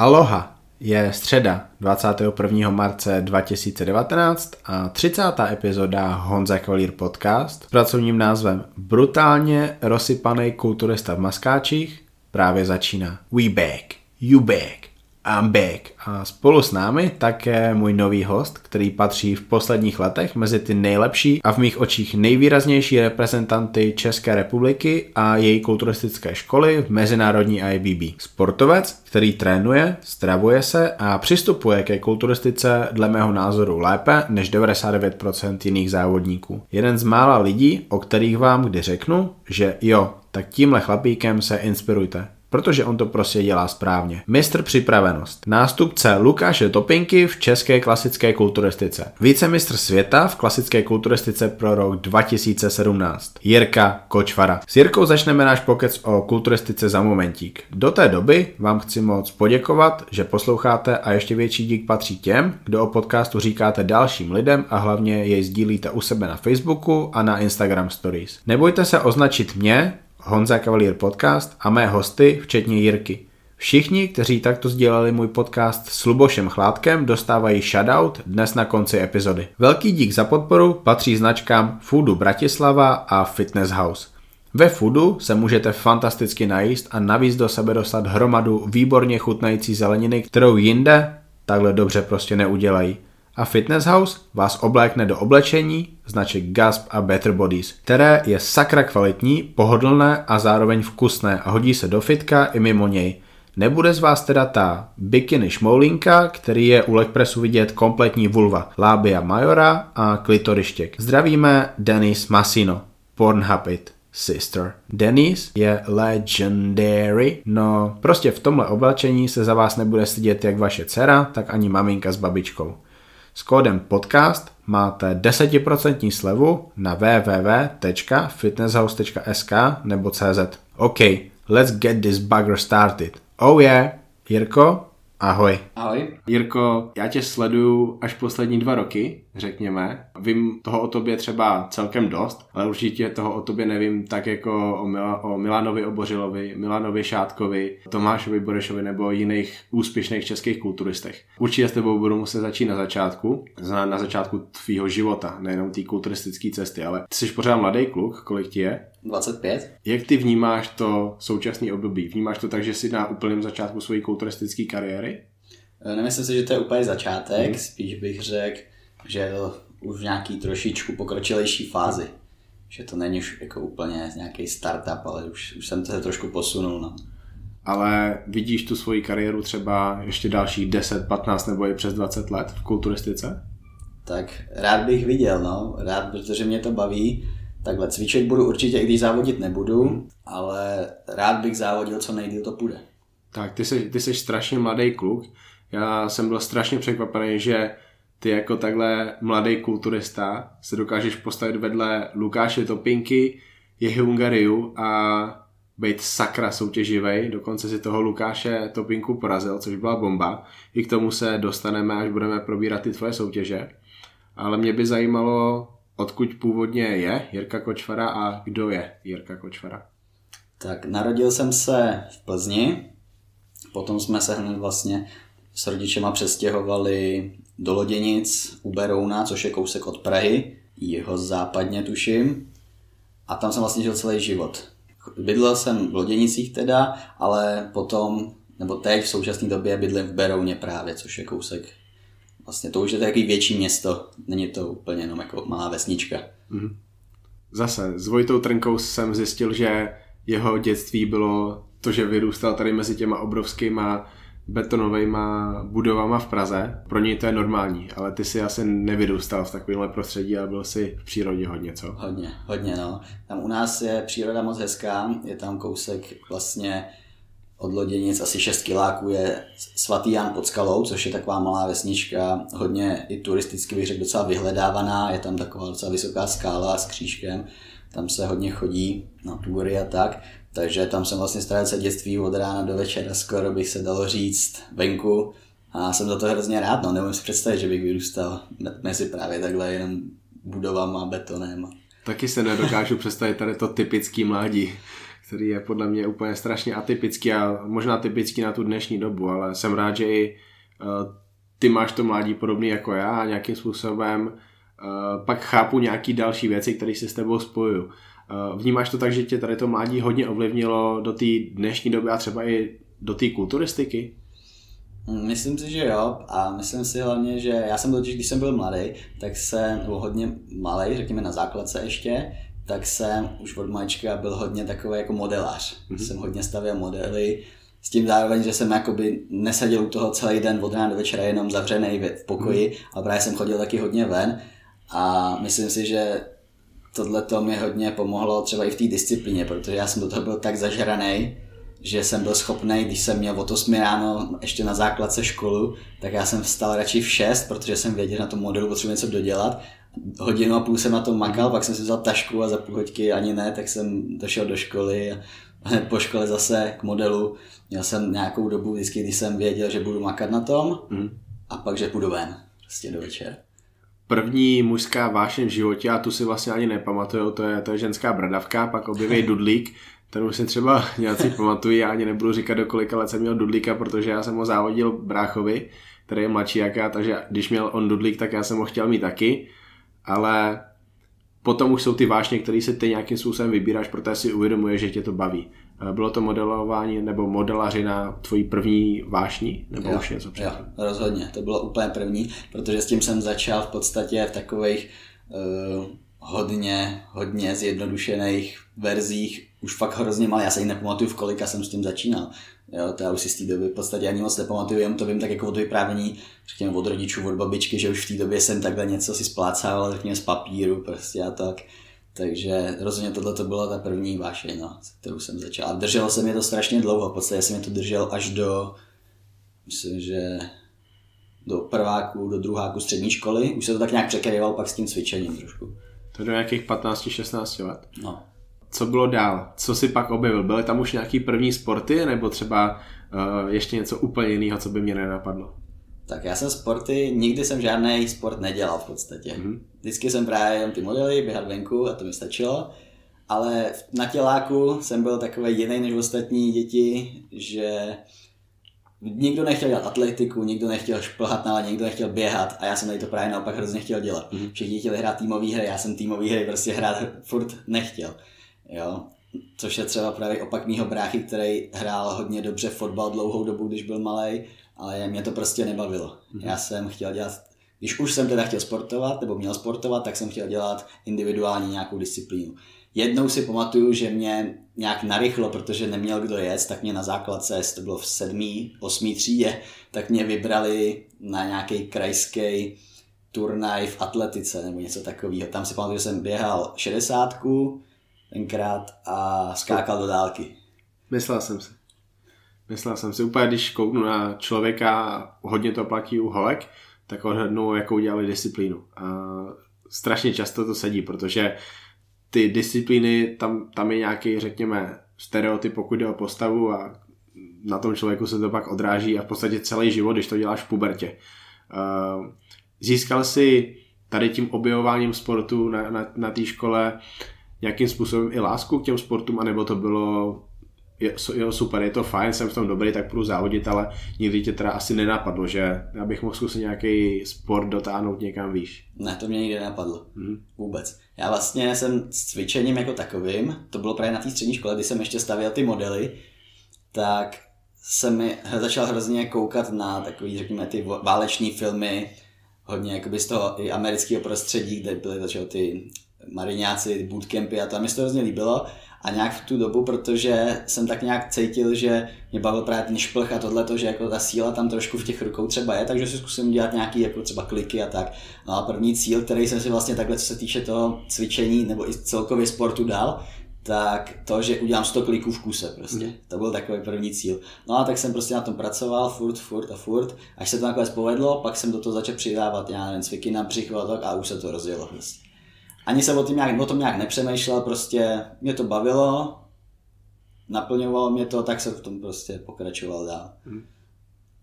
Aloha! Je středa 21. marce 2019 a 30. epizoda Honza Kavalír podcast s pracovním názvem Brutálně rozsypaný kulturista v maskáčích právě začíná. We back, you back. I'm back. A spolu s námi také můj nový host, který patří v posledních letech mezi ty nejlepší a v mých očích nejvýraznější reprezentanty České republiky a její kulturistické školy v mezinárodní IBB. Sportovec, který trénuje, stravuje se a přistupuje ke kulturistice dle mého názoru lépe než 99% jiných závodníků. Jeden z mála lidí, o kterých vám kdy řeknu, že jo, tak tímhle chlapíkem se inspirujte protože on to prostě dělá správně. Mistr připravenost. Nástupce Lukáše Topinky v české klasické kulturistice. Vícemistr světa v klasické kulturistice pro rok 2017. Jirka Kočvara. S Jirkou začneme náš pokec o kulturistice za momentík. Do té doby vám chci moc poděkovat, že posloucháte a ještě větší dík patří těm, kdo o podcastu říkáte dalším lidem a hlavně jej sdílíte u sebe na Facebooku a na Instagram Stories. Nebojte se označit mě Honza Cavalier Podcast a mé hosty, včetně Jirky. Všichni, kteří takto sdělali můj podcast s Lubošem Chládkem, dostávají shoutout dnes na konci epizody. Velký dík za podporu patří značkám Foodu Bratislava a Fitness House. Ve Foodu se můžete fantasticky najíst a navíc do sebe dostat hromadu výborně chutnající zeleniny, kterou jinde takhle dobře prostě neudělají a Fitness House vás oblékne do oblečení značek Gasp a Better Bodies, které je sakra kvalitní, pohodlné a zároveň vkusné a hodí se do fitka i mimo něj. Nebude z vás teda ta bikini šmoulinka, který je u legpressu vidět kompletní vulva, lábia majora a klitorištěk. Zdravíme Denis Masino, Pornhubit sister. Denise je legendary, no prostě v tomhle oblečení se za vás nebude stydět jak vaše dcera, tak ani maminka s babičkou. S kódem podcast máte 10% slevu na www.fitnesshouse.sk nebo CZ. OK, let's get this bugger started. Oh yeah, Jirko, ahoj. Ahoj. Jirko, já tě sleduju až poslední dva roky řekněme. Vím toho o tobě třeba celkem dost, ale určitě toho o tobě nevím tak jako o, Mila, o Milanovi Obořilovi, Milanovi Šátkovi, Tomášovi Borešovi nebo jiných úspěšných českých kulturistech. Určitě s tebou budu muset začít na začátku, na, na začátku tvýho života, nejenom té kulturistické cesty, ale ty jsi pořád mladý kluk, kolik ti je? 25. Jak ty vnímáš to současné období? Vnímáš to tak, že jsi na úplném začátku své kulturistické kariéry? Nemyslím si, že to je úplně začátek, hmm. spíš bych řekl, že už v nějaký trošičku pokročilejší fázi. Že to není už jako úplně nějaký startup, ale už, už jsem to se trošku posunul. No. Ale vidíš tu svoji kariéru třeba ještě dalších 10, 15 nebo i přes 20 let v kulturistice? Tak rád bych viděl, no. Rád, protože mě to baví. Takhle cvičit budu určitě, i když závodit nebudu, hmm. ale rád bych závodil, co nejdíl to půjde. Tak, ty jsi, ty jsi strašně mladý kluk. Já jsem byl strašně překvapený, že ty jako takhle mladý kulturista se dokážeš postavit vedle Lukáše Topinky, je Hungariu a být sakra soutěživej, dokonce si toho Lukáše Topinku porazil, což byla bomba. I k tomu se dostaneme, až budeme probírat ty tvoje soutěže. Ale mě by zajímalo, odkud původně je Jirka Kočvara a kdo je Jirka Kočvara. Tak narodil jsem se v Plzni, potom jsme se hned vlastně s rodičema přestěhovali do Loděnic u Berouna, což je kousek od Prahy, jeho západně tuším. A tam jsem vlastně žil celý život. Bydlel jsem v Loděnicích teda, ale potom, nebo teď v současné době bydlím v Berouně právě, což je kousek Vlastně to už je takový větší město, není to úplně jenom jako malá vesnička. Mm-hmm. Zase, s Vojtou Trnkou jsem zjistil, že jeho dětství bylo to, že vyrůstal tady mezi těma obrovskýma betonovými budovama v Praze. Pro něj to je normální, ale ty si asi nevyrůstal v takovémhle prostředí, ale byl si v přírodě hodně, co? Hodně, hodně, no. Tam u nás je příroda moc hezká, je tam kousek vlastně od Loděnic asi 6 kiláků je svatý Jan pod skalou, což je taková malá vesnička, hodně i turisticky bych řekl docela vyhledávaná, je tam taková docela vysoká skála s křížkem, tam se hodně chodí na tury a tak. Takže tam jsem vlastně strávil se dětství od rána do večera, skoro bych se dalo říct venku. A jsem za to hrozně rád, no, nemůžu si představit, že bych vyrůstal mezi právě takhle jenom budovama, betonem. Taky se nedokážu představit tady to typický mládí, který je podle mě úplně strašně atypický a možná typický na tu dnešní dobu, ale jsem rád, že i uh, ty máš to mládí podobný jako já a nějakým způsobem uh, pak chápu nějaký další věci, které se s tebou spojují. Uh, vnímáš to tak, že tě tady to mládí hodně ovlivnilo do té dnešní doby a třeba i do té kulturistiky? Myslím si, že jo a myslím si hlavně, že já jsem totiž, když jsem byl mladý, tak jsem, nebo hodně malý, řekněme na základce ještě, tak jsem už od malička byl hodně takový jako modelář. Mm-hmm. Jsem hodně stavěl modely, s tím zároveň, že jsem jakoby nesadil u toho celý den od rána do večera jenom zavřený v pokoji, mm. a právě jsem chodil taky hodně ven a myslím si, že tohle to mi hodně pomohlo třeba i v té disciplíně, protože já jsem do toho byl tak zažraný, že jsem byl schopný, když jsem měl od 8 ráno ještě na základce školu, tak já jsem vstal radši v 6, protože jsem věděl, že na tom modelu potřebuji něco dodělat. Hodinu a půl jsem na tom makal, pak jsem si vzal tašku a za půl hoďky ani ne, tak jsem došel do školy a po škole zase k modelu. Měl jsem nějakou dobu vždycky, když jsem věděl, že budu makat na tom mm. a pak, že půjdu ven, prostě do večera. První mužská vášeň v životě, a tu si vlastně ani nepamatuju, to je, to je ženská bradavka, pak objeví dudlík, ten už si třeba nějací pamatují, já ani nebudu říkat, do kolika let jsem měl dudlíka, protože já jsem ho závodil bráchovi, který je mladší jak já, takže když měl on dudlík, tak já jsem ho chtěl mít taky, ale potom už jsou ty vášně, které si ty nějakým způsobem vybíráš, protože si uvědomuje, že tě to baví. Eh, bylo to modelování nebo modelaři na tvojí první vášní? Nebo jo, už něco předtím? Jo, rozhodně. To bylo úplně první, protože s tím jsem začal v podstatě v takových uh, hodně, hodně zjednodušených verzích. Už fakt hrozně malý, já se jich nepamatuju, v kolika jsem s tím začínal. Jo, to já už si z té doby v podstatě ani moc nepamatuju, jenom to vím tak jako od vyprávění, řekněme od rodičů, od babičky, že už v té době jsem takhle něco si splácával, řekněme z papíru prostě a tak. Takže rozhodně tohle to byla ta první vášeň, no, se kterou jsem začal. A drželo se mě to strašně dlouho, v podstatě jsem mě to držel až do, myslím, že do prváku, do druháku střední školy. Už se to tak nějak překrýval pak s tím cvičením trošku. To do nějakých 15-16 let. No. Co bylo dál? Co si pak objevil? Byly tam už nějaký první sporty, nebo třeba uh, ještě něco úplně jiného, co by mě nenapadlo? Tak já jsem sporty, nikdy jsem žádný sport nedělal v podstatě. Mm-hmm. Vždycky jsem právě jen ty modely, běhat venku a to mi stačilo. Ale na těláku jsem byl takový jiný než ostatní děti, že nikdo nechtěl dělat atletiku, nikdo nechtěl šplhat na nikdo nechtěl běhat a já jsem tady to právě naopak hrozně chtěl dělat. Mm-hmm. Všichni chtěli hrát týmové hry, já jsem týmové hry prostě hrát furt nechtěl. Jo? Což je třeba právě opak mýho bráchy, který hrál hodně dobře fotbal dlouhou dobu, když byl malý, ale mě to prostě nebavilo. Mm-hmm. Já jsem chtěl dělat, když už jsem teda chtěl sportovat, nebo měl sportovat, tak jsem chtěl dělat individuálně nějakou disciplínu. Jednou si pamatuju, že mě nějak narychlo, protože neměl kdo jet, tak mě na základce, to bylo v sedmý, osmý třídě, tak mě vybrali na nějaký krajský turnaj v atletice nebo něco takového. Tam si pamatuju, že jsem běhal šedesátku tenkrát a skákal do dálky. Myslel jsem si. Myslel jsem si úplně, když kouknu na člověka, hodně to platí u holek, tak odhadnu, jakou udělali disciplínu. A strašně často to sedí, protože ty disciplíny, tam, tam je nějaký, řekněme, stereotyp, pokud jde o postavu a na tom člověku se to pak odráží a v podstatě celý život, když to děláš v pubertě. Získal si tady tím objevováním sportu na, na, na té škole nějakým způsobem i lásku k těm sportům, anebo to bylo je, jo, super, je to fajn, jsem v tom dobrý, tak půjdu závodit, ale nikdy tě teda asi nenapadlo, že já bych mohl zkusit nějaký sport dotáhnout někam výš. Ne, to mě nikdy nenapadlo. Mm-hmm. Vůbec. Já vlastně jsem s cvičením jako takovým, to bylo právě na té střední škole, kdy jsem ještě stavěl ty modely, tak jsem mi začal hrozně koukat na takový, řekněme, ty váleční filmy, hodně z toho i amerického prostředí, kde byly začal ty mariňáci, bootcampy a to mi to hrozně líbilo a nějak v tu dobu, protože jsem tak nějak cítil, že mě bavil právě ten šplch a tohle, že jako ta síla tam trošku v těch rukou třeba je, takže si zkusím dělat nějaký jako třeba kliky a tak. No a první cíl, který jsem si vlastně takhle, co se týče toho cvičení nebo i celkově sportu dal, tak to, že udělám 100 kliků v kuse prostě. Mm. To byl takový první cíl. No a tak jsem prostě na tom pracoval furt, furt a furt, až se to nakonec povedlo, pak jsem do toho začal přidávat, já nevím, cviky na břicho a tak a už se to rozjelo prostě ani jsem o tom nějak, o tom nějak nepřemýšlel, prostě mě to bavilo, naplňovalo mě to, tak jsem v tom prostě pokračoval dál. Hmm.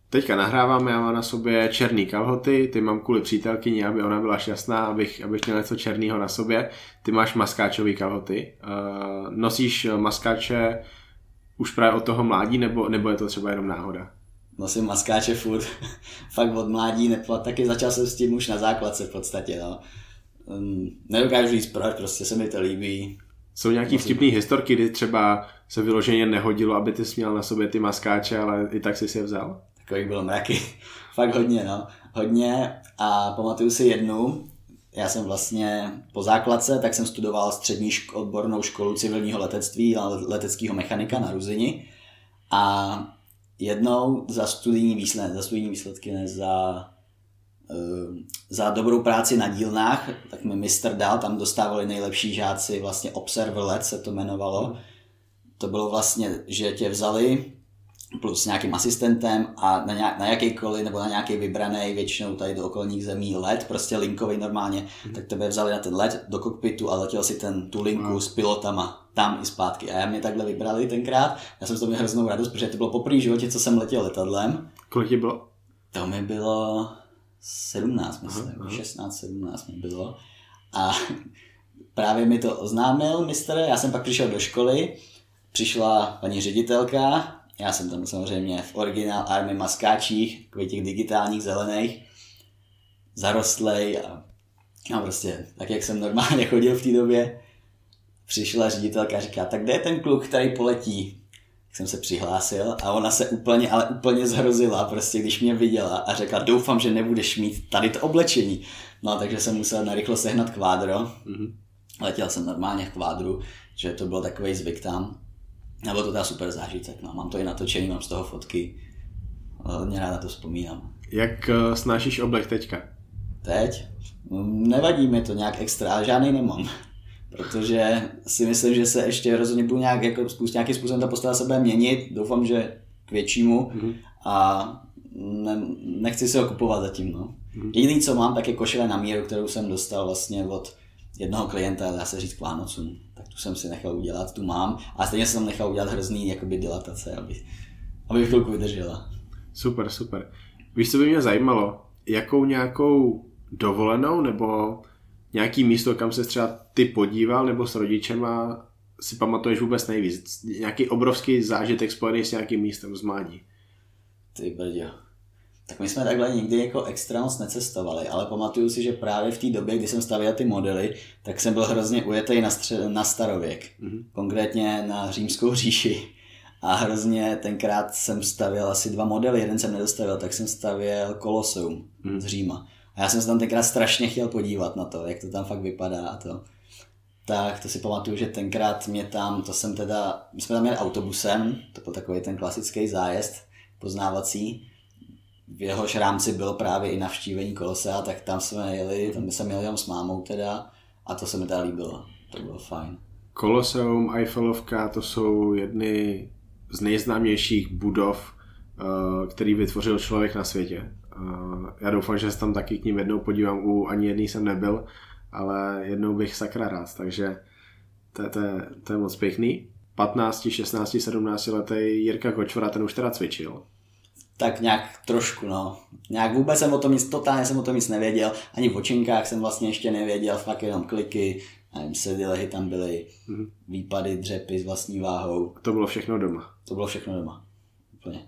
Teďka nahráváme, já mám na sobě černý kalhoty, ty mám kvůli přítelkyni, aby ona byla šťastná, abych, abych měl něco černého na sobě. Ty máš maskáčový kalhoty. Uh, nosíš maskáče už právě od toho mládí, nebo, nebo je to třeba jenom náhoda? Nosím maskáče furt, fakt od mládí, neplat, taky začal jsem s tím už na základce v podstatě, no. Um, nedokážu říct proč, prostě se mi to líbí. Jsou nějaký vtipný historky, kdy třeba se vyloženě nehodilo, aby ty měl na sobě ty maskáče, ale i tak si si je vzal? Takových bylo mraky. Fakt hodně, no. Hodně a pamatuju si jednu, já jsem vlastně po základce, tak jsem studoval střední ško- odbornou školu civilního letectví a leteckého mechanika na Ruzini a jednou za studijní výsledky, za studijní výsledky, ne, za, uh, za dobrou práci na dílnách, tak mi mistr dal, tam dostávali nejlepší žáci, vlastně Observer Let se to jmenovalo. To bylo vlastně, že tě vzali plus nějakým asistentem a na, nějak, na jakýkoliv nebo na nějaký vybraný, většinou tady do okolních zemí let, prostě linkový normálně, mm. tak tebe vzali na ten let do kokpitu a letěl si ten, tu linku mm. s pilotama tam i zpátky. A já mě takhle vybrali tenkrát, já jsem z toho měl hroznou radost, protože to bylo poprvé životě, co jsem letěl letadlem. Kolik ti bylo? To mi bylo 17, myslím, aha, 16, 17 mi bylo. A právě mi to oznámil mistr, já jsem pak přišel do školy, přišla paní ředitelka já jsem tam samozřejmě v originál Army maskáčích, takových těch digitálních zelených, zarostlej a, a prostě tak, jak jsem normálně chodil v té době, přišla ředitelka a říká, tak kde je ten kluk, který poletí? Tak jsem se přihlásil a ona se úplně, ale úplně zhrozila, prostě když mě viděla a řekla, doufám, že nebudeš mít tady to oblečení. No, takže jsem musel narychlo sehnat kvádro. Mm-hmm. Letěl jsem normálně v kvádru, že to byl takový zvyk tam. Nebo to teda super zážitek, no. mám to i natočený, mám z toho fotky, hodně rád na to vzpomínám. Jak uh, snášíš oblek teďka? Teď? Mm, nevadí mi to nějak extra, žádný nemám. Protože si myslím, že se ještě rozhodně budu nějak, jako spust, nějakým způsobem ta postava se bude měnit. Doufám, že k většímu. Mm-hmm. A ne, nechci si ho kupovat zatím. No. Mm-hmm. Jediný, co mám, tak je košile na míru, kterou jsem dostal vlastně od jednoho klienta, dá se říct k Vánocům tu jsem si nechal udělat, tu mám a stejně jsem nechal udělat hrozný jakoby dilatace, aby, aby chvilku vydržela. Super, super. Víš, co by mě zajímalo? Jakou nějakou dovolenou nebo nějaký místo, kam se třeba ty podíval nebo s rodičema si pamatuješ vůbec nejvíc? Nějaký obrovský zážitek spojený s nějakým místem z mládí? Ty brďo. Tak my jsme takhle nikdy jako extra moc necestovali, ale pamatuju si, že právě v té době, kdy jsem stavěl ty modely, tak jsem byl hrozně ujetý na, stře- na starověk, mm-hmm. konkrétně na římskou říši. A hrozně tenkrát jsem stavěl asi dva modely, jeden jsem nedostavil, tak jsem stavěl Koloseum mm. z Říma. A já jsem se tam tenkrát strašně chtěl podívat na to, jak to tam fakt vypadá a to. Tak to si pamatuju, že tenkrát mě tam, to jsem teda, my jsme tam měli autobusem, to byl takový ten klasický zájezd poznávací, v jehož rámci bylo právě i navštívení Kolosea, tak tam jsme jeli, tam jsem jel jenom s mámou teda a to se mi teda líbilo, to bylo fajn. Koloseum, Eiffelovka, to jsou jedny z nejznámějších budov, eh, který vytvořil člověk na světě. Eh, já doufám, že se tam taky k ním jednou podívám, u ani jedný jsem nebyl, ale jednou bych sakra rád, takže to, to, to je moc pěkný. 15, 16, 17 letý Jirka Kočvora, ten už teda cvičil tak nějak trošku, no. Nějak vůbec jsem o tom nic, totálně jsem o tom nic nevěděl, ani v očinkách jsem vlastně ještě nevěděl, fakt jenom kliky, nevím, sedilehy tam byly, mm-hmm. výpady, dřepy s vlastní váhou. To bylo všechno doma. To bylo všechno doma, úplně.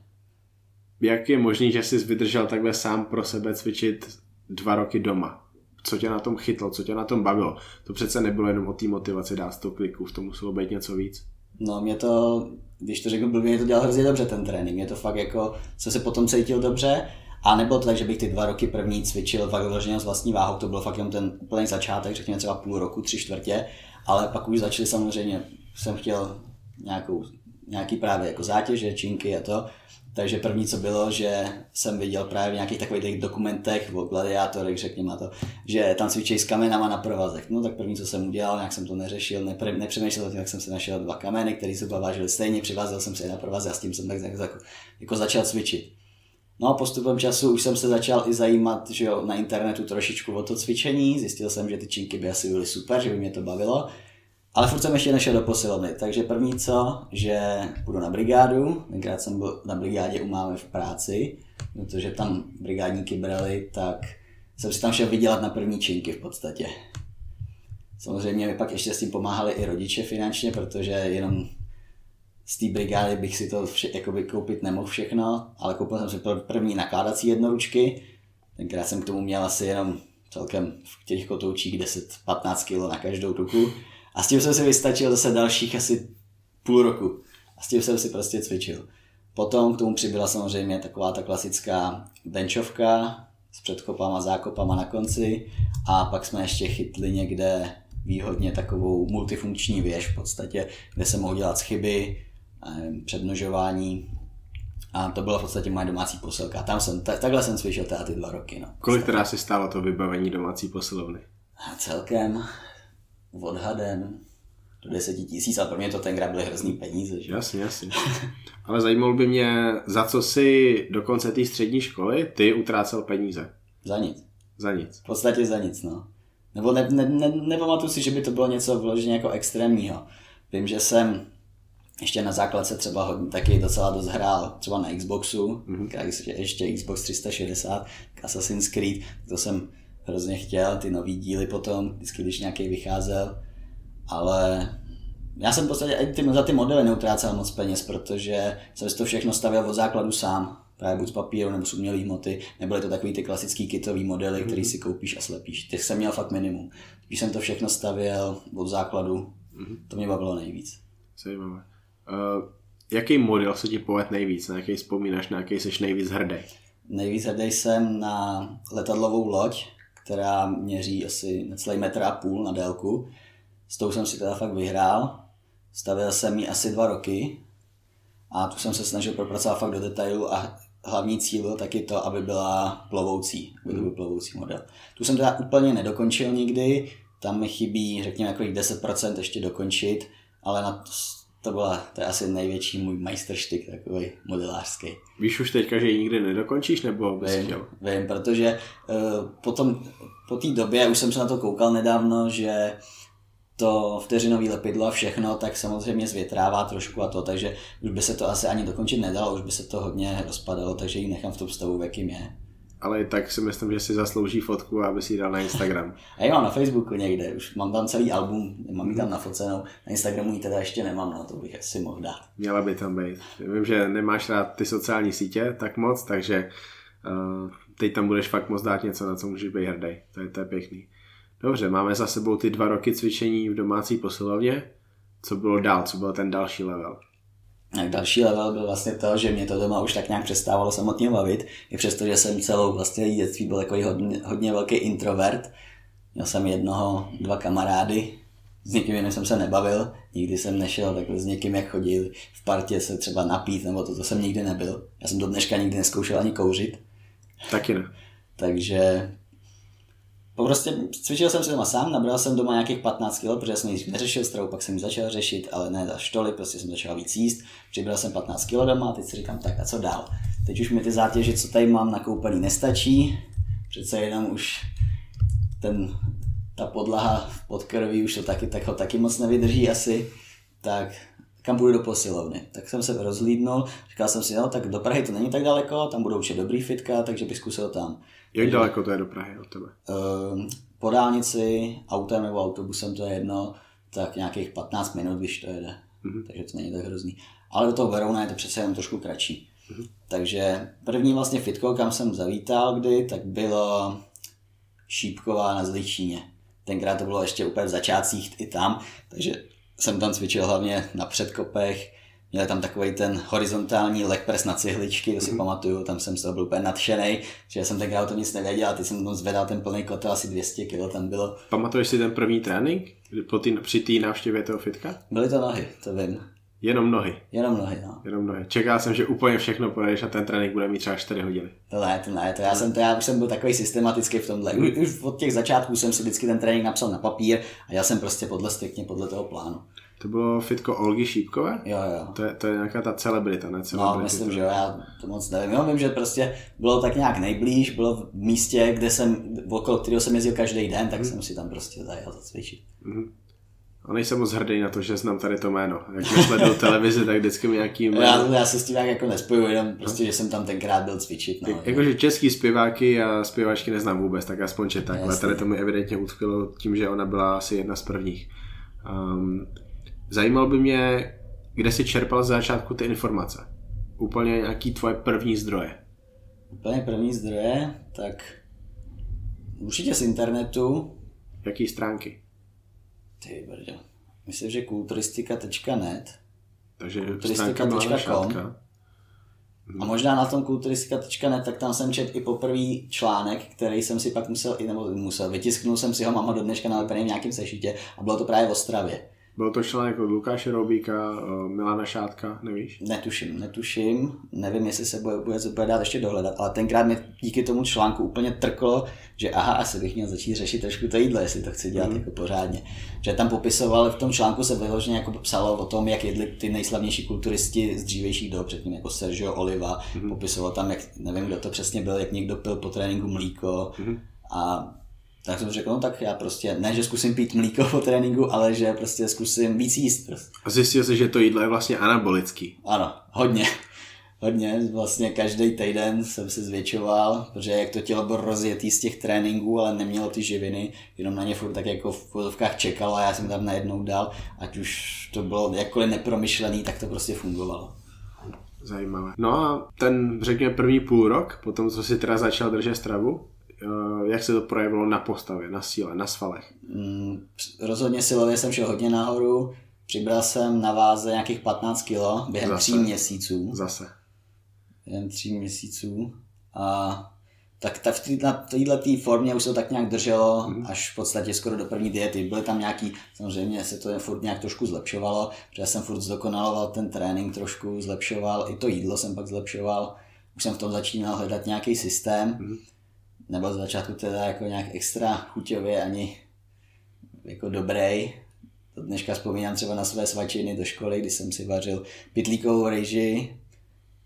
Jak je možný, že jsi vydržel takhle sám pro sebe cvičit dva roky doma? Co tě na tom chytlo, co tě na tom bavilo? To přece nebylo jenom o té motivaci dát 100 kliků, v tom muselo být něco víc. No mě to, když to řeknu blbě, mě to dělal hrozně dobře ten trénink. Mě to fakt jako, jsem se potom cítil dobře. A nebylo to tak, že bych ty dva roky první cvičil fakt vyloženě s vlastní váhou, to byl fakt jenom ten úplný začátek, řekněme třeba půl roku, tři čtvrtě, ale pak už začali samozřejmě, jsem chtěl nějakou, nějaký právě jako zátěže, činky a to, takže první, co bylo, že jsem viděl právě v nějakých takových dokumentech o gladiátorech, řekněme to, že tam cvičí s kamenama na provazech. No tak první, co jsem udělal, nějak jsem to neřešil, nepře- nepřemýšlel tak jsem si našel dva kameny, které se vážily stejně, přivázel jsem si je na provaze a s tím jsem tak, tak, tak jako začal cvičit. No a postupem času už jsem se začal i zajímat že jo, na internetu trošičku o to cvičení, zjistil jsem, že ty činky by asi byly super, že by mě to bavilo. Ale furt jsem ještě nešel do posilovny, takže první co, že půjdu na brigádu, tenkrát jsem byl na brigádě u mámy v práci, protože tam brigádníky brali, tak jsem si tam šel vydělat na první činky v podstatě. Samozřejmě mi pak ještě s tím pomáhali i rodiče finančně, protože jenom z té brigády bych si to vše, jakoby koupit nemohl všechno, ale koupil jsem si první nakládací jednoručky. Tenkrát jsem k tomu měl asi jenom celkem v těch kotoučích 10-15 kg na každou ruku. A s tím jsem si vystačil zase dalších asi půl roku. A s tím jsem si prostě cvičil. Potom k tomu přibyla samozřejmě taková ta klasická benchovka s předkopama, zákopama na konci a pak jsme ještě chytli někde výhodně takovou multifunkční věž v podstatě, kde se mohou dělat chyby, přednožování a to byla v podstatě moje domácí posilka. Tam jsem, tak, takhle jsem cvičil teda ty dva roky. No. Kolik teda si stálo to vybavení domácí posilovny? A celkem odhadem do deseti tisíc, ale pro mě to tenkrát byly hrozný peníze. Že? Jasně, jasně. Ale zajímalo by mě, za co si do konce té střední školy ty utrácel peníze? Za nic. Za nic. V podstatě za nic, no. Nebo ne, ne, ne, nepamatuju si, že by to bylo něco vloženě jako extrémního. Vím, že jsem ještě na základce třeba hodně, taky docela dost hrál třeba na Xboxu, mm-hmm. ještě Xbox 360, Assassin's Creed, to jsem hrozně chtěl, ty nový díly potom, vždycky když nějaký vycházel, ale já jsem v podstatě ty, za ty modely neutrácel moc peněz, protože jsem si to všechno stavěl od základu sám, právě buď z papíru nebo z umělý hmoty, nebyly to takový ty klasický kitový modely, který mhm. si koupíš a slepíš. Těch jsem měl fakt minimum. Když jsem to všechno stavěl od základu, mm-hmm. to mě bavilo nejvíc. Zajímavé. Uh, jaký model se ti povedl nejvíc? Na jaký vzpomínáš, na jaký jsi nejvíc hrdý? Nejvíc hrdý jsem na letadlovou loď, která měří asi necelý metr a půl na délku. S tou jsem si teda fakt vyhrál. Stavil jsem ji asi dva roky a tu jsem se snažil propracovat fakt do detailu a hlavní cíl byl taky to, aby byla plovoucí, aby to byl plovoucí model. Tu jsem teda úplně nedokončil nikdy, tam mi chybí, řekněme, jako 10% ještě dokončit, ale na to, byla, to je asi největší můj majstrštyk takový modelářský. Víš už teďka, že ji nikdy nedokončíš, nebo bys vím, chtěl? Vím, protože uh, potom, po té době, už jsem se na to koukal nedávno, že to vteřinový lepidlo a všechno, tak samozřejmě zvětrává trošku a to, takže už by se to asi ani dokončit nedalo, už by se to hodně rozpadalo, takže ji nechám v tom stavu, v jakým je. Ale tak si myslím, že si zaslouží fotku, aby si ji dal na Instagram. a mám na Facebooku někde, už mám tam celý album, mám ji tam nafocenou, na Instagramu ji teda ještě nemám, no to bych asi mohl dát. Měla by tam být. Vím, že nemáš rád ty sociální sítě tak moc, takže uh, teď tam budeš fakt moc dát něco, na co můžeš být hrdý. To je, to je pěkný. Dobře, máme za sebou ty dva roky cvičení v domácí posilovně. Co bylo dál? Co byl ten další level? Tak další level byl vlastně to, že mě to doma už tak nějak přestávalo samotně bavit, i přesto, že jsem celou vlastně dětství byl takový hodně, hodně velký introvert. Měl jsem jednoho, dva kamarády, s někým jiným jsem se nebavil, nikdy jsem nešel takhle s někým, jak chodil v partě se třeba napít, nebo to, to jsem nikdy nebyl. Já jsem do dneška nikdy neskoušel ani kouřit. Taky ne. Takže Prostě cvičil jsem si doma sám, nabral jsem doma nějakých 15 kg, protože jsem nejdřív neřešil stravu, pak jsem ji začal řešit, ale ne za štoly, prostě jsem začal víc jíst. Přibral jsem 15 kg doma a teď si říkám, tak a co dál? Teď už mi ty zátěže, co tady mám nakoupený, nestačí. Přece jenom už ten, ta podlaha pod krví už to taky, tak ho taky moc nevydrží asi. Tak kam půjdu do posilovny. Tak jsem se rozhlídnul, říkal jsem si, no tak do Prahy to není tak daleko, tam budou určitě dobrý fitka, takže bych zkusil tam. Jak daleko to je do Prahy od tebe? Uh, po dálnici, autem nebo autobusem to je jedno, tak nějakých 15 minut, když to jede. Uh-huh. Takže to není tak hrozný. Ale do toho Verona je to přece jen trošku kratší. Uh-huh. Takže první vlastně fitko, kam jsem zavítal kdy, tak bylo Šípková na Zličíně. Tenkrát to bylo ještě úplně v začátcích i tam, takže jsem tam cvičil hlavně na předkopech, Měli tam takový ten horizontální leg press na cihličky, to si mm. pamatuju, tam jsem z toho byl úplně nadšený, že jsem tenkrát o tom nic nevěděl a teď jsem tam zvedal ten plný kotel, asi 200 kg tam bylo. Pamatuješ si ten první trénink po tý, při té návštěvě toho fitka? Byly to nohy, to vím. Jenom nohy. Jenom nohy, no. Jenom nohy. Čekal jsem, že úplně všechno pojedeš a ten trénink bude mít třeba 4 hodiny. Ne, to ne, to já, jsem, to já už jsem byl takový systematický v tomhle. Už, už od těch začátků jsem si vždycky ten trénink napsal na papír a já jsem prostě podle striktně podle toho plánu. To bylo fitko Olgy Šípkové? Jo, jo. To je, to je nějaká ta celebrita, ne? Celebrity, no, myslím, to... že jo, já to moc nevím. Jo, vím, že prostě bylo tak nějak nejblíž, bylo v místě, kde jsem, okolo kterého jsem jezdil každý den, tak mm. jsem si tam prostě zajel zacvičit. Mm. A nejsem moc hrdý na to, že znám tady to jméno. Jak nesleduju televizi, tak vždycky mi nějaký jméno. Já, já se s tím jak jako nespojuju, jenom prostě, že jsem tam tenkrát byl cvičit. No, Jakože český zpěváky a zpěvačky neznám vůbec, tak aspoň že tak. Ale tady to mi evidentně utkvělo tím, že ona byla asi jedna z prvních. Um, zajímalo by mě, kde jsi čerpal z začátku ty informace. Úplně nějaký tvoje první zdroje. Úplně první zdroje, tak určitě z internetu. Jaký stránky? Ty brďo. Myslím, že kulturistika.net. Takže kulturistika.com. A možná na tom kulturistika.net, tak tam jsem četl i poprvý článek, který jsem si pak musel, nebo musel, vytisknul jsem si ho, mám ho do dneška nalepený v nějakém sešitě a bylo to právě v Ostravě. Byl to článek od Lukáše Roubíka, Milana Šátka, nevíš? Netuším, netuším. Nevím, jestli se bude, bude, bude dát ještě dohledat, ale tenkrát mi díky tomu článku úplně trklo, že aha, asi bych měl začít řešit trošku to jídlo, jestli to chci dělat mm. jako pořádně. Že tam popisoval, v tom článku se vyloženě jako psalo o tom, jak jedli ty nejslavnější kulturisti z dřívějších dob, předtím jako Sergio Oliva, mm. popisoval tam, jak, nevím, kdo to přesně byl, jak někdo pil po tréninku mlíko mm. a tak jsem řekl, no tak já prostě, ne, že zkusím pít mlíko po tréninku, ale že prostě zkusím víc jíst. Prostě. A zjistil jsi, že to jídlo je vlastně anabolický. Ano, hodně. Hodně, vlastně každý týden jsem se zvětšoval, protože jak to tělo bylo rozjetý z těch tréninků, ale nemělo ty živiny, jenom na ně furt tak jako v podovkách čekalo a já jsem tam najednou dal, ať už to bylo jakkoliv nepromyšlený, tak to prostě fungovalo. Zajímavé. No a ten, řekněme, první půl rok, potom co si teda začal držet stravu, jak se to projevilo na postavě, na síle, na svalech? Mm, rozhodně silově jsem šel hodně nahoru, přibral jsem na váze nějakých 15 kg během Zase. tří měsíců. Zase. Během tří měsíců. A tak, tak v této formě už se to tak nějak drželo mm. až v podstatě skoro do první diety. Byly tam nějaký, samozřejmě se to furt nějak trošku zlepšovalo, protože jsem furt zdokonaloval ten trénink trošku, zlepšoval, i to jídlo jsem pak zlepšoval. Už jsem v tom začínal hledat nějaký systém. Mm nebyl z začátku teda jako nějak extra chuťově ani jako dobrý. To dneška vzpomínám třeba na své svačiny do školy, kdy jsem si vařil pitlíkovou rejži,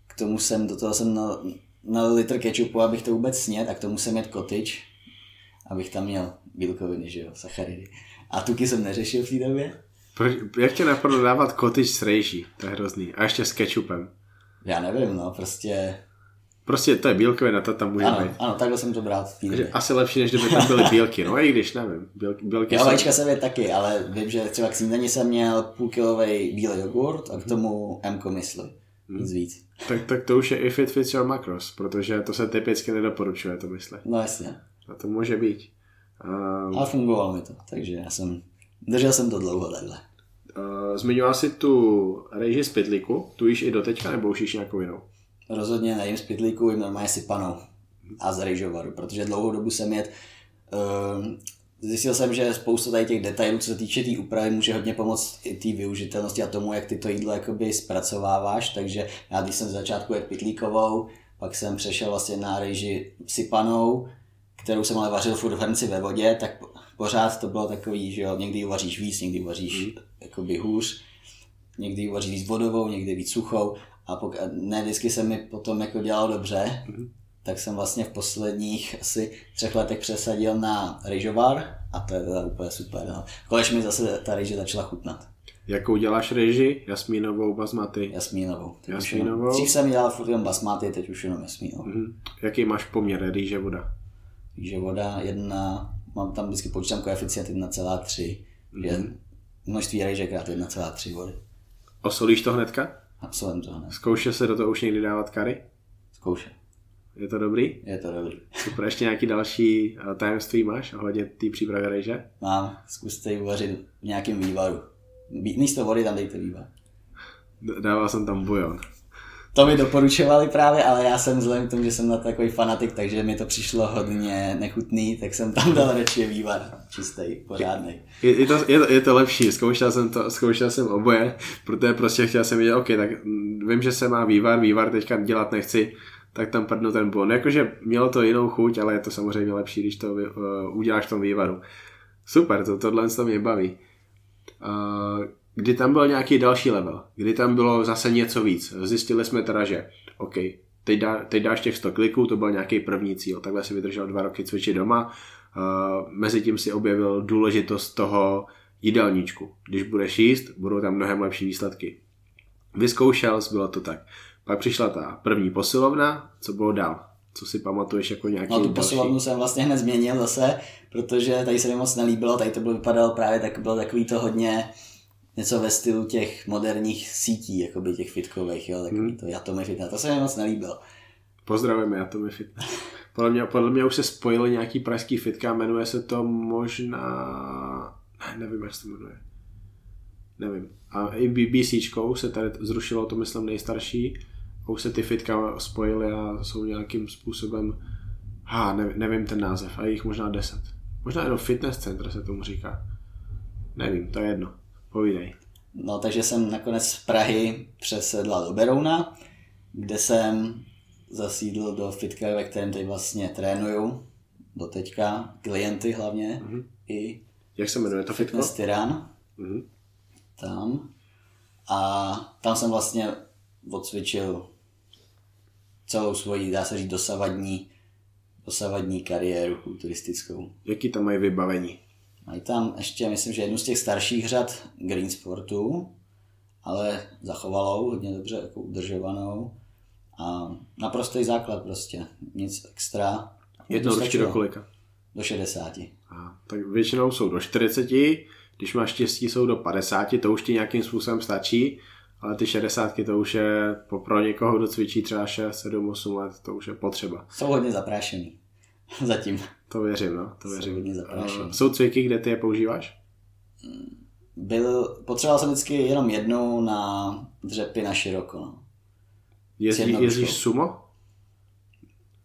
k tomu jsem, do toho jsem na, na litr kečupu, abych to vůbec snět a k tomu jsem jet kotič, abych tam měl bílkoviny, že jo, sacharidy. A tuky jsem neřešil v té době. Proč, jak tě napadlo dávat kotič s rejží? To je hrozný. A ještě s kečupem. Já nevím, no, prostě Prostě to je bílkovina, to tam může ano, být. Ano, takhle jsem to bral. Takže asi lepší, než kdyby tam byly bílky, no i když nevím. Bílky, bílky Já vajíčka jsem je taky, ale vím, že třeba k snídani jsem měl půlkilový bílý jogurt a k tomu M mysli. Hmm. Nic víc. Tak, tak to už je if it fits your macros, protože to se typicky nedoporučuje, to mysli. No jasně. A to může být. Um, ale fungovalo mi to, takže já jsem, držel jsem to dlouho takhle. Uh, zmiňoval jsi tu rejži z pytlíku, tu již i do teďka nebo už již nějakou jinou? Rozhodně nejím z pitlíku, jim normálně sypanou a z rejžovaru, protože dlouhou dobu jsem jet uh, Zjistil jsem, že spousta tady těch detailů, co se týče té tý úpravy, může hodně pomoct i té využitelnosti a tomu, jak ty to jídlo jakoby zpracováváš. Takže já, když jsem z začátku jet pitlíkovou, pak jsem přešel vlastně na rejži sypanou, kterou jsem ale vařil furt v hrnci ve vodě, tak pořád to bylo takový, že jo, někdy uvaříš víc, někdy uvaříš mm. jakoby hůř, někdy uvaříš víc vodovou, někdy víc suchou a pok- ne vždycky se mi potom jako dělalo dobře, mm-hmm. tak jsem vlastně v posledních asi třech letech přesadil na rejžovar a to je teda úplně super. No. Kolež mi zase ta rejže začala chutnat. Jakou děláš reži? Jasmínovou, basmaty? Jasmínovou. Jasmínovou. Dřív jsem dělal furt jenom basmaty, teď už jenom jasmínovou. Mm-hmm. Jaký máš poměr rýže voda? Rýže voda jedna, mám tam vždycky počítám koeficient 1,3. Mm-hmm. Množství rejže krát 1,3 vody. Osolíš to hnedka? Absolvent to, ne. Zkoušel se do toho už někdy dávat kary? Zkoušel. Je to dobrý? Je to dobrý. Super, ještě nějaký další eh, tajemství máš ohledně té přípravy rejže? Mám, zkuste ji uvařit v nějakém vývaru. Místo vody tam dejte vývar. Dával jsem tam bujon. To mi doporučovali právě, ale já jsem vzhledem k tomu, že jsem na takový fanatik, takže mi to přišlo hodně nechutný, tak jsem tam dal radši vývar čistý, pořádný. Je, je, to, je, to, je to lepší, zkoušel jsem to, zkoušel jsem oboje, protože prostě chtěl jsem vidět, OK, tak vím, že se má vývar, vývar teďka dělat nechci, tak tam prdnu ten bon. Jakože mělo to jinou chuť, ale je to samozřejmě lepší, když to uh, uděláš v tom vývaru. Super, to, tohle to mě baví. Uh, kdy tam byl nějaký další level, kdy tam bylo zase něco víc. Zjistili jsme teda, že OK, teď, dá, teď dáš těch 100 kliků, to byl nějaký první cíl. Takhle si vydržel dva roky cvičit doma. Uh, Mezitím si objevil důležitost toho, jídelníčku. Když budeš jíst, budou tam mnohem lepší výsledky. Vyzkoušel bylo to tak. Pak přišla ta první posilovna, co bylo dál? Co si pamatuješ jako nějaký No tu posilovnu jsem vlastně hned změnil zase, protože tady se mi moc nelíbilo, tady to bylo, vypadalo právě tak, bylo takový to hodně něco ve stylu těch moderních sítí, jakoby těch fitkových, jo, takový Hmm. to Atomy Fitness, to se mi moc nelíbilo. Pozdravujeme, já to mi fitness. Podle mě, podle mě už se spojili nějaký pražský fitka, jmenuje se to možná... Ne, nevím, jak se to jmenuje. Nevím. A i BBCčkou se tady zrušilo, to myslím nejstarší. A už se ty fitka spojily a jsou nějakým způsobem... Ha, nevím, nevím ten název, a jich možná deset. Možná jenom fitness center se tomu říká. Nevím, to je jedno. Povídej. No takže jsem nakonec z Prahy přesedla do Berouna, kde jsem zasídl do fitka, ve kterém teď vlastně trénuju do teďka, klienty hlavně, Mhm. i Jak se jmenuje to fitko? Fitness Tyran. Mhm. tam a tam jsem vlastně odcvičil celou svoji, dá se říct, dosavadní, dosavadní kariéru kulturistickou. Jaký tam mají vybavení? Mají tam ještě, myslím, že jednu z těch starších řad Green Sportu, ale zachovalou, hodně dobře jako udržovanou a naprostý základ prostě, nic extra. Jedno To stačilo. do kolika? Do 60. A, tak většinou jsou do 40, když máš štěstí jsou do 50, to už ti nějakým způsobem stačí, ale ty 60 to už je po- pro někoho, kdo cvičí třeba 6, 7, 8 let, to už je potřeba. Jsou hodně zaprášený. Zatím. To věřím, no, to věřím. hodně. A Jsou cviky, kde ty je používáš? Byl, potřeboval jsem vždycky jenom jednou na dřepy na široko. No. Jezdí, jezdíš sumo?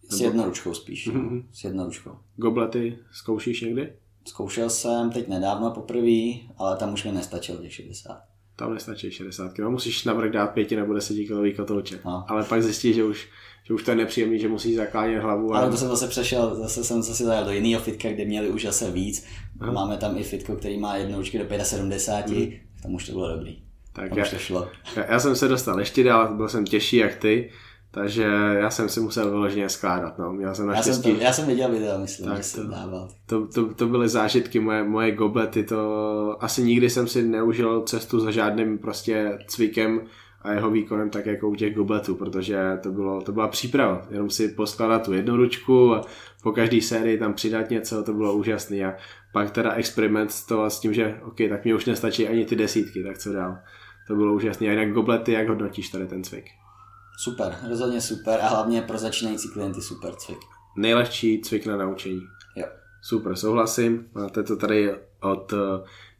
S jednoručkou spíš. Mhm. No. S jednoručkou. Goblety zkoušíš někdy? Zkoušel jsem teď nedávno poprvé, ale tam už mi nestačilo těch 60. Tam nestačí 60 no, musíš navrh dát 5 nebo 10 kilový kotouček. No. Ale pak zjistíš, že už, že už to je nepříjemný, že musíš zaklánět hlavu. A... Ale to jsem zase přešel, zase jsem zase zajel do jiného fitka, kde měli už zase víc. Aha. Máme tam i fitko, který má jednoručky do 75, tam už to bylo dobrý. tak Tam já, už to šlo. Já, já jsem se dostal ještě dál, byl jsem těžší jak ty, takže já jsem si musel vyloženě skládat. No. Měl jsem Já jsem, to, já jsem viděl video, myslím, Tak že jsem to- dával. to, to, to byly zážitky, moje, moje goblety, to asi nikdy jsem si neužil cestu za žádným prostě cvikem a jeho výkonem tak jako u těch gobletů, protože to, bylo, to byla příprava, jenom si poskládat tu jednu ručku a po každé sérii tam přidat něco, to bylo úžasný a pak teda experiment s to s tím, že ok, tak mě už nestačí ani ty desítky, tak co dál. To bylo úžasné. A jinak goblety, jak hodnotíš tady ten cvik? Super, rozhodně super a hlavně pro začínající klienty super cvik. Nejlehčí cvik na naučení. Jo. Super, souhlasím. Máte to tady od uh,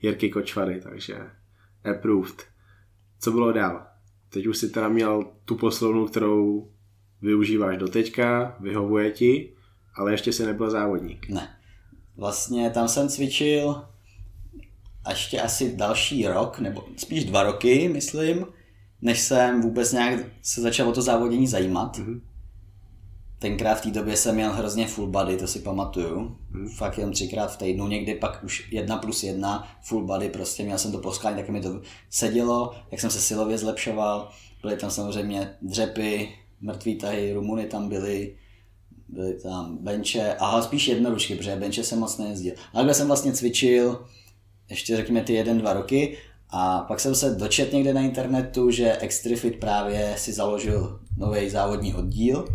Jirky Kočvary, takže approved. Co bylo dál? Teď už si teda měl tu poslovnu, kterou využíváš do teďka, vyhovuje ti, ale ještě si nebyl závodník. Ne. Vlastně tam jsem cvičil a ještě asi další rok, nebo spíš dva roky, myslím, než jsem vůbec nějak se začal o to závodění zajímat. Mhm. Tenkrát v té době jsem měl hrozně full body, to si pamatuju. Mhm. Fakt jen třikrát v týdnu, někdy pak už jedna plus jedna full body, prostě měl jsem to poskání, tak mi to sedělo, jak jsem se silově zlepšoval. Byly tam samozřejmě dřepy, mrtvý tahy, rumuny tam byly, byly tam benče, a spíš jednoručky, protože benče jsem moc nejezdil. Ale jsem vlastně cvičil ještě řekněme ty jeden, dva roky a pak jsem se dočet někde na internetu, že Extrifit právě si založil nový závodní oddíl.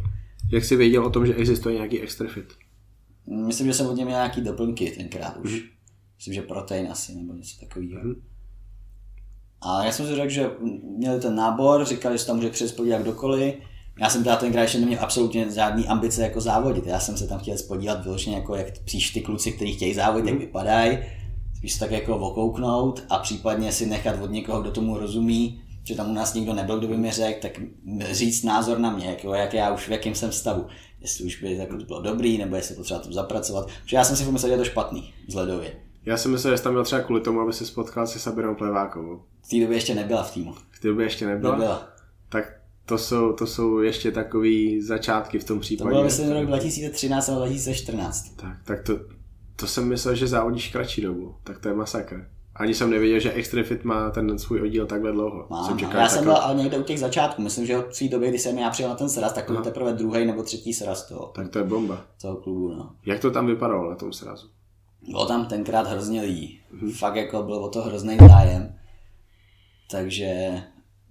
Jak jsi věděl o tom, že existuje nějaký extra fit? Myslím, že jsem od něj měl nějaký doplňky tenkrát už. Mhm. Myslím, že protein asi nebo něco takového. Mhm. A já jsem si řekl, že měli ten nábor, říkali, že tam může přes podívat kdokoliv. Já jsem teda tenkrát ještě neměl absolutně žádný ambice jako závodit. Já jsem se tam chtěl spodívat vyloženě jako jak příš ty kluci, kteří chtějí závodit, jak vypadají. Spíš tak jako okouknout a případně si nechat od někoho, kdo tomu rozumí, že tam u nás nikdo nebyl, kdo by mi řekl, tak říct názor na mě, jako jak já už v jakém jsem stavu. Jestli už by jako to bylo dobrý, nebo jestli potřeba to zapracovat. Protože já jsem si pomyslel, že je to špatný vzhledově. Já si myslel, že jsi tam byl třeba kvůli tomu, aby se spotkal se Sabirou Plevákovou. V té době ještě nebyla v týmu. V té době ještě nebyla? Nebyla. Tak to jsou, to jsou ještě takový začátky v tom To případě. bylo myslím rok 2013 nebo 2014. Tak, tak to, to jsem myslel, že závodíš kratší dobu. Tak to je masakr. Ani jsem nevěděl, že Extrafit má ten svůj oddíl takhle dlouho. Mám, jsem no. čekal já jsem byl ale někde u těch začátků. Myslím, že od té doby, kdy jsem já přijel na ten sraz, tak to byl No. teprve druhý nebo třetí sraz toho, Tak to je bomba. toho klubu. No. Jak to tam vypadalo na tom srazu? Bylo tam tenkrát hrozně lidí. Mhm. Fakt jako byl o to hrozný zájem. Takže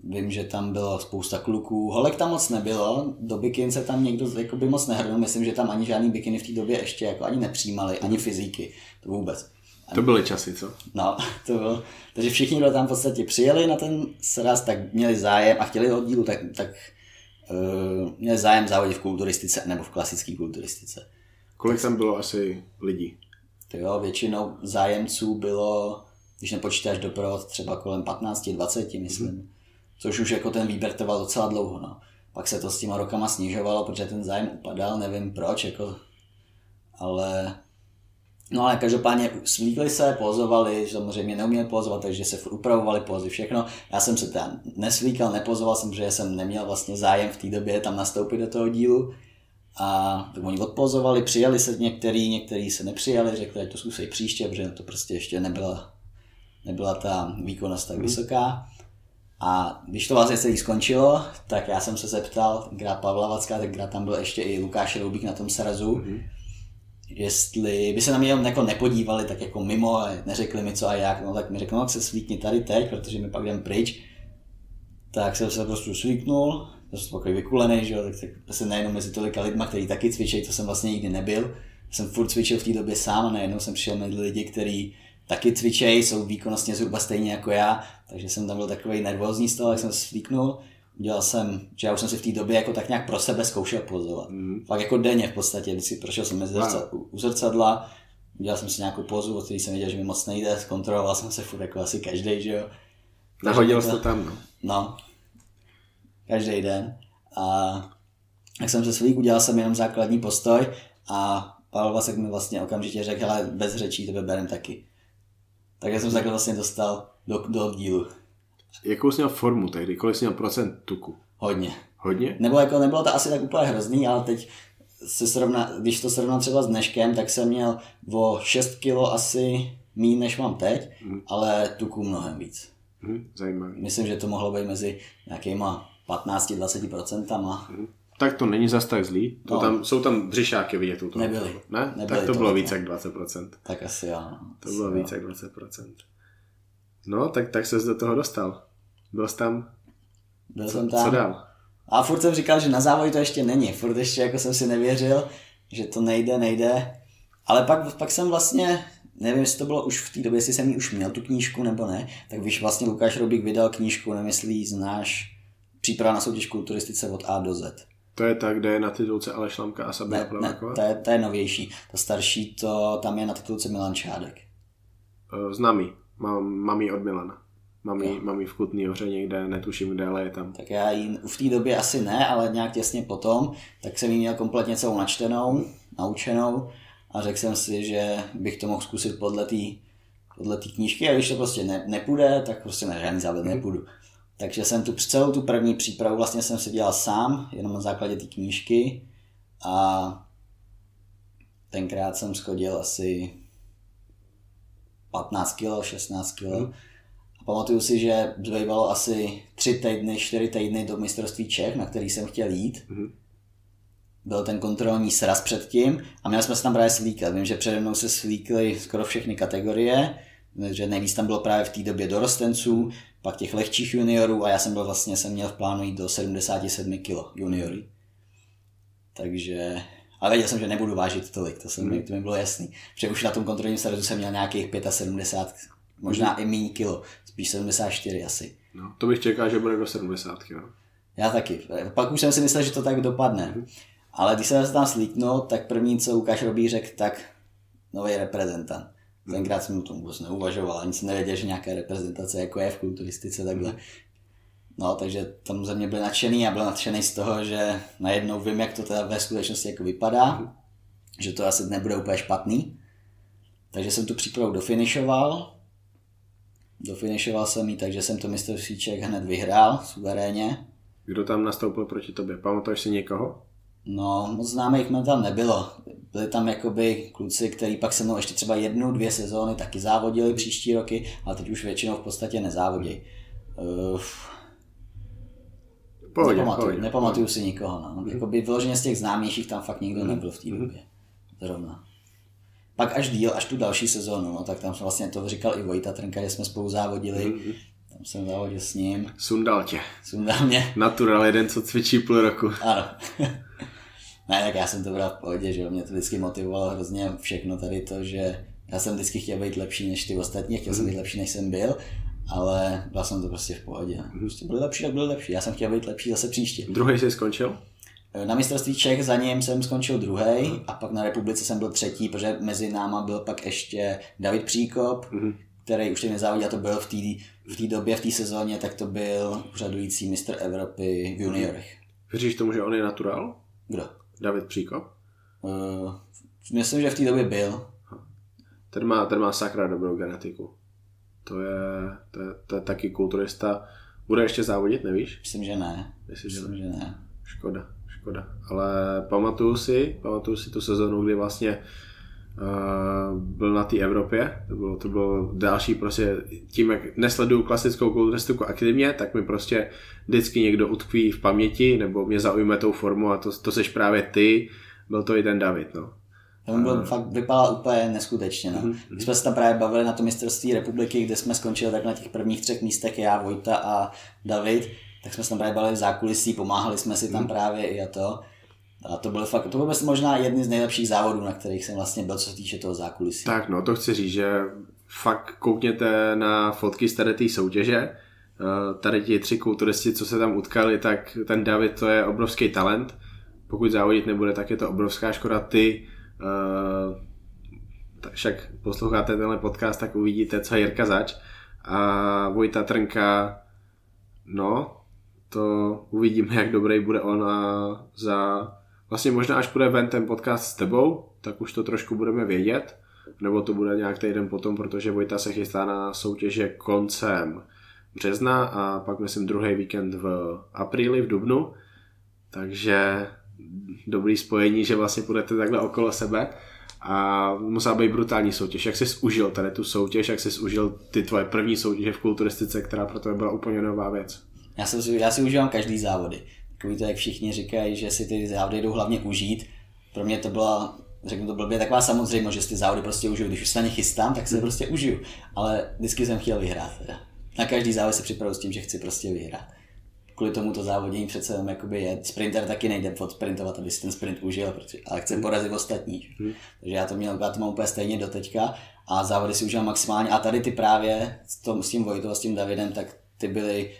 vím, že tam bylo spousta kluků. Holek tam moc nebylo, do bikin se tam někdo jakoby moc nehrnul. Myslím, že tam ani žádný bikiny v té době ještě jako ani nepřijímali, ani fyziky. To vůbec. To byly časy, co? No, to bylo. Takže všichni, kdo tam v podstatě přijeli na ten sraz, tak měli zájem a chtěli oddílu, tak, tak uh, měli zájem závodit v kulturistice nebo v klasické kulturistice. Kolik tam bylo asi lidí? To jo, většinou zájemců bylo, když nepočítáš doprovod, třeba kolem 15-20, myslím. Mm. Což už jako ten výběr trval docela dlouho, no. Pak se to s těma rokama snižovalo, protože ten zájem upadal, nevím proč, jako, ale No ale každopádně svlíkli se, pozovali, samozřejmě neuměli pozovat, takže se upravovali pozy, všechno. Já jsem se tam nesvlíkal, nepozoval jsem, že jsem neměl vlastně zájem v té době tam nastoupit do toho dílu. A tak oni odpozovali, přijali se některý, některý se nepřijali, řekli, ať to zkusej příště, protože to prostě ještě nebyla, nebyla ta výkonnost tak vysoká. A když to vlastně celý skončilo, tak já jsem se zeptal, tenkrát Pavla Vacka, tenkrát tam byl ještě i Lukáš Roubík na tom srazu, mm-hmm jestli by se na mě jako nepodívali tak jako mimo a neřekli mi co a jak, no tak mi řekl, no tak se svítni tady teď, protože mi pak jdem pryč. Tak jsem se prostě svítnul, to jsem takový vykulený, že jo, tak, tak se nejenom mezi tolika lidma, kteří taky cvičí, to jsem vlastně nikdy nebyl. Jsem furt cvičil v té době sám a najednou jsem přišel mezi lidi, kteří taky cvičí, jsou výkonnostně zhruba stejně jako já, takže jsem tam byl takový nervózní z toho, jak jsem svítnul udělal jsem, že já už jsem si v té době jako tak nějak pro sebe zkoušel pozovat. Mm. Fakt jako denně v podstatě, vždycky prošel jsem mezi zrcadla, u zrcadla, udělal jsem si nějakou pozu, o který jsem věděl, že mi moc nejde, zkontroloval jsem se furt jako asi každý, že jo. Nahodil jsi to tam, no. No, každý den. A jak jsem se svých udělal jsem jenom základní postoj a Pavel Vasek mi vlastně okamžitě řekl, hele, bez řečí tebe berem taky. Takže jsem se takhle vlastně dostal do, do oddílu. Jakou jsi měl formu tehdy? Kolik jsi měl procent tuku? Hodně. Hodně? Nebo jako nebylo to asi tak úplně hrozný, ale teď se srovna, když to srovnám třeba s dneškem, tak jsem měl o 6 kg asi méně než mám teď, mm. ale tuku mnohem víc. Mm, zajímavý. Myslím, že to mohlo být mezi nějakýma 15-20%. Mm. Tak to není zas tak zlý. To no. tam, jsou tam břišáky vidět u toho. Nebyly. Ne? Nebyly tak to, bylo víc jak 20%. Tak asi jo. To bylo víc jak 20%. No, tak, tak se do toho dostal. Byl jsi tam? Byl co, jsem tam. Co dál? A furt jsem říkal, že na závoj to ještě není. Furt ještě jako jsem si nevěřil, že to nejde, nejde. Ale pak, pak jsem vlastně, nevím, jestli to bylo už v té době, jestli jsem ji už měl tu knížku nebo ne, tak víš, vlastně Lukáš Robík vydal knížku, nevím, jestli ji znáš, příprava na soutěž kulturistice od A do Z. To je ta, kde je na titulce Aleš Lamka a Sabina Plaváková? Ne, to je, to je novější. Ta starší, to, tam je na titulce Milan Čádek. Známý. Mám, mám ji od Milana. Mám ji, mám ji v Kutný hoře někde, netuším kde, ale je tam. Tak já ji v té době asi ne, ale nějak těsně potom, tak jsem ji měl kompletně celou načtenou, naučenou a řekl jsem si, že bych to mohl zkusit podle té podle knížky a když to prostě ne, nepůjde, tak prostě na žádný závod hmm. nepůjdu. Takže jsem tu celou tu první přípravu vlastně jsem si dělal sám, jenom na základě té knížky a tenkrát jsem schodil asi 15 kg, 16 kg. Hmm. A pamatuju si, že zbývalo asi 3 týdny, 4 týdny do mistrovství Čech, na který jsem chtěl jít. Hmm. Byl ten kontrolní sraz předtím a měli jsme se tam právě slíkat. Vím, že přede mnou se slíkly skoro všechny kategorie, že nejvíc tam bylo právě v té době dorostenců, pak těch lehčích juniorů a já jsem byl vlastně, jsem měl v plánu jít do 77 kg juniory. Takže ale věděl jsem, že nebudu vážit tolik, to, jsem, hmm. to mi bylo jasný. Protože už na tom kontrolním srazu jsem měl nějakých 75, možná hmm. i méně kilo, spíš 74 asi. No, to bych čekal, že bude do 70 kilo. Já taky. Pak už jsem si myslel, že to tak dopadne. Hmm. Ale když jsem se tam slíknul, tak první, co Lukáš Robí řekl, tak nový reprezentant. Tenkrát jsem o tom vůbec neuvažoval, ani jsem nevěděl, že nějaká reprezentace jako je v kulturistice takhle. Hmm. No, takže tam ze mě byl nadšený a byl nadšený z toho, že najednou vím, jak to teda ve skutečnosti jako vypadá, mm. že to asi nebude úplně špatný. Takže jsem tu přípravu dofinišoval. Dofinišoval jsem ji, takže jsem to mistrovstvíček hned vyhrál suverénně. Kdo tam nastoupil proti tobě? Pamatuješ si někoho? No, moc známých jmen tam nebylo. Byli tam jakoby kluci, kteří pak se mnou ještě třeba jednu, dvě sezóny taky závodili příští roky, ale teď už většinou v podstatě nezávodí. Uh, Pohodě, nepamatuju, pohodě, nepamatuju si nikoho. No. Mhm. Jakoby vyloženě z těch známějších tam fakt nikdo Mhm. nebyl v té Mhm. době. Zrovna. Pak až díl, až tu další sezónu, no, tak tam jsem vlastně to říkal i Vojta Trnka, že jsme spolu závodili. Tam jsem závodil s ním. Sundal tě. Sundal mě. Natural, jeden, co cvičí půl roku. Ano. ne, tak já jsem to bral v pohodě, že mě to vždycky motivovalo hrozně všechno tady to, že já jsem vždycky chtěl být lepší než ty ostatní, chtěl jsem být lepší, než jsem byl ale byl jsem to prostě v pohodě. Mhm. Prostě byli lepší, tak byli lepší. Já jsem chtěl být lepší zase příště. Druhý jsi skončil? Na mistrovství Čech za ním jsem skončil druhý mm. a pak na republice jsem byl třetí, protože mezi náma byl pak ještě David Příkop, mm. Který už teď nezávodí a to byl v té v době, v té sezóně, tak to byl úřadující mistr Evropy v juniorech. Věříš tomu, že on je natural? Kdo? David Příkop? Uh, myslím, že v té době byl. Ten má, ten má sakra dobrou genetiku. To je, to je, to je taky kulturista. Bude ještě závodit, nevíš? Myslím, že ne. Myslím, že, ne. že ne. Škoda, škoda. Ale pamatuju si, pamatuju si tu sezonu, kdy vlastně byl na té Evropě. To bylo, to bylo další prostě tím, jak nesleduju klasickou kulturistiku aktivně, tak mi prostě vždycky někdo utkví v paměti nebo mě zaujme tou formu a to, to seš právě ty, byl to i ten David, no. On byl, fakt vypadal úplně neskutečně. No. Mm-hmm. My jsme se tam právě bavili na to mistrovství republiky, kde jsme skončili tak na těch prvních třech místech, já, Vojta a David, tak jsme se tam právě bavili v zákulisí, pomáhali jsme si tam mm-hmm. právě i a to. A to byl fakt, to byl možná jedny z nejlepších závodů, na kterých jsem vlastně byl, co se týče toho zákulisí. Tak no, to chci říct, že fakt koukněte na fotky z tady té soutěže, eh, tady ti tři kulturisti, co se tam utkali, tak ten David to je obrovský talent. Pokud závodit nebude, tak je to obrovská škoda. Ty Uh, tak však posloucháte tenhle podcast, tak uvidíte, co je Jirka zač. A Vojta Trnka, no, to uvidíme, jak dobrý bude on a za... Vlastně možná až bude ven ten podcast s tebou, tak už to trošku budeme vědět. Nebo to bude nějak týden potom, protože Vojta se chystá na soutěže koncem března a pak myslím druhý víkend v apríli, v dubnu. Takže dobrý spojení, že vlastně půjdete takhle okolo sebe a musela být brutální soutěž. Jak jsi užil tady tu soutěž, jak jsi užil ty tvoje první soutěže v kulturistice, která pro tebe byla úplně nová věc? Já si, já si užívám každý závody. Takový to, jak všichni říkají, že si ty závody jdou hlavně užít. Pro mě to byla, řeknu to blbě, taková samozřejmost, že si ty závody prostě užiju. Když už se na ně chystám, tak se hmm. prostě užiju. Ale vždycky jsem chtěl vyhrát. Teda. Na každý závod se připravu s tím, že chci prostě vyhrát kvůli tomu to závodění přece jenom jakoby je. Sprinter taky nejde podsprintovat, aby si ten sprint užil, protože, ale chce porazit ostatní. Hmm. Takže já to měl, já to mám úplně stejně do teďka a závody si užívám maximálně. A tady ty právě s, tom, s tím Vojtou a s tím Davidem, tak ty byly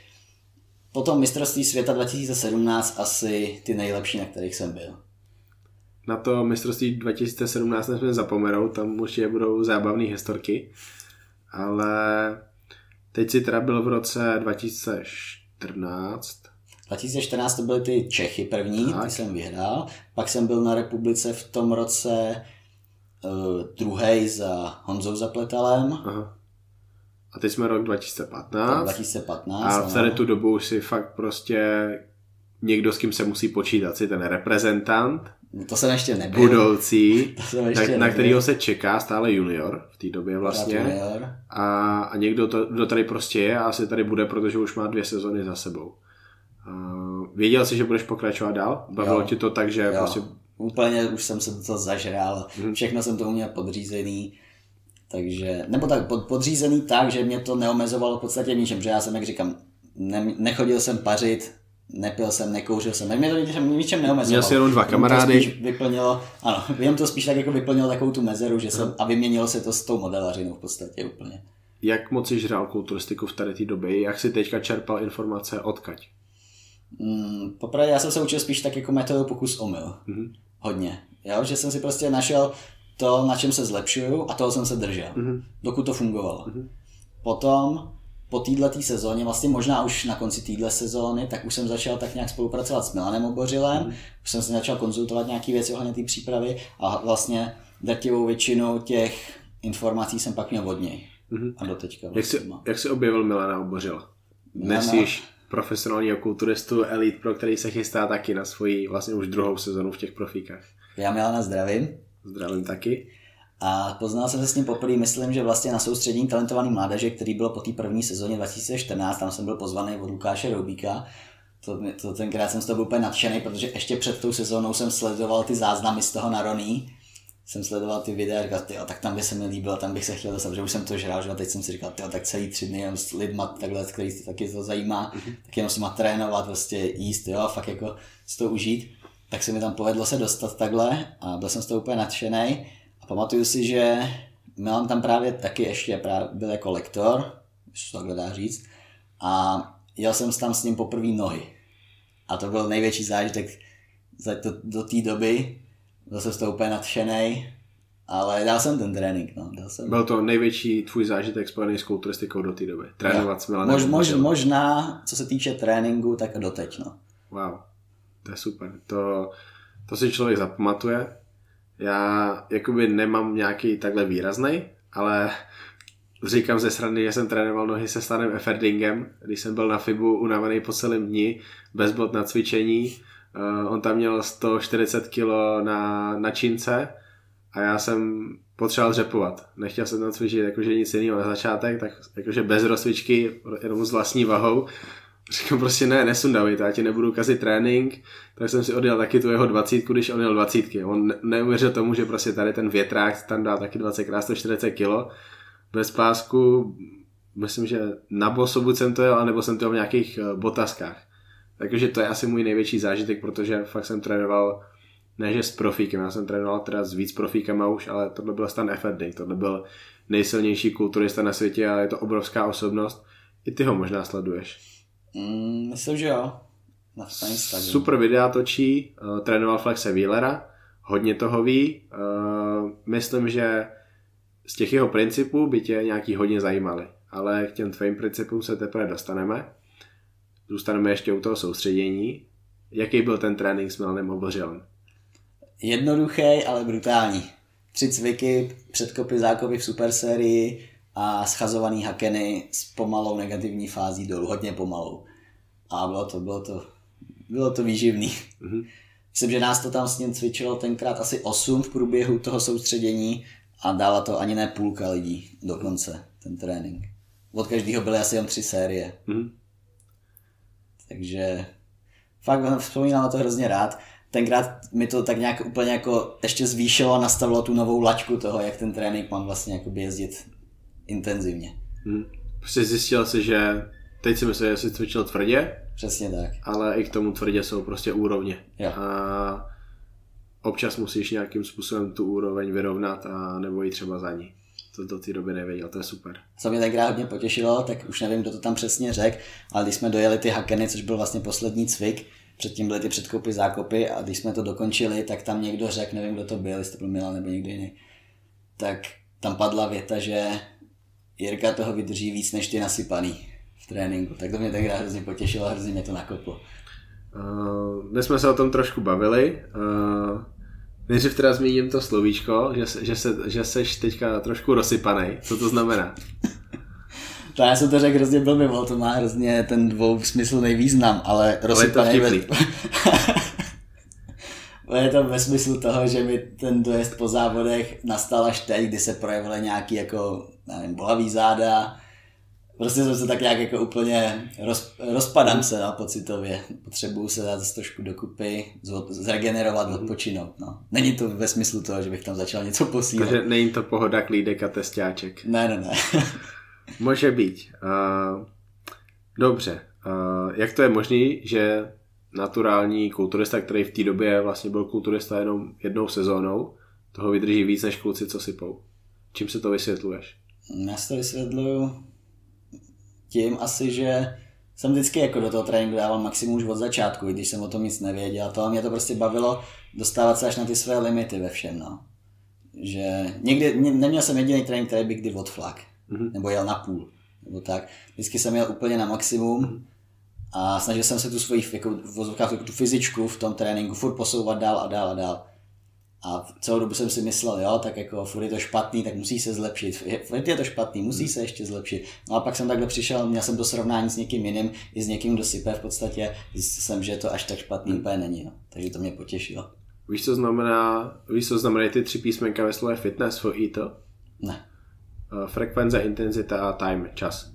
potom mistrovství světa 2017 asi ty nejlepší, na kterých jsem byl. Na to mistrovství 2017 nesmíme zapomenout, tam určitě budou zábavné historky, ale teď si teda byl v roce 2004 2014. 2014 to byly ty Čechy první, tak. ty jsem vyhrál. Pak jsem byl na republice v tom roce uh, druhý za Honzou Zapletalem. Aha. A teď jsme rok 2015. 2015. A v tady tu dobu si fakt prostě někdo, s kým se musí počítat, si ten reprezentant. No to jsem ještě nebyl. Budoucí, to jsem ještě na, na kterého se čeká stále junior v té době vlastně. A, a někdo, to, kdo tady prostě je a asi tady bude, protože už má dvě sezony za sebou. Uh, věděl jsi, že budeš pokračovat dál? Bavilo jo. ti to tak, že jo. prostě... Úplně už jsem se to zažral. Hmm. Všechno jsem tomu měl podřízený. Takže, nebo tak pod, podřízený tak, že mě to neomezovalo v podstatě ničem, protože já jsem, jak říkám, ne, nechodil jsem pařit, nepil jsem, nekouřil jsem, mě to ničem, ničem neomezovalo. Měl jsi jenom dva kamarády. To vyplnilo, ano, jenom to spíš tak jako vyplnilo takovou tu mezeru, že jsem, a vyměnilo se to s tou modelařinou v podstatě úplně. Jak moc jsi žral kulturistiku v tady té době? Jak si teďka čerpal informace odkaď? Mm, popravdě já jsem se učil spíš tak jako metodu pokus omyl. Mm-hmm. Hodně. Jo? Že jsem si prostě našel to, na čem se zlepšuju a toho jsem se držel. Mm-hmm. Dokud to fungovalo. Mm-hmm. Potom po této sezóně, vlastně možná už na konci téhle sezóny, tak už jsem začal tak nějak spolupracovat s Milanem Obořilem, mm. už jsem se začal konzultovat nějaké věci ohledně té přípravy a vlastně drtivou většinu těch informací jsem pak měl od něj. Mm. A do teďka. Jak, jsi, vlastně jak jsi objevil Milana Obořila? Dnes již profesionálního kulturistu Elite Pro, který se chystá taky na svoji vlastně už druhou sezonu v těch profíkách. Já Milana zdravím. Zdravím taky. A poznal jsem se s ním poprvé, myslím, že vlastně na soustředění talentovaný mládeže, který bylo po té první sezóně 2014, tam jsem byl pozvaný od Lukáše Roubíka. To, to tenkrát jsem z toho byl úplně nadšený, protože ještě před tou sezónou jsem sledoval ty záznamy z toho na Roní, jsem sledoval ty videa a říkal, tyjo, tak tam by se mi líbilo, tam bych se chtěl dostat, že už jsem to žral, že a teď jsem si říkal, tyjo, tak celý tři dny jenom s lidma, takhle, který se taky to zajímá, mm-hmm. tak jenom s nima trénovat, prostě jíst, jo, a fakt jako si to užít. Tak se mi tam povedlo se dostat takhle a byl jsem z toho úplně nadšený. A pamatuju si, že Milan tam právě taky ještě právě byl jako lektor, když to takhle dá říct, a jel jsem tam s ním poprvé nohy. A to byl největší zážitek za to, do té doby, byl jsem z toho úplně nadšený, ale dal jsem ten trénink. No, dal jsem. Byl to největší tvůj zážitek spojený s kulturistikou do té doby. Trénovat s Milanem. Mož, mož, možná, co se týče tréninku, tak doteď. No. Wow, to je super. To, to si člověk zapamatuje. Já jakoby nemám nějaký takhle výrazný, ale říkám ze strany, že jsem trénoval nohy se Stanem Efferdingem, když jsem byl na FIBu unavený po celém dni, bez bod na cvičení, Uh, on tam měl 140 kg na, na čince a já jsem potřeboval řepovat. Nechtěl jsem tam cvičit jakože nic jiného na začátek, tak jakože bez rozcvičky, jenom s vlastní vahou. Říkám prostě ne, nesundavej, já ti nebudu kazit trénink, tak jsem si odjel taky tu jeho dvacítku, když on měl dvacítky. On neuvěřil tomu, že prostě tady ten větrák tam dá taky 20 x 140 kg bez pásku, myslím, že na bosobu jsem to jel, anebo jsem to jel v nějakých eh, botaskách. Takže to je asi můj největší zážitek, protože fakt jsem trénoval ne že s profíkem, já jsem trénoval teda s víc profíkama už, ale tohle byl Stan Efferding, tohle byl nejsilnější kulturista na světě a je to obrovská osobnost. I ty ho možná sleduješ. Mm, myslím, že jo. Na Super videa točí, uh, trénoval Flexe Wheelera, hodně toho ví. Uh, myslím, že z těch jeho principů by tě nějaký hodně zajímali, ale k těm tvým principům se teprve dostaneme zůstaneme ještě u toho soustředění. Jaký byl ten trénink s Milanem Obořilem? Jednoduchý, ale brutální. Tři cviky, předkopy, zákopy v super sérii a schazovaný hakeny s pomalou negativní fází dolů, hodně pomalou. A bylo to, bylo to, bylo to výživný. Mm-hmm. Myslím, že nás to tam s ním cvičilo tenkrát asi 8 v průběhu toho soustředění a dala to ani ne půlka lidí dokonce, ten trénink. Od každého byly asi jen tři série. Mm-hmm. Takže fakt vzpomínám na to hrozně rád. Tenkrát mi to tak nějak úplně jako ještě zvýšilo a nastavilo tu novou laťku toho, jak ten trénink mám vlastně jakoby jezdit intenzivně. Hmm. Prostě zjistil si, že teď si myslím, že jsi cvičil tvrdě. Přesně tak. Ale i k tomu tvrdě jsou prostě úrovně. Jo. A občas musíš nějakým způsobem tu úroveň vyrovnat a nebo jít třeba za ní to do té doby nevěděl, to je super. Co mě tenkrát hodně potěšilo, tak už nevím, kdo to tam přesně řekl, ale když jsme dojeli ty hakeny, což byl vlastně poslední cvik, předtím byly ty předkopy, zákopy a když jsme to dokončili, tak tam někdo řekl, nevím, kdo to byl, jestli to byl Milan nebo někdo jiný, tak tam padla věta, že Jirka toho vydrží víc než ty nasypaný v tréninku. Tak to mě tenkrát hrozně potěšilo a hrozně mě to nakoplo. Uh, dnes jsme se o tom trošku bavili. Uh, Nejdřív teda zmíním to slovíčko, že, že, se, že seš teďka trošku rozsypaný. Co to znamená? To já jsem to řekl hrozně blbě, to má hrozně ten dvousmyslný význam, ale rozsypaný... Ale je to ve... je to ve smyslu toho, že mi ten dojezd po závodech nastal až teď, kdy se projevily nějaký jako, nevím, bolavý záda, prostě jsem se tak nějak jako úplně roz, rozpadám se no, pocitově. Potřebuju se dát trošku dokupy, zregenerovat, mm. odpočinout. No. Není to ve smyslu toho, že bych tam začal něco posílat. Takže není to pohoda, klídek a testáček. Ne, ne, ne. Může být. Uh, dobře. Uh, jak to je možné, že naturální kulturista, který v té době vlastně byl kulturista jenom jednou sezónou, toho vydrží víc než kluci, co sypou? Čím se to vysvětluješ? Já si to vysvětluju tím asi, že jsem vždycky jako do toho tréninku dával maximum už od začátku, i když jsem o tom nic nevěděl. To mě to prostě bavilo dostávat se až na ty své limity ve všem. No. Že někdy, neměl jsem jediný trénink, který by kdy odflak. Mm-hmm. Nebo jel na půl. Nebo tak. Vždycky jsem jel úplně na maximum. A snažil jsem se tu svoji jako, tu fyzičku v tom tréninku furt posouvat dál a dál a dál. A celou dobu jsem si myslel, jo, tak jako furt je to špatný, tak musí se zlepšit. Furt je to špatný, musí se ještě zlepšit. No a pak jsem takhle přišel, měl jsem to srovnání s někým jiným, i s někým, kdo sype v podstatě, zjistil jsem, že to až tak špatný úplně není, no. Takže to mě potěšilo. Víš, co znamená, víš, co znamená ty tři písmenka ve slově fitness for to? Ne. Uh, frekvence, intenzita a time, čas.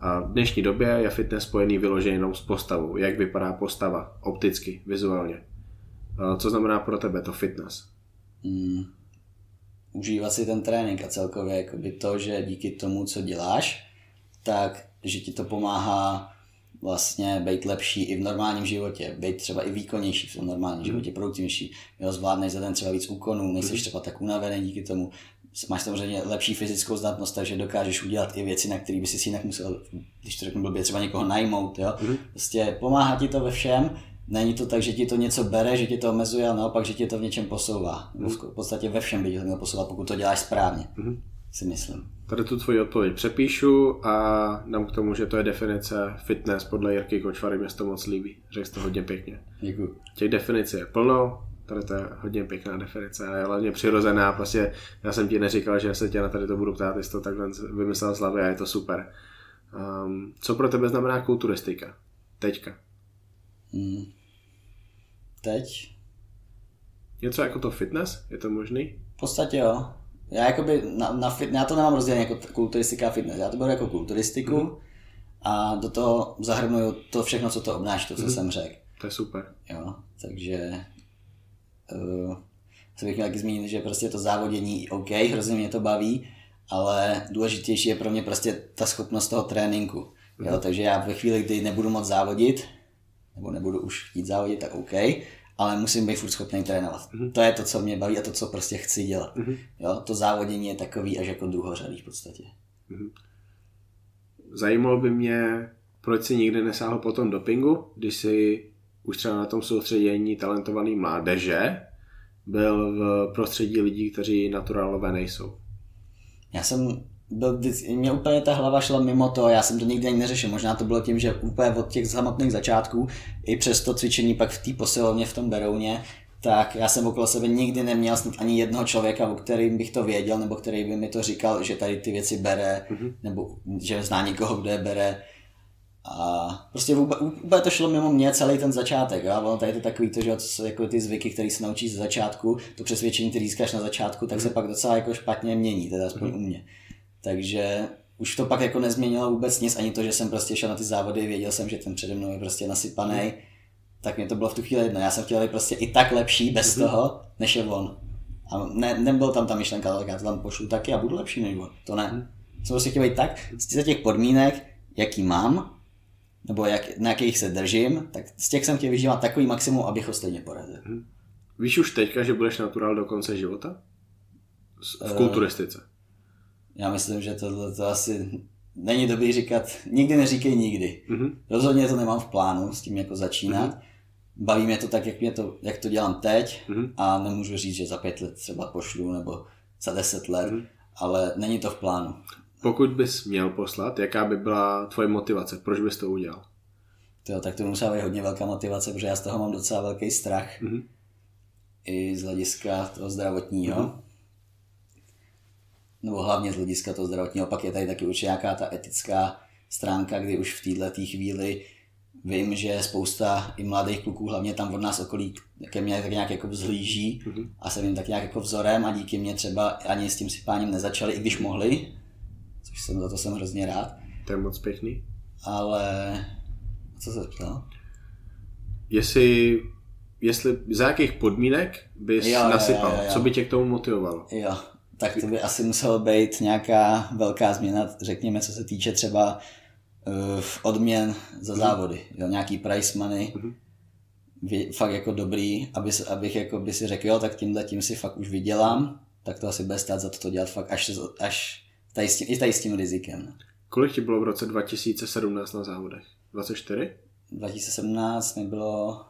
A v dnešní době je fitness spojený vyloženě jenom s postavou. Jak vypadá postava opticky, vizuálně. Uh, co znamená pro tebe to fitness? Mm, užívat si ten trénink a celkově jakoby to, že díky tomu, co děláš, tak že ti to pomáhá vlastně být lepší i v normálním životě, být třeba i výkonnější v tom normálním mm. životě, produktivnější, jo, zvládneš za den třeba víc úkonů, nejsi mm. třeba tak unavený díky tomu, máš samozřejmě lepší fyzickou zdatnost, takže dokážeš udělat i věci, na které by si jinak musel, když to řeknu blbě, třeba někoho najmout, jo. Mm. Prostě pomáhá ti to ve všem, není to tak, že ti to něco bere, že ti to omezuje, ale naopak, že ti to v něčem posouvá. Mm. V podstatě ve všem by ti to mělo posouvat, pokud to děláš správně, mm. si myslím. Tady tu tvoji odpověď přepíšu a dám k tomu, že to je definice fitness podle Jirky Kočvary, mě to moc líbí. Řekl jsi to hodně pěkně. Děkuji. Těch definicí je plno, tady to je hodně pěkná definice a je hlavně přirozená. Prostě já jsem ti neříkal, že se tě na tady to budu ptát, jsi to takhle vymyslel z hlavy a je to super. Um, co pro tebe znamená kulturistika? Teďka. Hmm. Teď? Něco jako to fitness? Je to možný? V podstatě jo. Já, jakoby na, na fit, já to nemám rozdělené jako kulturistika a fitness. Já to beru jako kulturistiku mm. a do toho zahrnuju to všechno, co to obnáší, to, co mm. jsem řekl. To je super. Jo, takže uh, se bych měl taky zmínit, že prostě to závodění OK, hrozně mě to baví, ale důležitější je pro mě prostě ta schopnost toho tréninku. Mm. Jo, takže já ve chvíli, kdy nebudu moc závodit, nebo nebudu už chtít závodit, tak OK, ale musím být furt schopný trénovat. Mm-hmm. To je to, co mě baví a to, co prostě chci dělat. Mm-hmm. Jo, to závodění je takový až jako druhořadý v podstatě. Mm-hmm. Zajímalo by mě, proč si nikdy nesáhl po tom dopingu, když jsi už třeba na tom soustředění talentovaný mládeže byl v prostředí lidí, kteří naturálové nejsou. Já jsem byl, mě úplně ta hlava šla mimo to, já jsem to nikdy ani neřešil, možná to bylo tím, že úplně od těch samotných začátků, i přes to cvičení pak v té posilovně v tom Berouně, tak já jsem okolo sebe nikdy neměl snad ani jednoho člověka, o kterým bych to věděl, nebo který by mi to říkal, že tady ty věci bere, mm-hmm. nebo že zná někoho, kdo je bere. A prostě úplně to šlo mimo mě celý ten začátek. A ono tady to takový to, že jako ty zvyky, které se naučíš z začátku, to přesvědčení, které získáš na začátku, tak se mhm. pak docela jako špatně mění, teda aspoň mm-hmm. u mě. Takže už to pak jako nezměnilo vůbec nic, ani to, že jsem prostě šel na ty závody, věděl jsem, že ten přede mnou je prostě nasypaný, mm. tak mě to bylo v tu chvíli jedno. Já jsem chtěl být prostě i tak lepší bez mm. toho, než je on. A ne, nebyl tam ta myšlenka, tak já to tam pošlu taky a budu lepší než on. To ne. Mm. Jsem prostě chtěl být tak, z těch podmínek, jaký mám, nebo jak, na jakých se držím, tak z těch jsem chtěl vyžívat takový maximum, abych ho stejně porazil. Mm. Víš už teďka, že budeš naturál do konce života? V kulturistice. Já myslím, že tohle to asi není dobrý říkat, nikdy neříkej nikdy. Mm-hmm. Rozhodně to nemám v plánu s tím jako začínat. Mm-hmm. Baví mě to tak, jak, mě to, jak to dělám teď mm-hmm. a nemůžu říct, že za pět let třeba pošlu nebo za deset let, mm-hmm. ale není to v plánu. Pokud bys měl poslat, jaká by byla tvoje motivace? Proč bys to udělal? To, tak to musela být hodně velká motivace, protože já z toho mám docela velký strach. Mm-hmm. I z hlediska toho zdravotního. Mm-hmm nebo hlavně z hlediska toho zdravotního, pak je tady taky určitě nějaká ta etická stránka, kdy už v této chvíli vím, že spousta i mladých kluků, hlavně tam od nás okolí, ke mně tak nějak jako vzhlíží mm-hmm. a se vím tak nějak jako vzorem a díky mě třeba ani s tím sypáním nezačali, i když mohli, což jsem za to jsem hrozně rád. To je moc pěkný. Ale co se ptal? Jestli, jestli za jakých podmínek bys jo, nasypal, jo, jo, jo. co by tě k tomu motivovalo? Jo, tak to by asi muselo být nějaká velká změna, řekněme, co se týče třeba uh, odměn za mhm. závody. Jo, nějaký price money, mm-hmm. fakt jako dobrý, aby, abych jako by si řekl, jo, tak tímhle tím si fakt už vydělám, tak to asi bude stát za to, to dělat fakt až, až tady s tím, i tady s tím rizikem. Kolik ti bylo v roce 2017 na závodech? 24? 2017 mi bylo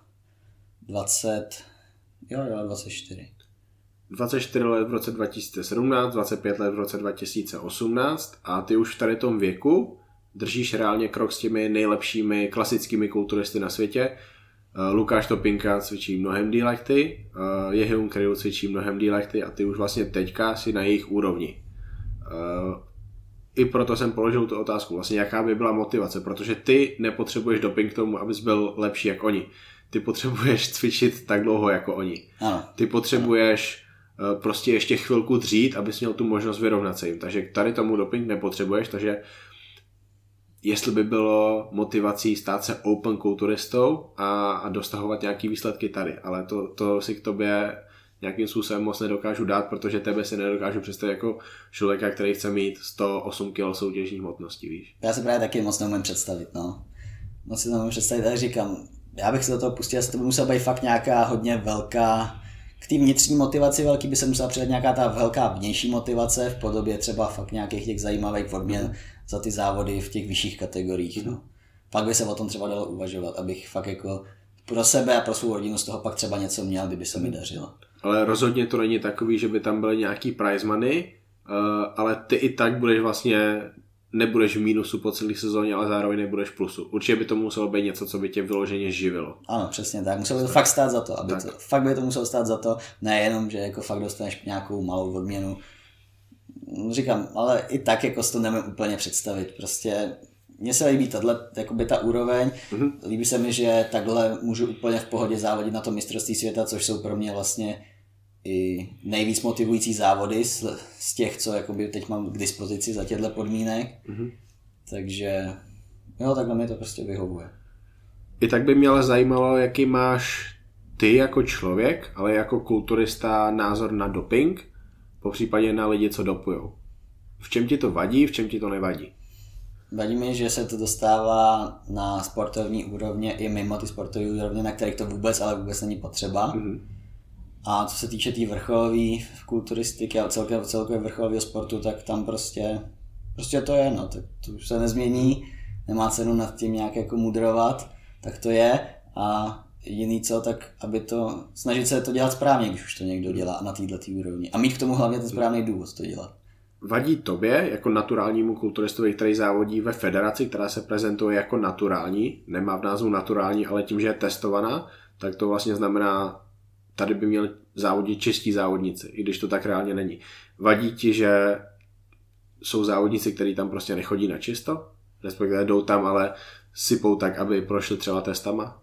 20, jo, jo, 24. 24 let v roce 2017, 25 let v roce 2018 a ty už v tady tom věku držíš reálně krok s těmi nejlepšími klasickými kulturisty na světě. Eh, Lukáš Topinka cvičí mnohem díl jak ty, eh, Jehyun Kryl cvičí mnohem díl jak ty a ty už vlastně teďka si na jejich úrovni. Eh, I proto jsem položil tu otázku, vlastně jaká by byla motivace, protože ty nepotřebuješ doping k tomu, abys byl lepší jak oni. Ty potřebuješ cvičit tak dlouho jako oni. Ano. Ty potřebuješ Eh, prostě ještě chvilku dřít, abys měl tu možnost vyrovnat se jim. Takže tady tomu doping nepotřebuješ, takže jestli by bylo motivací stát se open kulturistou a, a dostahovat nějaký výsledky tady, ale to, to si k tobě nějakým způsobem moc nedokážu dát, protože tebe si nedokážu představit jako člověka, který chce mít 108 kg soutěžní hmotnosti, víš. Já se právě taky moc neumím představit, no. Moc si to neumím představit, tak říkám, já bych se do toho pustil, to by musela být fakt nějaká hodně velká, k té vnitřní motivaci velký by se musela přidat nějaká ta velká vnější motivace v podobě třeba fakt nějakých těch zajímavých odměn za ty závody v těch vyšších kategoriích. No. Pak by se o tom třeba dalo uvažovat, abych fakt jako pro sebe a pro svou rodinu z toho pak třeba něco měl, kdyby se mi dařilo. Ale rozhodně to není takový, že by tam byly nějaký prize money, uh, ale ty i tak budeš vlastně nebudeš v mínusu po celé sezóně, ale zároveň nebudeš v plusu. Určitě by to muselo být něco, co by tě vyloženě živilo. Ano, přesně tak. Muselo by to fakt stát za to. Aby to fakt by to muselo stát za to. Nejenom, že jako fakt dostaneš nějakou malou odměnu. Říkám, ale i tak jako si to nemůžu úplně představit. Prostě mně se líbí tato, jakoby ta úroveň. Mm-hmm. Líbí se mi, že takhle můžu úplně v pohodě závodit na to mistrovství světa, což jsou pro mě vlastně i nejvíc motivující závody z, z těch, co jakoby teď mám k dispozici za těchto podmínek. Mm-hmm. Takže jo, takhle mi to prostě vyhovuje. I tak by mě ale zajímalo, jaký máš ty jako člověk, ale jako kulturista názor na doping, po případě na lidi, co dopujou. V čem ti to vadí, v čem ti to nevadí? Vadí mi, že se to dostává na sportovní úrovně i mimo ty sportovní úrovně, na kterých to vůbec, ale vůbec není potřeba. Mm-hmm. A co se týče té tý vrcholové kulturistiky a celkově, celkově vrcholového sportu, tak tam prostě, prostě to je, no, tak to už se nezmění, nemá cenu nad tím nějak jako mudrovat, tak to je a jediný co, tak aby to, snažit se to dělat správně, když už to někdo dělá na této úrovni a mít k tomu hlavně ten správný důvod to dělat. Vadí tobě jako naturálnímu kulturistovi, který závodí ve federaci, která se prezentuje jako naturální, nemá v názvu naturální, ale tím, že je testovaná, tak to vlastně znamená, tady by měl závodit čistí závodníci, i když to tak reálně není. Vadí ti, že jsou závodníci, kteří tam prostě nechodí na čisto, respektive jdou tam, ale sypou tak, aby prošli třeba testama?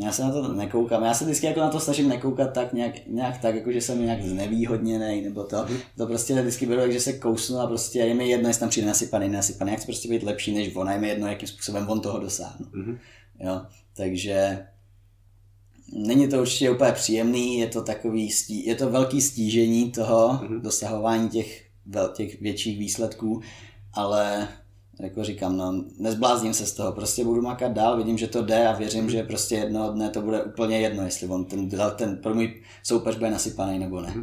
Já se na to nekoukám. Já se vždycky jako na to snažím nekoukat tak nějak, nějak tak, jako že jsem nějak znevýhodněný, nebo to. To prostě vždycky beru, že se kousnu a prostě je mi jedno, jestli tam přijde nasypaný, nasypaný. Já chci prostě být lepší než on a je mi jedno, jakým způsobem on toho dosáhne. Mm. Jo, takže není to určitě úplně příjemný, je to takový, stí, je to velký stížení toho mm. dosahování těch, těch větších výsledků, ale jako říkám, no, nezblázním se z toho, prostě budu makat dál, vidím, že to jde a věřím, že prostě jednoho dne to bude úplně jedno, jestli on ten, ten pro můj soupeř bude nasypaný nebo ne.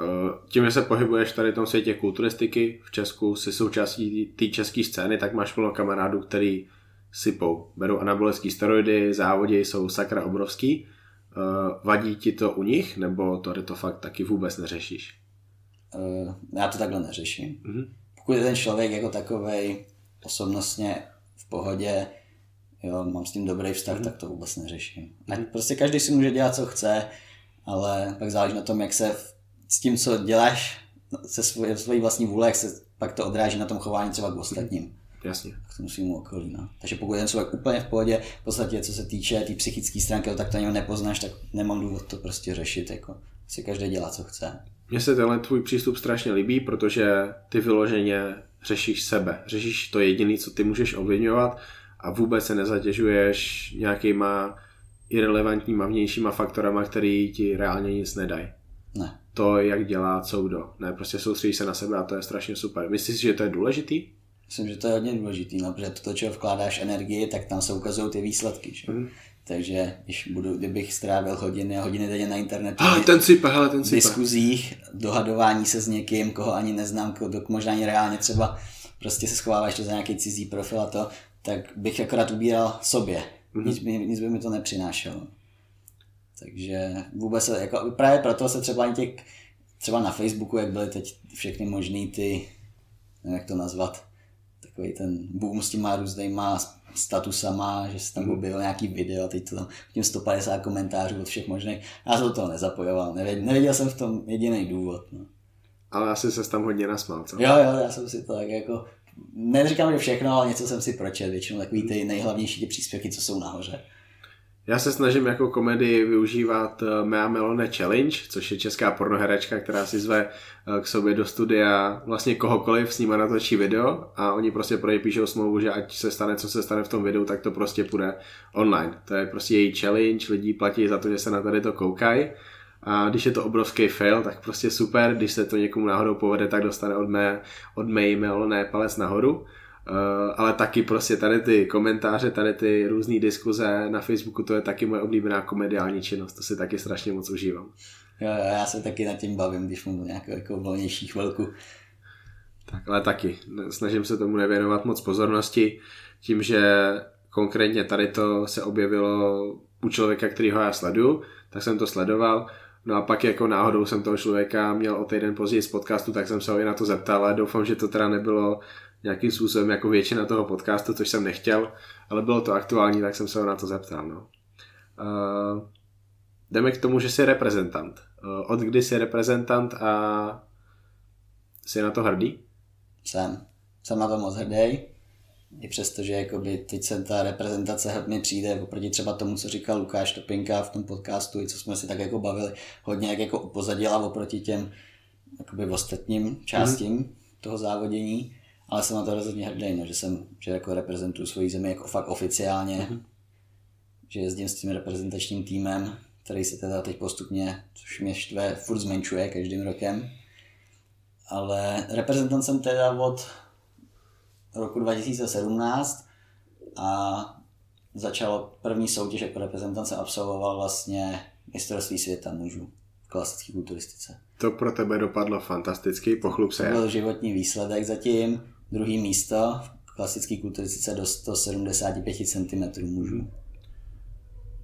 Eh, tím, že se pohybuješ tady v tom světě kulturistiky, v Česku si součástí té české scény, tak máš plno kamarádů, který sypou. Berou anabolické steroidy, závodě jsou sakra obrovský. Eh, vadí ti to u nich, nebo to to fakt taky vůbec neřešíš? Uh, já to takhle neřeším. Mm-hmm pokud je ten člověk jako takový osobnostně v pohodě, jo, mám s tím dobrý vztah, mm. tak to vůbec neřeším. Mm. Prostě každý si může dělat, co chce, ale pak záleží na tom, jak se s tím, co děláš, se svojí, svojí vlastní vůle, jak se pak to odráží na tom chování třeba k ostatním. Mm. Jasně. K tomu svým okolí. No. Takže pokud je ten člověk úplně v pohodě, v podstatě co se týče té tý psychické stránky, tak to ani nepoznáš, tak nemám důvod to prostě řešit. Jako. Si každý dělá, co chce. Mně se tenhle tvůj přístup strašně líbí, protože ty vyloženě řešíš sebe. Řešíš to jediné, co ty můžeš ovlivňovat a vůbec se nezatěžuješ nějakýma irrelevantníma vnějšíma faktorama, který ti reálně nic nedají. Ne. To, jak dělá co kdo. Ne, prostě soustředíš se na sebe a to je strašně super. Myslíš, že to je důležitý? Myslím, že to je hodně důležitý, no, protože to, čeho vkládáš energii, tak tam se ukazují ty výsledky. Že? Mm. Takže když budu, kdybych strávil hodiny a hodiny denně na internetu, ah, ten sype, hele, ten sype. diskuzích, dohadování se s někým, koho ani neznám, koho, možná ani reálně třeba prostě se schováváš to za nějaký cizí profil a to, tak bych akorát ubíral sobě. Mm-hmm. Nic, by, nic by mi to nepřinášelo. Takže vůbec se, jako, právě proto se třeba ani těch, třeba na Facebooku, jak byly teď všechny možný ty, nevím, jak to nazvat, takový ten boom s těma různýma statusama, že se tam objevil nějaký video, teď to tam tím 150 komentářů od všech možných. Já se do toho nezapojoval, nevěděl, nevěděl jsem v tom jediný důvod. No. Ale asi se tam hodně nasmál, co? Jo, jo, já jsem si to tak jako, neříkám, že všechno, ale něco jsem si pročet, většinou takový ty nejhlavnější ty příspěvky, co jsou nahoře. Já se snažím jako komedii využívat eh, Mea Melone Challenge, což je česká pornoherečka, která si zve eh, k sobě do studia vlastně kohokoliv, s nima natočí video a oni prostě pro píšou smlouvu, že ať se stane, co se stane v tom videu, tak to prostě půjde online. To je prostě její challenge, lidi platí za to, že se na tady to koukají A když je to obrovský fail, tak prostě super, když se to někomu náhodou povede, tak dostane od mé, od mé e ne palec nahoru. Uh, ale taky prostě tady ty komentáře, tady ty různé diskuze na Facebooku, to je taky moje oblíbená komediální činnost, to si taky strašně moc užívám. Jo, jo, já se taky nad tím bavím, když mám nějakou jako volnější chvilku. Tak, ale taky, snažím se tomu nevěnovat moc pozornosti, tím, že konkrétně tady to se objevilo u člověka, kterýho já sleduju, tak jsem to sledoval, No a pak jako náhodou jsem toho člověka měl o týden později z podcastu, tak jsem se ho i na to zeptal, ale doufám, že to teda nebylo nějakým způsobem jako většina toho podcastu, což jsem nechtěl, ale bylo to aktuální, tak jsem se ho na to zeptal. No. Uh, jdeme k tomu, že jsi reprezentant. Uh, od kdy jsi reprezentant a jsi na to hrdý? Jsem. Jsem na to moc hrdý. I přesto, že jakoby teď se ta reprezentace mi přijde oproti třeba tomu, co říkal Lukáš Topinka v tom podcastu, i co jsme si tak jako bavili, hodně jak jako upozadila oproti těm jakoby ostatním částím mm. toho závodění ale jsem na to rozhodně hrdý, no, že jsem, že jako reprezentuju svoji zemi jako fakt oficiálně, mm-hmm. že jezdím s tím reprezentačním týmem, který se teda teď postupně, což mě štve, furt zmenšuje každým rokem. Ale reprezentant jsem teda od roku 2017 a začalo první soutěž jako reprezentant jsem absolvoval vlastně mistrovství světa mužů v klasické kulturistice. To pro tebe dopadlo fantasticky, pochlup se. To byl životní výsledek zatím druhý místo v klasické kulturistice do 175 cm mužů.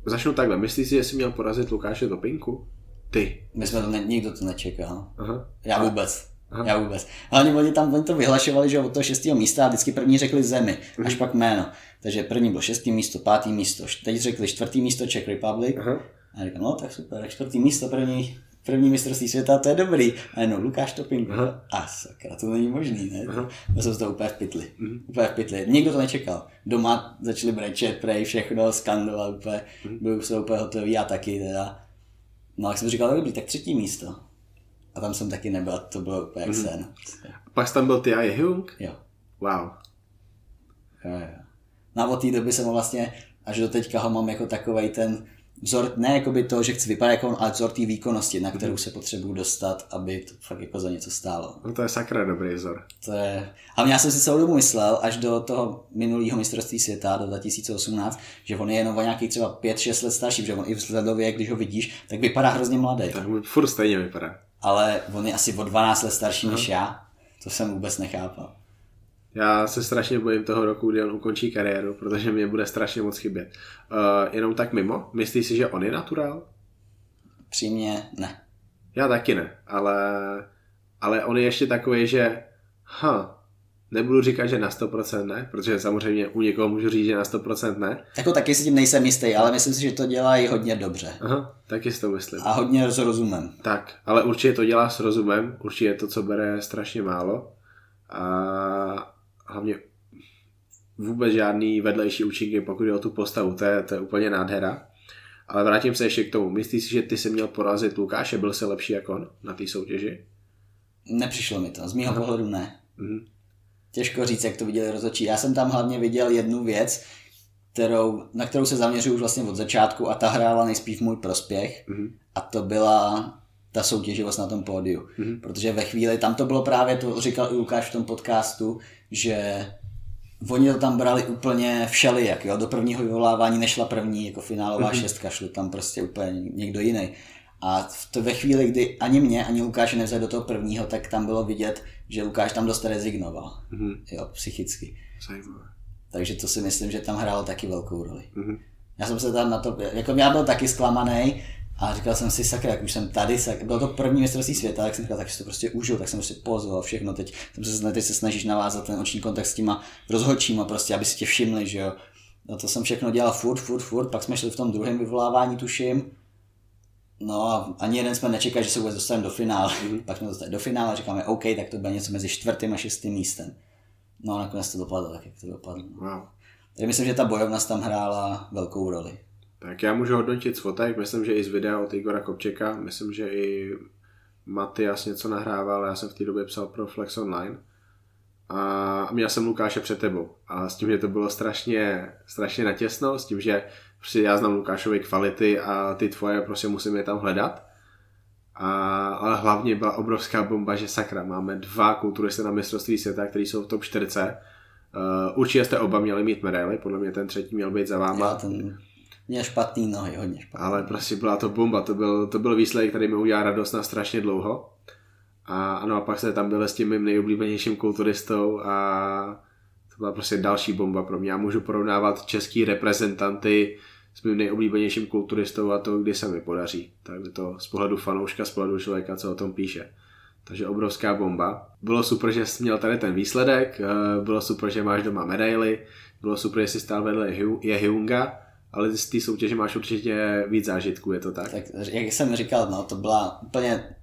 Začnu takhle. Myslíš si, že jsi měl porazit Lukáše Topinku? Ty. My jsme to ne, nikdo to nečekal. Aha. Já vůbec. Aha. Já vůbec. Hlavně oni tam oni to vyhlašovali, že od toho šestého místa a vždycky první řekli zemi, mhm. až pak jméno. Takže první bylo šestý místo, pátý místo, teď řekli čtvrtý místo Czech Republic. Aha. A říkám, no tak super, čtvrtý místo, první první mistrovství světa, to je dobrý. A jenom Lukáš Topinko. A sakra, to není možný, ne? Aha. To jsem to úplně v pytli. Mm. Úplně v pytli. Nikdo to nečekal. Doma začali brečet, prej, všechno, skandovat, úplně, mm. byli se úplně hotoví a taky teda. No a jsem říkal, dobrý, tak třetí místo. A tam jsem taky nebyl, to bylo úplně jak mm. sen. Pak tam byl ty a Jehung? Jo. Wow. Jo, jo. No a od té doby jsem vlastně, až do teďka ho mám jako takovej ten, vzor, ne jako by to, že chci vypadat jako on, ale vzor té výkonnosti, na kterou mhm. se potřebuji dostat, aby to fakt jako za něco stálo. No to je sakra dobrý vzor. To je... A já jsem si celou dobu myslel, až do toho minulého mistrovství světa, do 2018, že on je jenom o nějakých třeba 5-6 let starší, že on i vzhledově, když ho vidíš, tak vypadá hrozně mladý. Tak furt stejně vypadá. Ale on je asi o 12 let starší než já. To jsem vůbec nechápal. Já se strašně bojím toho roku, kdy on ukončí kariéru, protože mě bude strašně moc chybět. Uh, jenom tak mimo, myslíš si, že on je naturál? Přímě ne. Já taky ne, ale, ale on je ještě takový, že ha, nebudu říkat, že na 100% ne, protože samozřejmě u někoho můžu říct, že na 100% ne. Jako taky si tím nejsem jistý, ale myslím si, že to dělá i hodně dobře. Aha, taky si to myslím. A hodně s rozumem. Tak, ale určitě to dělá s rozumem, určitě to, co bere, strašně málo. A hlavně vůbec žádný vedlejší účinky, pokud je o tu postavu, to je, to je úplně nádhera. Ale vrátím se ještě k tomu. Myslíš si, že ty jsi měl porazit Lukáše? Byl se lepší jako on na té soutěži? Nepřišlo mi to. Z mého pohledu ne. Mm-hmm. Těžko říct, jak to viděli rozhodčí. Já jsem tam hlavně viděl jednu věc, kterou, na kterou se zaměřuju už vlastně od začátku a ta hrála nejspíš v můj prospěch. Mm-hmm. A to byla ta soutěživost na tom pódiu. Mm-hmm. Protože ve chvíli, tam to bylo právě, to říkal i Lukáš v tom podcastu, že oni to tam brali úplně všelijak, jo? do prvního vyvolávání nešla první jako finálová mm-hmm. šestka, šlo tam prostě úplně někdo jiný. A v to ve chvíli, kdy ani mě, ani Lukáše nevzali do toho prvního, tak tam bylo vidět, že Lukáš tam dost rezignoval. Mm-hmm. Jo, psychicky. Zajímavé. Takže to si myslím, že tam hrálo taky velkou roli. Mm-hmm. Já jsem se tam na to, jako já byl taky zklamaný, a říkal jsem si, sakra, jak už jsem tady, sak, bylo to první mistrovství světa, tak jsem říkal, tak si to prostě užil, tak jsem prostě pozval všechno, teď, jsem se, teď se snažíš navázat ten oční kontakt s těma rozhodčíma prostě, aby si tě všimli, že jo. No to jsem všechno dělal furt, furt, furt, pak jsme šli v tom druhém vyvolávání, tuším. No a ani jeden jsme nečekali, že se vůbec dostaneme do finále. Mm-hmm. pak jsme dostali do finále a říkáme, OK, tak to bude něco mezi čtvrtým a šestým místem. No a nakonec to dopadlo tak, jak to dopadlo. Wow. Takže myslím, že ta bojovnost tam hrála velkou roli. Tak já můžu hodnotit z fotek, myslím, že i z videa od Igora Kopčeka, myslím, že i Matias něco nahrával, já jsem v té době psal pro Flex Online a měl jsem Lukáše před tebou a s tím, že to bylo strašně, strašně natěsno, s tím, že prostě já znám Lukášovi kvality a ty tvoje prostě musím je tam hledat A, ale hlavně byla obrovská bomba, že sakra, máme dva kulturisty na mistrovství světa, kteří jsou v top 40. Uh, určitě jste oba měli mít medaily, podle mě ten třetí měl být za váma. Já ten měl špatný nohy, hodně špatný. Ale prostě byla to bomba, to byl, to byl výsledek, který mi udělal radost na strašně dlouho. A ano, a pak se tam byl s tím mým nejoblíbenějším kulturistou a to byla prostě další bomba pro mě. Já můžu porovnávat český reprezentanty s mým nejoblíbenějším kulturistou a to, kdy se mi podaří. Takže to z pohledu fanouška, z pohledu člověka, co o tom píše. Takže obrovská bomba. Bylo super, že jsi měl tady ten výsledek, eh, bylo super, že máš doma medaily, bylo super, že jsi stál vedle je Hyunga, ale z té soutěže máš určitě víc zážitků, je to tak? Tak jak jsem říkal, no, to byla úplně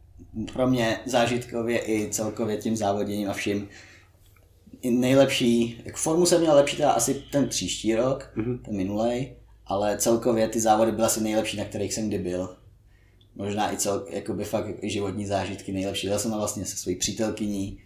pro mě zážitkově i celkově tím závoděním a vším nejlepší, jak formu jsem měl lepší teda asi ten příští rok, mm-hmm. ten minulej, ale celkově ty závody byly asi nejlepší, na kterých jsem kdy byl. Možná i cel, jakoby fakt i životní zážitky nejlepší. Byl jsem tam vlastně se svojí přítelkyní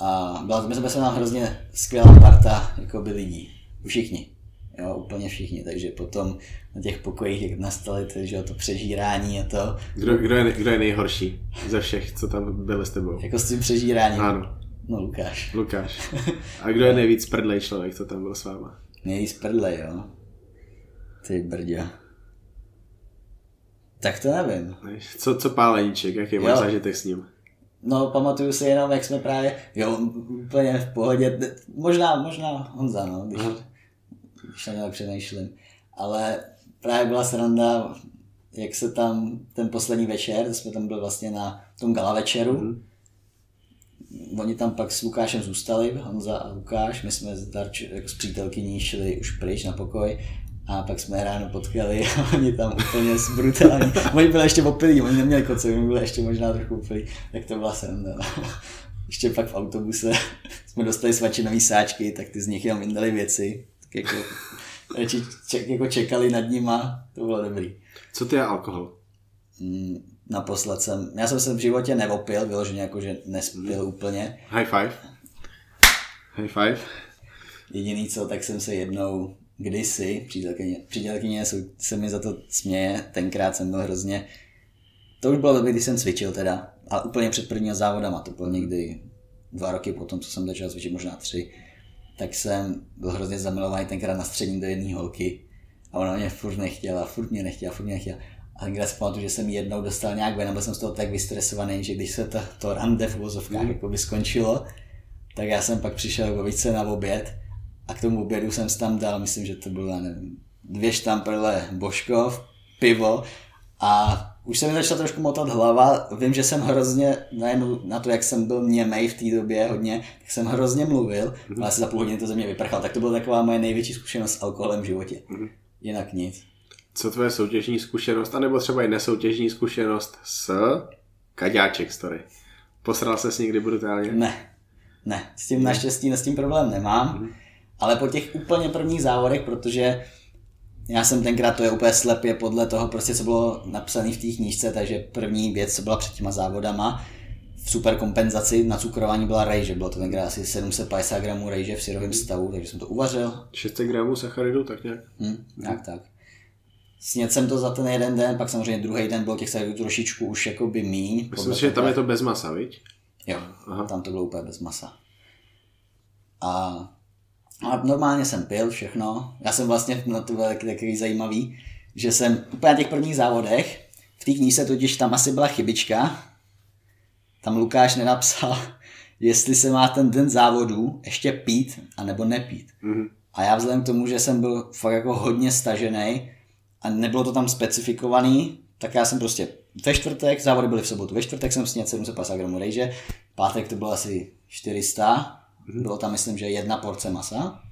a byla, my jsme se tam hrozně skvělá parta jakoby lidí. Všichni. Jo, úplně všichni, takže potom na těch pokojích, jak nastaly to, že to přežírání a to. Kdo, kdo, je, kdo je nejhorší ze všech, co tam byli s tebou? Jako s tím přežíráním? Ano. No Lukáš. Lukáš. A kdo je nejvíc prdlej člověk, co tam byl s váma? Nejvíc prdlej, jo. Ty brdě. Tak to nevím. Co, co páleníček, jaký máš zážitek s ním? No, pamatuju si jenom, jak jsme právě, jo, úplně v pohodě, možná, možná Honza, no, když, Aha. Když na nějak přemýšlím. Ale právě byla sranda, jak se tam ten poslední večer, jsme tam byli vlastně na tom gala večeru, mm-hmm. Oni tam pak s Lukášem zůstali, Honza a Lukáš, my jsme s, Darč, jako s přítelkyní šli už pryč na pokoj a pak jsme ráno potkali a oni tam úplně brutální. Oni byli ještě opilí, oni neměli koce, oni byli ještě možná trochu opilí, tak to byla sranda. Ještě pak v autobuse jsme dostali svačinový sáčky, tak ty z nich jenom vyndali věci. Jako, ček, jako čekali nad nima, to bylo dobrý. Co ty je alkohol? Mm, naposled jsem, já jsem se v životě neopil, vyloženě jako, že nespil mm. úplně. High five. High five. Jediný co, tak jsem se jednou kdysi, přítelkyně, přítelkyně se mi za to směje, tenkrát jsem byl hrozně, to už bylo době, když jsem cvičil teda, ale úplně před prvního závodama, to bylo někdy dva roky potom, co jsem začal cvičit, možná tři, tak jsem byl hrozně zamilovaný tenkrát na střední do jedné holky a ona mě furt nechtěla, furt mě nechtěla, furt mě nechtěla. A tenkrát si pamatuju, že jsem jednou dostal nějak ven, byl jsem z toho tak vystresovaný, že když se to, to rande v vozovkách mm. jako by skončilo, tak já jsem pak přišel více na oběd a k tomu obědu jsem si tam dal, myslím, že to bylo, nevím, dvě štamperle Božkov, pivo a už se mi začala trošku motat hlava. Vím, že jsem hrozně, najednou na to, jak jsem byl němej v té době hodně, tak jsem hrozně mluvil, mm-hmm. ale asi za půl hodiny to ze mě vyprchal. Tak to byla taková moje největší zkušenost s alkoholem v životě. Mm-hmm. Jinak nic. Co tvoje soutěžní zkušenost, anebo třeba i nesoutěžní zkušenost s Kaďáček story? Posral se s někdy brutálně? Ne, ne, s tím naštěstí s tím problém nemám. Mm-hmm ale po těch úplně prvních závodech, protože já jsem tenkrát, to je úplně slepě podle toho, prostě co bylo napsané v té knížce, takže první věc, co byla před těma závodama, v super kompenzaci na cukrování byla rejže, bylo to tenkrát asi 750 gramů rejže v syrovém stavu, takže jsem to uvařil. 600 gramů sacharidu, tak nějak? Hmm, nějak tak. Sněd jsem to za ten jeden den, pak samozřejmě druhý den bylo těch sacharidů trošičku už jako by míň. Myslím, že tam je to bez masa, viď? Jo, Aha. tam to bylo úplně bez masa. A a normálně jsem pil všechno. Já jsem vlastně, no to bylo taky takový zajímavý, že jsem úplně na těch prvních závodech, v té knížce totiž tam asi byla chybička, tam Lukáš nenapsal, jestli se má ten den závodu ještě pít, anebo nepít. Mm-hmm. A já vzhledem k tomu, že jsem byl fakt jako hodně stažený a nebylo to tam specifikovaný, tak já jsem prostě ve čtvrtek, závody byly v sobotu, ve čtvrtek jsem snědl 750 gramů rejže, pátek to bylo asi 400, Mm-hmm. Bylo tam, myslím, že jedna porce masa.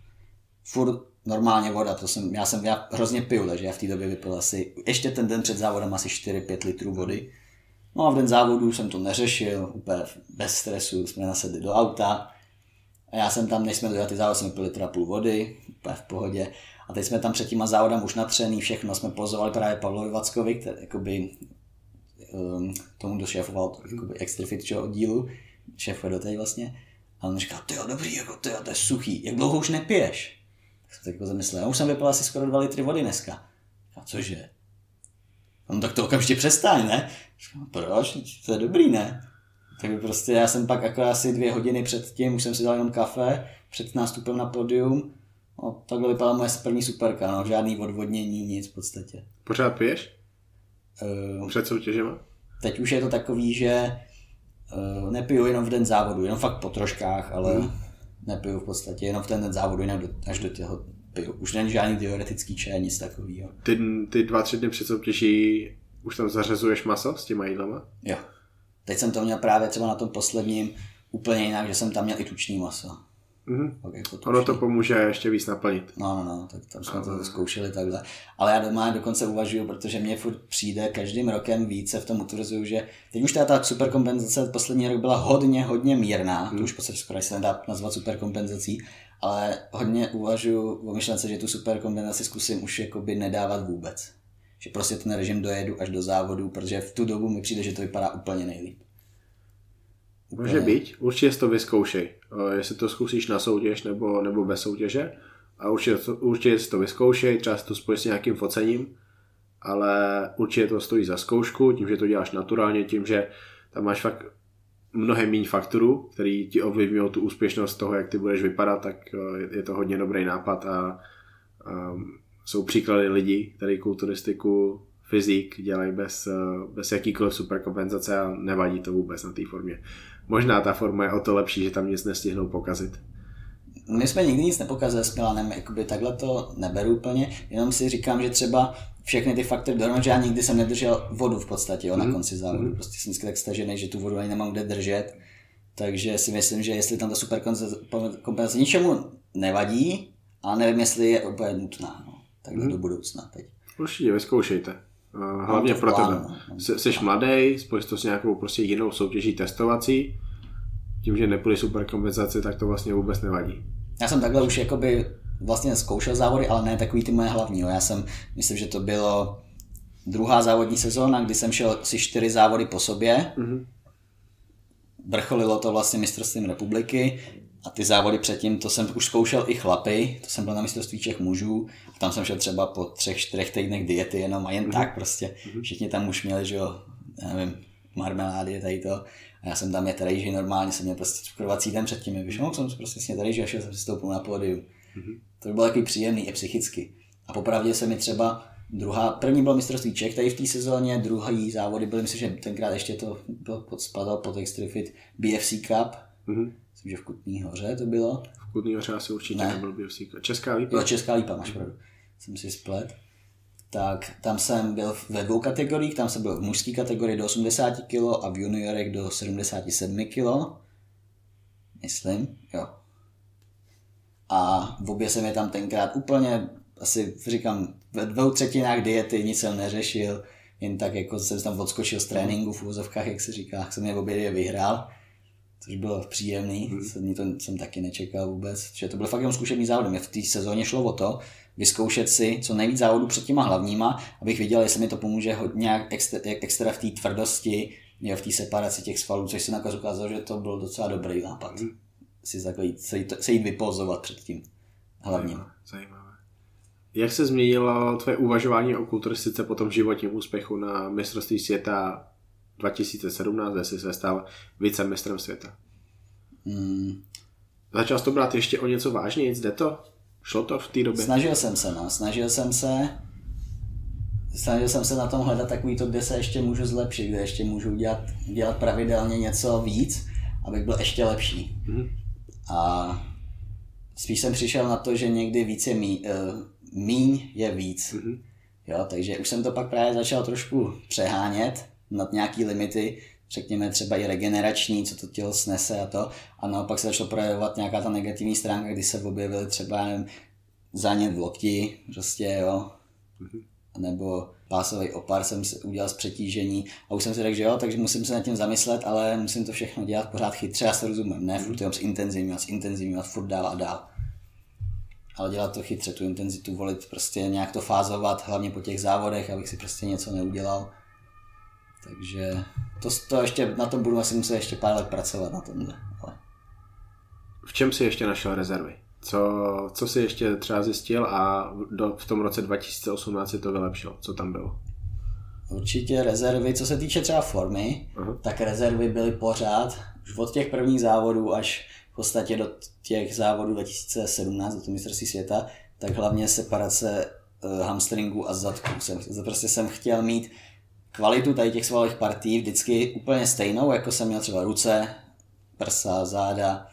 Furt normálně voda, to jsem, já jsem, já hrozně piju, takže já v té době vypil asi, ještě ten den před závodem asi 4-5 litrů vody. No a v den závodu jsem to neřešil, úplně bez stresu, jsme nasedli do auta. A já jsem tam, než jsme dojeli ty závody, jsem vypil litra půl vody, úplně v pohodě. A teď jsme tam před těma závodem už natřený, všechno jsme pozvali právě Pavlovi Vackovi, který jakoby, um, tomu došéfoval jakoby extrafit oddílu, šéfuje do té vlastně. A on říkal, ty jo, dobrý, jako ty jo, to je suchý, jak dlouho už nepiješ? Tak jsem tak jako zamyslel, já už jsem vypil asi skoro 2 litry vody dneska. A cože? No tak to okamžitě přestaň, ne? Říkám, proč? To je dobrý, ne? Tak prostě já jsem pak jako asi dvě hodiny před tím, už jsem si dal jenom kafe, před nástupem na podium. No, takhle vypadala moje první superka, no, žádný odvodnění, nic v podstatě. Pořád piješ? Uh, Před soutěžema? teď už je to takový, že nepiju jenom v den závodu, jenom fakt po troškách, ale hmm. nepiju v podstatě jenom v ten den závodu, jinak do, až do těho piju. Už není žádný teoretický čaj, nic takového. Ty, ty dva, tři dny před soutěží už tam zařazuješ maso s těma jídlama? Jo. Teď jsem to měl právě třeba na tom posledním úplně jinak, že jsem tam měl i tuční maso. Mhm. Pak jako Ono to pomůže ještě víc naplnit. No, no, no, tak tam jsme to zkoušeli takhle. Ale já doma dokonce uvažuju, protože mě furt přijde každým rokem více v tom utvrzuju, že teď už ta, ta superkompenzace poslední rok byla hodně, hodně mírná, hmm. to už prostě skoro se nedá nazvat superkompenzací, ale hodně uvažuju o myšlence, že tu superkompenzaci zkusím už jakoby nedávat vůbec. Že prostě ten režim dojedu až do závodu, protože v tu dobu mi přijde, že to vypadá úplně nejlíp. Může být, určitě si to vyzkoušej. Eh, Jestli to zkusíš na soutěž nebo, nebo bez soutěže. A určitě, určitě si to vyzkoušej, třeba si to spojíš s nějakým focením, ale určitě to stojí za zkoušku, tím, že to děláš naturálně, tím, že tam máš fakt mnohem méně faktorů, který ti ovlivňují tu úspěšnost toho, jak ty budeš vypadat, tak eh, je to hodně dobrý nápad a, a jsou příklady lidí, který kulturistiku, fyzik dělají bez, eh, bez jakýkoliv superkompenzace a nevadí to vůbec na té formě. Možná ta forma je o to lepší, že tam nic nestihnou pokazit. My jsme nikdy nic nepokazili s Milanem, jakoby takhle to neberu úplně, jenom si říkám, že třeba všechny ty faktory dohromady, že já nikdy jsem nedržel vodu v podstatě jo, na konci závodu. Prostě jsem vždycky tak stažený, že tu vodu ani nemám kde držet. Takže si myslím, že jestli tam ta superkompenzace ničemu nevadí, ale nevím, jestli je úplně nutná. No. Takhle do budoucna teď. Určitě vyzkoušejte. Eh, Hlavně pro tebe. Jsi, mladý, spojíš to s nějakou prostě jinou soutěží testovací. Tím, že nepůjde superkompenzace, tak to vlastně vůbec nevadí. Já jsem takhle už jakoby vlastně zkoušel závody, ale ne takový ty moje hlavní. Já jsem, myslím, že to bylo druhá závodní sezóna, kdy jsem šel si čtyři závody po sobě. Mhm. Vrcholilo to vlastně mistrovstvím republiky a ty závody předtím, to jsem už zkoušel i chlapy, to jsem byl na mistrovství Čech mužů a tam jsem šel třeba po třech, čtyřech týdnech diety jenom a jen tak prostě. Všichni tam už měli, že jo, já nevím, marmelády, tady to. A já jsem tam je rejži, normálně jsem měl prostě cukrovací den předtím, jak vyšel, jsem si prostě snět rejži a šel jsem si stoupnul na pódium. To by bylo takový příjemný i psychicky. A popravdě se mi třeba druhá, první bylo mistrovství Čech tady v té sezóně, druhý závody byly, myslím, že tenkrát ještě to pod, spadal pod Extrafit BFC Cup, Mhm. Myslím, že v Kutný hoře to bylo. V Kutný hoře asi určitě Ne. nebyl BFC. Česká lípa? Jo, Česká lípa, máš pravdu. Jsem si splet. Tak tam jsem byl ve dvou kategoriích, tam jsem byl v mužské kategorii do 80 kg a v juniorech do 77 kg. Myslím, jo. A v obě jsem je tam tenkrát úplně, asi říkám, ve dvou třetinách diety nic jsem neřešil, jen tak jako jsem tam odskočil z tréninku v úzovkách, jak se říká, jsem je v obě vyhrál, což bylo příjemný, hmm. jsem, to jsem taky nečekal vůbec, že to byl fakt jenom zkušený závod, mě v té sezóně šlo o to, vyzkoušet si co nejvíc závodů před těma hlavníma, abych viděl, jestli mi to pomůže hodně nějak extra, extra v té tvrdosti, jo, v té separaci těch svalů, což se nakonec ukázalo, že to byl docela dobrý nápad. Hmm. Si takhle jít, se, jít, se jít vypozovat před tím hlavním. Zajímavé. Jak se změnilo tvoje uvažování o kulturistice po tom životním úspěchu na mistrovství světa 2017, kde jsi se stal vicemistrem světa? Hmm. Začal jsi to brát ještě o něco vážněji, jde to? Šlo to v té době? Snažil jsem se, no, snažil jsem se, snažil jsem se na tom hledat takový to, kde se ještě můžu zlepšit, kde ještě můžu dělat, dělat pravidelně něco víc, abych byl ještě lepší. Mhm. A spíš jsem přišel na to, že někdy víc je mí, uh, míň je víc. Mhm. Jo, takže už jsem to pak právě začal trošku přehánět nad nějaký limity, řekněme třeba i regenerační, co to tělo snese a to. A naopak se začalo projevovat nějaká ta negativní stránka, kdy se objevily třeba nevím, zánět v lokti, prostě jo, nebo pásový opar jsem si udělal z přetížení a už jsem si řekl, že jo, takže musím se nad tím zamyslet, ale musím to všechno dělat pořád chytře, já se rozumím, ne furt jenom s intenzivním, s intenzivním a furt dál a dál. Ale dělat to chytře, tu intenzitu volit, prostě nějak to fázovat, hlavně po těch závodech, abych si prostě něco neudělal. Takže to, to ještě, na tom budu asi muset ještě pár let pracovat na tomhle. Ale V čem jsi ještě našel rezervy? Co, co jsi ještě třeba zjistil a do, v tom roce 2018 si to vylepšil? Co tam bylo? Určitě rezervy, co se týče třeba formy, Aha. tak rezervy byly pořád už od těch prvních závodů až v podstatě do těch závodů 2017, do toho mistrovství světa, tak hlavně separace uh, hamstringu a zadku. Jsem, prostě jsem chtěl mít kvalitu tady těch svalových partí vždycky úplně stejnou, jako jsem měl třeba ruce, prsa, záda,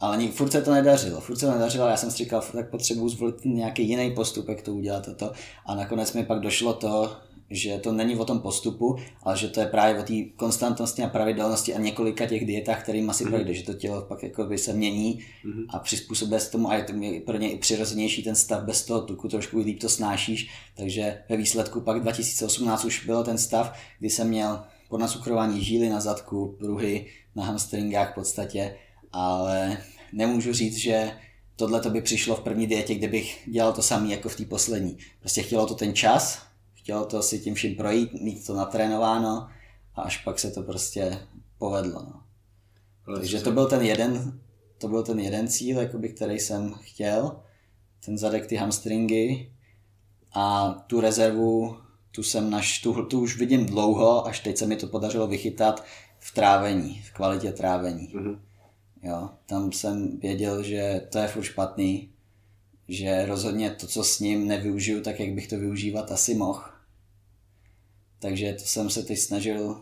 ale furt se to nedařilo, furt se to nedařilo, já jsem si říkal, tak potřebuji zvolit nějaký jiný postup, jak to udělat toto. A nakonec mi pak došlo to, že to není o tom postupu, ale že to je právě o té konstantnosti a pravidelnosti a několika těch dietách, kterým asi mm-hmm. projde, že to tělo pak jako by se mění mm-hmm. a přizpůsobuje se tomu a je to pro ně i přirozenější ten stav bez toho tuku, trošku líp to snášíš, takže ve výsledku pak 2018 už byl ten stav, kdy jsem měl podnacukrování žíly na zadku, pruhy na hamstringách v podstatě, ale nemůžu říct, že tohle to by přišlo v první dietě, kde bych dělal to samý jako v té poslední. Prostě chtělo to ten čas, chtělo to si tím vším projít, mít to natrénováno a až pak se to prostě povedlo. No. Takže to byl ten jeden, to byl ten jeden cíl, jakoby, který jsem chtěl, ten zadek, ty hamstringy a tu rezervu, tu jsem naš, tu, tu už vidím dlouho, až teď se mi to podařilo vychytat v trávení, v kvalitě trávení. Mm-hmm. Jo, tam jsem věděl, že to je furt špatný, že rozhodně to, co s ním nevyužiju, tak jak bych to využívat asi mohl. Takže to jsem se teď snažil,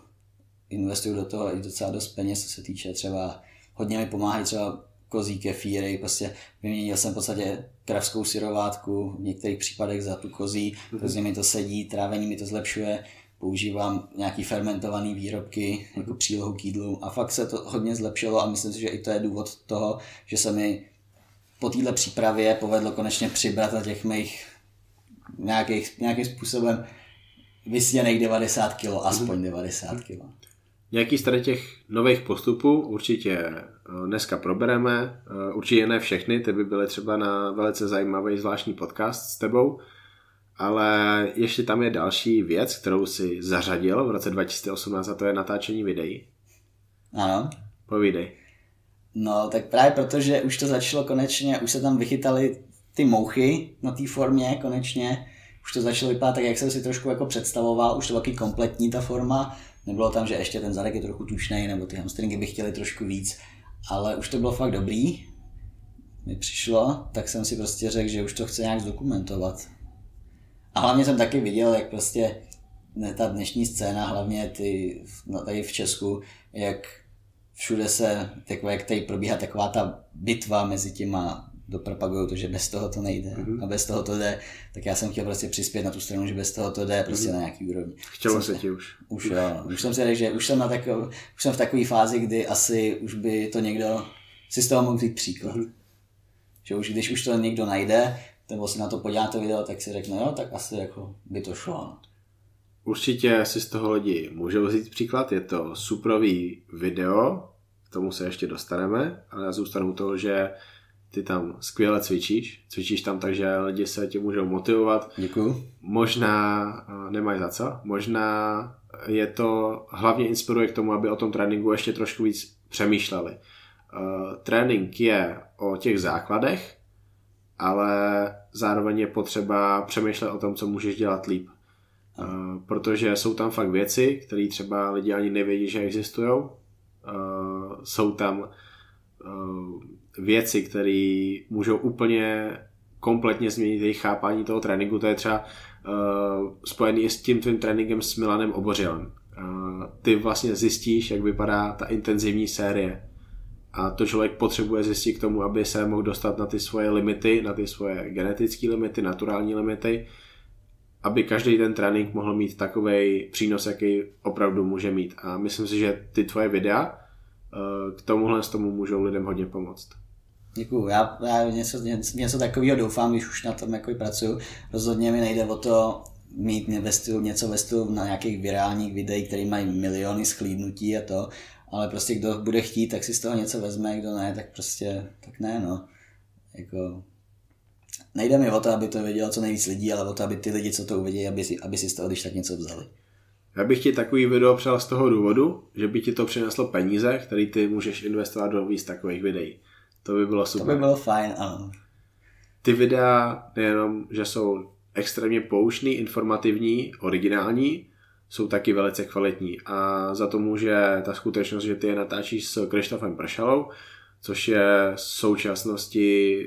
investuju do toho i docela dost peněz, co se týče třeba, hodně mi pomáhají třeba kozí kefíry, prostě vyměnil jsem v podstatě kravskou syrovátku, v některých případech za tu kozí, mm-hmm. kozí mi to sedí, trávení mi to zlepšuje, používám nějaký fermentované výrobky jako přílohu k jídlu a fakt se to hodně zlepšilo a myslím si, že i to je důvod toho, že se mi po této přípravě povedlo konečně přibrat na těch mých nějakých, nějakým způsobem vysněných 90 kg, aspoň 90 kg. Nějaký z tady těch nových postupů určitě eh, dneska probereme, eh, určitě ne všechny, ty by byly třeba na velice zajímavý zvláštní podcast s tebou, ale ještě tam je další věc, kterou si zařadil v roce 2018 a to je natáčení videí. Ano. Povídej. No, tak právě protože už to začalo konečně, už se tam vychytali ty mouchy na té formě konečně, už to začalo vypadat tak, jak jsem si trošku jako představoval, už to taky kompletní ta forma, nebylo tam, že ještě ten zadek je trochu tučný, nebo ty hamstringy by chtěli trošku víc, ale už to bylo fakt dobrý, mi přišlo, tak jsem si prostě řekl, že už to chce nějak zdokumentovat. A hlavně jsem taky viděl, jak prostě ta dnešní scéna, hlavně ty no, tady v Česku, jak všude se, takové, jak tady probíhá taková ta bitva mezi těma, dopropagují to, že bez toho to nejde mm-hmm. a bez toho to jde, tak já jsem chtěl prostě přispět na tu stranu, že bez toho to jde prostě mm-hmm. na nějaký úrovni. Chtělo se ti už. Už jo, už jsem si řekl, že už jsem, na takov, už jsem v takové fázi, kdy asi už by to někdo si z toho mohl vzít příklad. Mm-hmm. Že už když už to někdo najde, nebo si na to podívá to video, tak si řekne, jo, tak asi jako by to šlo. Určitě si z toho lidi můžou vzít příklad, je to suprový video, k tomu se ještě dostaneme, ale já zůstanu u toho, že ty tam skvěle cvičíš, cvičíš tam tak, že lidi se tě můžou motivovat. Děkuju. Možná, nemají za co, možná je to hlavně inspiruje k tomu, aby o tom tréninku ještě trošku víc přemýšleli. Uh, trénink je o těch základech, ale zároveň je potřeba přemýšlet o tom, co můžeš dělat líp. Uh, protože jsou tam fakt věci, které třeba lidi ani nevědí, že existují. Uh, jsou tam uh, věci, které můžou úplně kompletně změnit jejich chápání toho tréninku. To je třeba spojený s tím tvým tréninkem s Milanem Obořilem. Ty vlastně zjistíš, jak vypadá ta intenzivní série a to člověk potřebuje zjistit k tomu, aby se mohl dostat na ty svoje limity, na ty svoje genetické limity, naturální limity, aby každý ten trénink mohl mít takový přínos, jaký opravdu může mít. A myslím si, že ty tvoje videa eh, k tomuhle z tomu můžou lidem hodně pomoct. Děkuju. Já, já něco, něco, takového doufám, když už na tom jako pracuju. Rozhodně mi nejde o to mít ve stylu, něco ve stylu na nějakých virálních videích, které mají miliony schlídnutí a to, ale prostě kdo bude chtít, tak si z toho něco vezme, kdo ne, tak prostě, tak ne, no. Jako, nejde mi o to, aby to vědělo co nejvíc lidí, ale o to, aby ty lidi, co to uvidí, aby si, aby si z toho když tak něco vzali. Já bych ti takový video přál z toho důvodu, že by ti to přineslo peníze, které ty můžeš investovat do víc takových videí. To by bylo super. To by bylo fajn, ano. Ty videa nejenom, že jsou extrémně poučný, informativní, originální, jsou taky velice kvalitní. A za to může ta skutečnost, že ty je natáčíš s Krištofem Pršalou, což je v současnosti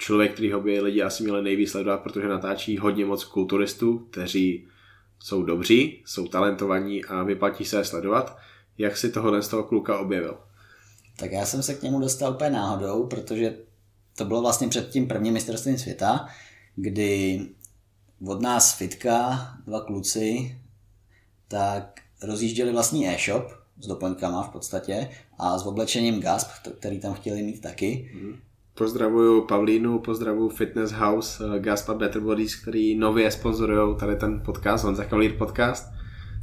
člověk, který by lidi asi měli nejvíc sledovat, protože natáčí hodně moc kulturistů, kteří jsou dobří, jsou talentovaní a vyplatí se je sledovat. Jak si tohle z toho kluka objevil? Tak já jsem se k němu dostal úplně náhodou, protože to bylo vlastně před tím prvním mistrovstvím světa, kdy od nás fitka, dva kluci, tak rozjížděli vlastní e-shop s doplňkama v podstatě a s oblečením Gasp, který tam chtěli mít taky. Mm. Pozdravuju Pavlínu, pozdravuju Fitness House, eh, Gaspa Better Bodies, který nově sponzorují tady ten podcast, Honza Kavalír podcast.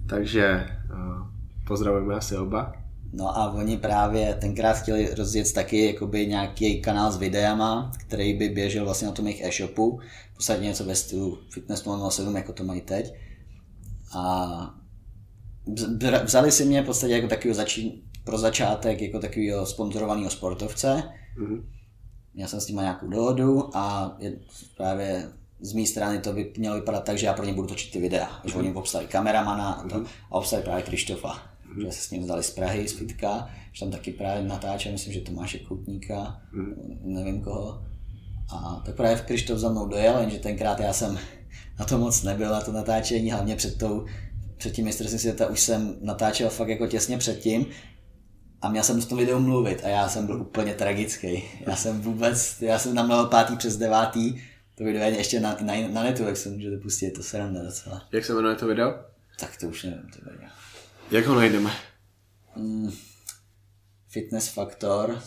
Takže uh, pozdravujeme asi oba. No a oni právě tenkrát chtěli rozjet taky jakoby nějaký kanál s videama, který by běžel vlastně na tom jejich e-shopu, posadit něco ve stylu Fitness 007, jako to mají teď. A vzali si mě v podstatě jako takový začín, pro začátek jako takového sponzorovaného sportovce. Mm-hmm. Měl jsem s nimi nějakou dohodu a je, právě z mé strany to by mělo vypadat tak, že já pro ně budu točit ty videa. Že oni obstaví kameramana a, to, mm-hmm. a obstaví právě Krištofa. Mm-hmm. Že se s ním vzali z Prahy, z Fitka, že tam taky právě natáčel, myslím, že Tomáše Koutníka, nevím koho. A tak právě Krištof za mnou dojel, jenže tenkrát já jsem na to moc nebyl, na to natáčení, hlavně před tou před tím mistrovstvím světa už jsem natáčel fakt jako těsně předtím a měl jsem v tom videu mluvit a já jsem byl úplně tragický. Já jsem vůbec, já jsem namluvil pátý přes devátý, to video je ještě na, na, na netu, jak se můžete pustit, to se nám docela. Jak se jmenuje to video? Tak to už nevím, to video. Jak ho najdeme? Mm, fitness Factor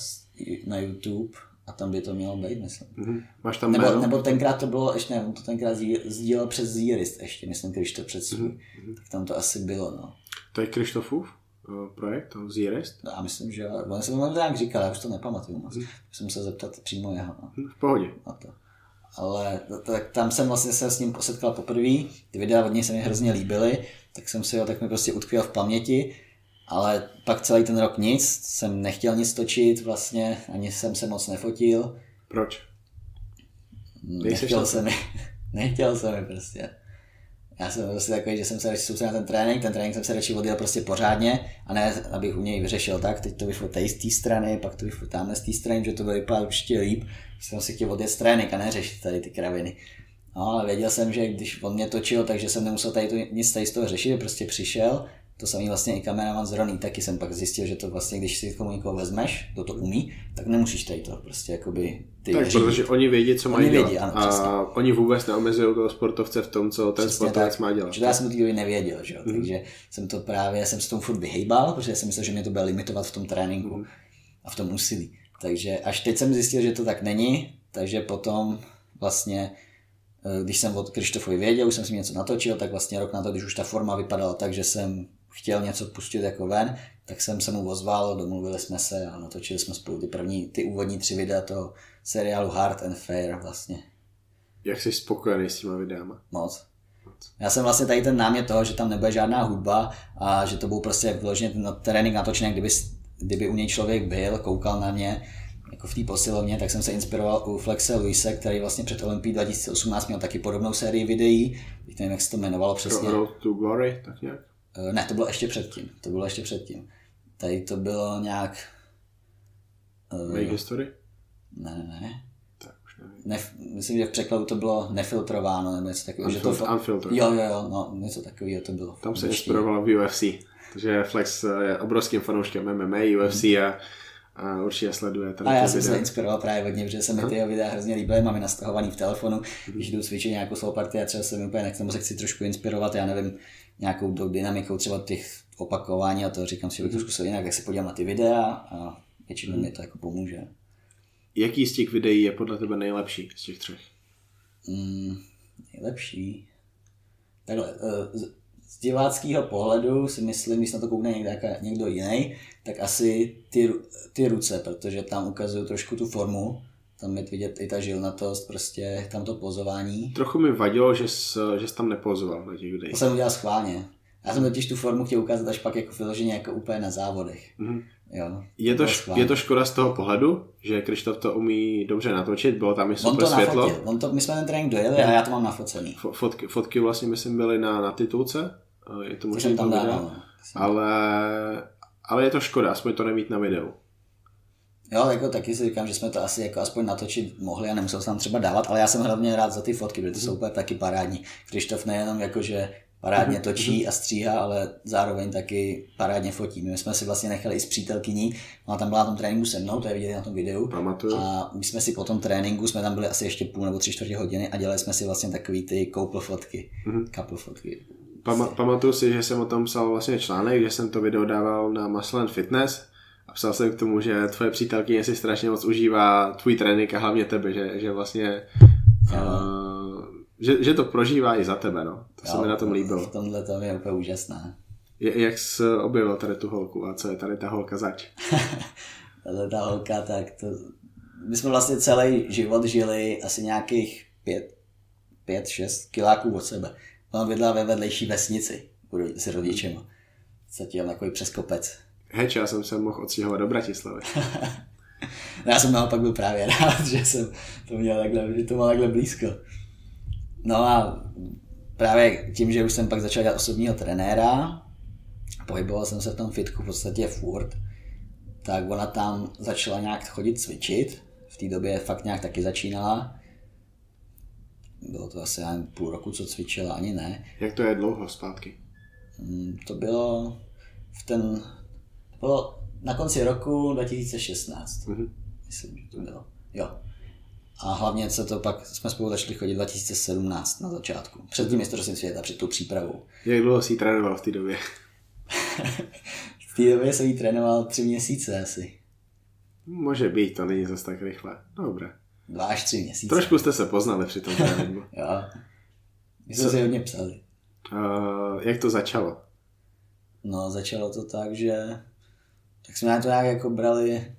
na YouTube a tam by to mělo být, myslím. Mm-hmm. Máš tam nebo, nebo tenkrát to bylo, ještě nevím, to tenkrát sdílel přes Zírist ještě, myslím, Krištof před svůj. Mm-hmm. Tak tam to asi bylo, no. To je Krištofův projekt, to Zírist? Já myslím, že jo. On jsem mu nějak říkal, já už to nepamatuju moc. Mm-hmm. Musím se zeptat přímo jeho. No. Mhm, v pohodě. Na to. Ale tak tam jsem vlastně se s ním posetkal poprvé, ty videa od něj se mi hrozně líbily, tak jsem si ho tak mi prostě utkvěl v paměti ale pak celý ten rok nic, jsem nechtěl nic točit vlastně, ani jsem se moc nefotil. Proč? Nechtěl jsem mi, nechtěl jsem mi prostě. Já jsem prostě takový, že jsem se radši soustředil na ten trénink, ten trénink jsem se radši odjel prostě pořádně a ne, abych u něj vyřešil tak, teď to vyšlo tady z té strany, pak to vyšlo tamhle z té strany, že to bude vypadat určitě líp, jsem si chtěl odjet trénink a neřešit tady ty kraviny. No, ale věděl jsem, že když on mě točil, takže jsem nemusel tady to, nic tady z toho řešit, prostě přišel, to samý vlastně i kameraman z Roný, taky jsem pak zjistil, že to vlastně, když si komu někoho vezmeš, kdo to umí, tak nemusíš tady to prostě jakoby ty Tak, řídit. protože oni vědí, co mají oni dělat. Vědí, ano, a přesně. oni vůbec neomezují toho sportovce v tom, co ten přesně sportovec tak, má dělat. Že já jsem to týdny nevěděl, že jo? Mm. takže jsem to právě, jsem s tom furt vyhejbal, protože jsem myslel, že mě to bude limitovat v tom tréninku mm. a v tom úsilí. Takže až teď jsem zjistil, že to tak není, takže potom vlastně eh, když jsem od Krištofovi věděl, už jsem si něco natočil, tak vlastně rok na to, když už ta forma vypadala tak, že jsem chtěl něco pustit jako ven, tak jsem se mu ozval, domluvili jsme se a natočili jsme spolu ty první, ty úvodní tři videa toho seriálu Hard and Fair vlastně. Jak jsi spokojený s těma videama? Moc. Já jsem vlastně tady ten námět toho, že tam nebude žádná hudba a že to byl prostě vložně na trénink natočený, kdyby, kdyby u něj člověk byl, koukal na mě, jako v té posilovně, tak jsem se inspiroval u Flexe Luise, který vlastně před Olympií 2018 měl taky podobnou sérii videí, nevím, jak se to jmenovalo přesně. Road to Glory, tak nějak? Eh, ne, to bylo ještě předtím. To bylo ještě předtím. Tady to bylo nějak... Uh, Make history? Ne, ne, ne. Tak už nevím. Nef, myslím, že v překladu to bylo nefiltrováno nebo něco takového. Unfil- že to, unfiltered. Jo, jo, jo, no, něco takového to bylo. Tam se inspirovala v UFC. Takže Flex je obrovským fanouškem MMA, UFC hmm. a a určitě sleduje tady A já jsem se inspiroval právě hodně, protože se mi ty videa hrozně líbily, mám je nastahovaný v telefonu, mm. když jdu cvičit nějakou svou partii a třeba se mi úplně nechce, se chci trošku inspirovat, já nevím, nějakou dynamikou třeba těch opakování a to říkám si, že bych to jinak, jak se podívám na ty videa a většinou mm. mi to jako pomůže. Jaký z těch videí je podle tebe nejlepší z těch třech? Mm, nejlepší? Takhle, eh, z diváckého pohledu si myslím, když na to koukne někdo, někdo jiný, tak asi ty, ty ruce, protože tam ukazují trošku tu formu, tam je vidět i ta žilnatost, prostě tam to pozování. Trochu mi vadilo, že jsi, že jsi tam nepozoval na těch videích. To jsem udělal schválně. Já jsem totiž tu formu chtěl ukázat až pak jako vyloženě jako úplně na závodech. Mm-hmm. Jo, je, to, je to škoda z toho pohledu, že Krištof to umí dobře natočit, bylo tam i super On to světlo. On to, my jsme ten trénink dojeli a já to mám nafocený. Fotky, fotky vlastně myslím byly na, na titulce Eh, Je to možná tam dával. no. ale, ale je to škoda, aspoň to nemít na videu. Jo, jako taky si říkám, že jsme to asi jako aspoň natočit mohli a nemusel jsem tam třeba dávat, ale já jsem hlavně rád za ty fotky, protože to jsou úplně taky parádní. Krištof nejenom jako, že parádně točí a stříhá, ale zároveň taky parádně fotí. My jsme si vlastně nechali i s přítelkyní, ona tam byla na tom tréninku se mnou, to je vidět na tom videu. Pamatuju. A my jsme si po tom tréninku, jsme tam byli asi ještě půl nebo tři čtvrtě hodiny a dělali jsme si vlastně takový ty couple fotky. Couple fotky. Pama- pamatuju si, že jsem o tom psal vlastně článek, že jsem to video dával na Muscle and Fitness a psal jsem k tomu, že tvoje přítelkyně si strašně moc užívá tvůj trénink a hlavně tebe, že, že vlastně uh, že, že to prožívá i za tebe, no. To se mi na tom líbilo. V tomhle to je úplně úžasné. Je, jak jsi objevil tady tu holku a co je tady ta holka zač? Tahle ta holka, tak to... My jsme vlastně celý život žili asi nějakých pět, pět, šest kiláků od sebe. Ona bydlela ve vedlejší vesnici budu s rodičema. Co jenom takový přes kopec. Heč, já jsem se mohl odstěhovat do Bratislavy. No, já jsem naopak byl právě rád, že jsem to měl takhle, že to takhle blízko. No a právě tím, že už jsem pak začal dělat osobního trenéra, pohyboval jsem se v tom fitku v podstatě furt, tak ona tam začala nějak chodit cvičit. V té době fakt nějak taky začínala. Bylo to asi jen půl roku, co cvičila, ani ne. Jak to je dlouho zpátky? Mm, To bylo v ten, bylo na konci roku 2016. Mhm. Myslím, že to bylo. Jo. A hlavně se to pak, jsme spolu začali chodit 2017 na začátku. Před tím mistrovstvím světa, před tou přípravou. Jak dlouho jsi trénoval v té době? V té době jsem ji trénoval tři měsíce asi. Může být, to není zase tak rychle. Dobré. Dva až tři měsíce. Trošku jste se poznali při tom tréninku. Jo. My jsme si hodně psali. Uh, jak to začalo? No, začalo to tak, že tak jsme na to nějak jako brali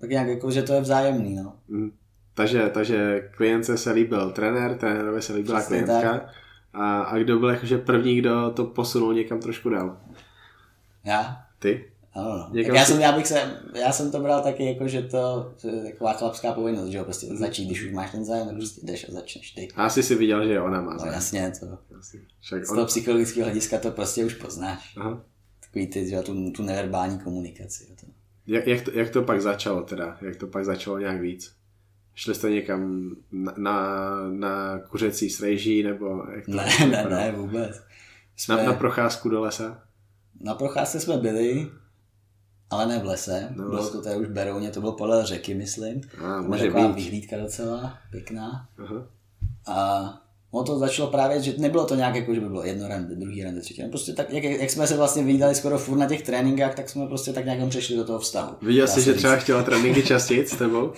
tak nějak jako, že to je vzájemný, no. Mm. Takže, takže klientce se líbil trenér, trenérovi se líbila Přesně klientka. A, a kdo byl jakože první, kdo to posunul někam trošku dál? Já? Ty? Ano, no. Tak já, jsem, já, bych se, já jsem to bral taky jako, že to že je taková chlapská povinnost, že jo, prostě Mhm. začít, když už máš ten zájem, tak prostě jdeš a začneš ty. A asi si viděl, že ona má No zájem. jasně, to, Asi. Však z on... toho psychologického hlediska to prostě už poznáš. Aha. Takový ty, jo, tu, tu neverbální komunikaci. jo, To. Jak, jak, to, jak to pak začalo teda? Jak to pak začalo nějak víc? Šli jste někam na, na, na kuřecí srejží, nebo jak to Ne, ne, vypadalo? ne, vůbec. Jsme, Na, na, na pro... procházku do lesa? na procházce jsme byli, ale ne v lese. V bylo to tady už Berouně, to bylo podle řeky, myslím. A, může taková být. vyhlídka docela pěkná. Aha. A ono to začalo právě, že nebylo to nějak jako, že by bylo jedno rande, druhý rande, třetí rande. Prostě tak, jak, jak, jsme se vlastně vydali skoro furt na těch tréninkách, tak jsme prostě tak nějak přešli do toho vztahu. Viděl jsi, že říct. třeba chtěla tréninky častěji s tebou?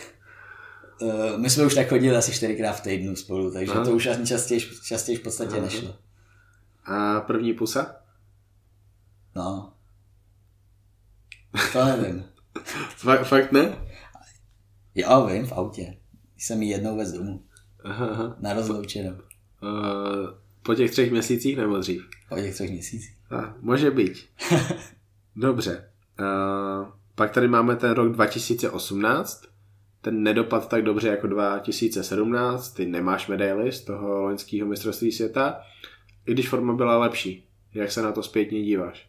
Uh, my jsme už tak chodili asi čtyřikrát v týdnu spolu, takže Aha. to už ani častěji, častěji v podstatě Aha. nešlo. A první pusa? No. To nevím. Fakt, fakt ne? Jo, vím, v autě. Jsem ji jednou vez domů. Aha, aha. Na rozloučenou. Uh, po těch třech měsících nebo dřív? Po těch třech měsících. A, může být. Dobře. Uh, pak tady máme ten rok 2018. Ten nedopad tak dobře jako 2017. Ty nemáš medaily z toho loňského mistrovství světa. I když forma byla lepší. Jak se na to zpětně díváš?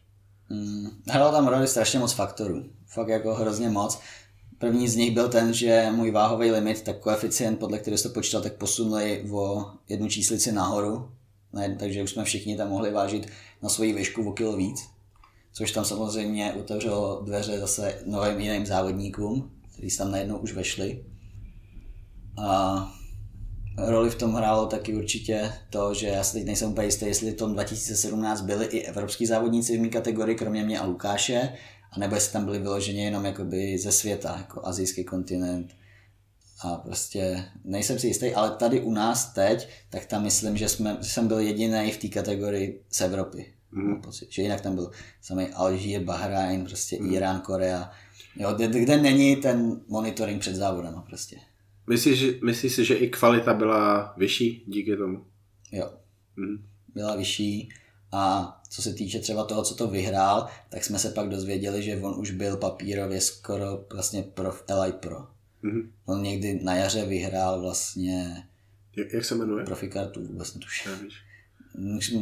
Mm, hralo tam roli strašně moc faktorů. Fakt jako hrozně moc. První z nich byl ten, že můj váhový limit, tak koeficient, podle kterého se to počítal, tak posunuli o jednu číslici nahoru. Ne, takže už jsme všichni tam mohli vážit na svoji výšku o kilo víc. Což tam samozřejmě otevřelo dveře zase novým jiným závodníkům, kteří tam najednou už vešli. A roli v tom hrálo taky určitě to, že já si teď nejsem úplně jistý, jestli v tom 2017 byli i evropský závodníci v mé kategorii, kromě mě a Lukáše, anebo jestli tam byli vyloženě jenom jakoby ze světa, jako azijský kontinent. A prostě nejsem si jistý, ale tady u nás teď, tak tam myslím, že, jsme, že jsem byl jediný v té kategorii z Evropy. Mám pocit, že jinak tam byl samý Alžír, Bahrajn, prostě Irán, Korea. Jo, kde, kde není ten monitoring před závodem prostě. Myslíš, že- myslíš si, že i kvalita byla vyšší díky tomu? Jo, Mhm. byla vyšší a co se týče třeba toho, co to vyhrál, tak jsme se pak dozvěděli, že on už byl papírově skoro vlastně pro v LI Pro. Mhm. On někdy na jaře vyhrál vlastně Jak, jak se jmenuje? profi kartu, vůbec netuším. Nevíš.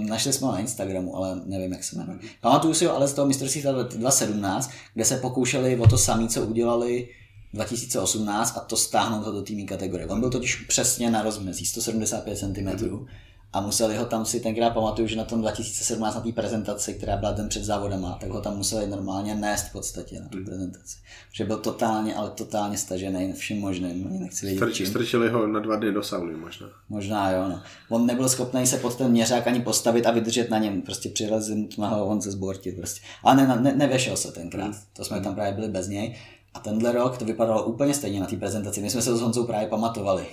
Našli jsme ho na Instagramu, ale nevím, jak se jmenuje. Pamatuju si ho ale z toho mistrovství 2017, kde se pokoušeli o to samé, co udělali 2018 a to stáhnout ho do týmí kategorie. On byl totiž přesně na rozmezí 175 cm a museli ho tam si tenkrát pamatuju, že na tom 2017 na té prezentaci, která byla den před závodama, tak ho tam museli normálně nést v podstatě na tu prezentaci. Že byl totálně, ale totálně stažený všem možným. Nechci vědět Strč, strčili ho na dva dny do sauny možná. Možná jo, no. On nebyl schopný se pod ten měřák ani postavit a vydržet na něm. Prostě přirazil ho on se zbortit prostě. Ale ne, ne, nevešel se tenkrát. Hmm. To jsme tam právě byli bez něj. A tenhle rok to vypadalo úplně stejně na té prezentaci. My jsme se s Honzou právě pamatovali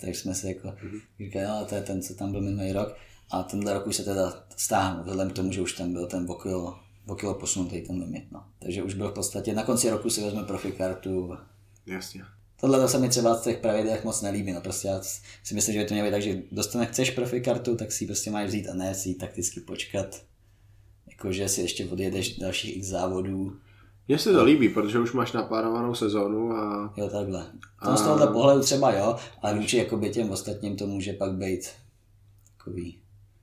tak jsme si jako mm-hmm. říkali, no, to je ten, co tam byl minulý rok. A tenhle rok už se teda stáhnul, vzhledem k tomu, že už tam byl ten vokil, vokil posunutý ten limit. No. Takže už byl v podstatě, na konci roku si vezme profikartu. Jasně. Tohle to se mi třeba v těch pravidlech moc nelíbí. No prostě já si myslím, že to mělo být tak, že dostane, chceš profikartu, tak si ji prostě máš vzít a ne si ji takticky počkat. Jakože si ještě odjedeš dalších x závodů mně se to líbí, protože už máš naplánovanou sezónu a... Jo, takhle. To a... z tohohle pohledu třeba jo, ale vůči jakoby těm ostatním to může pak být takový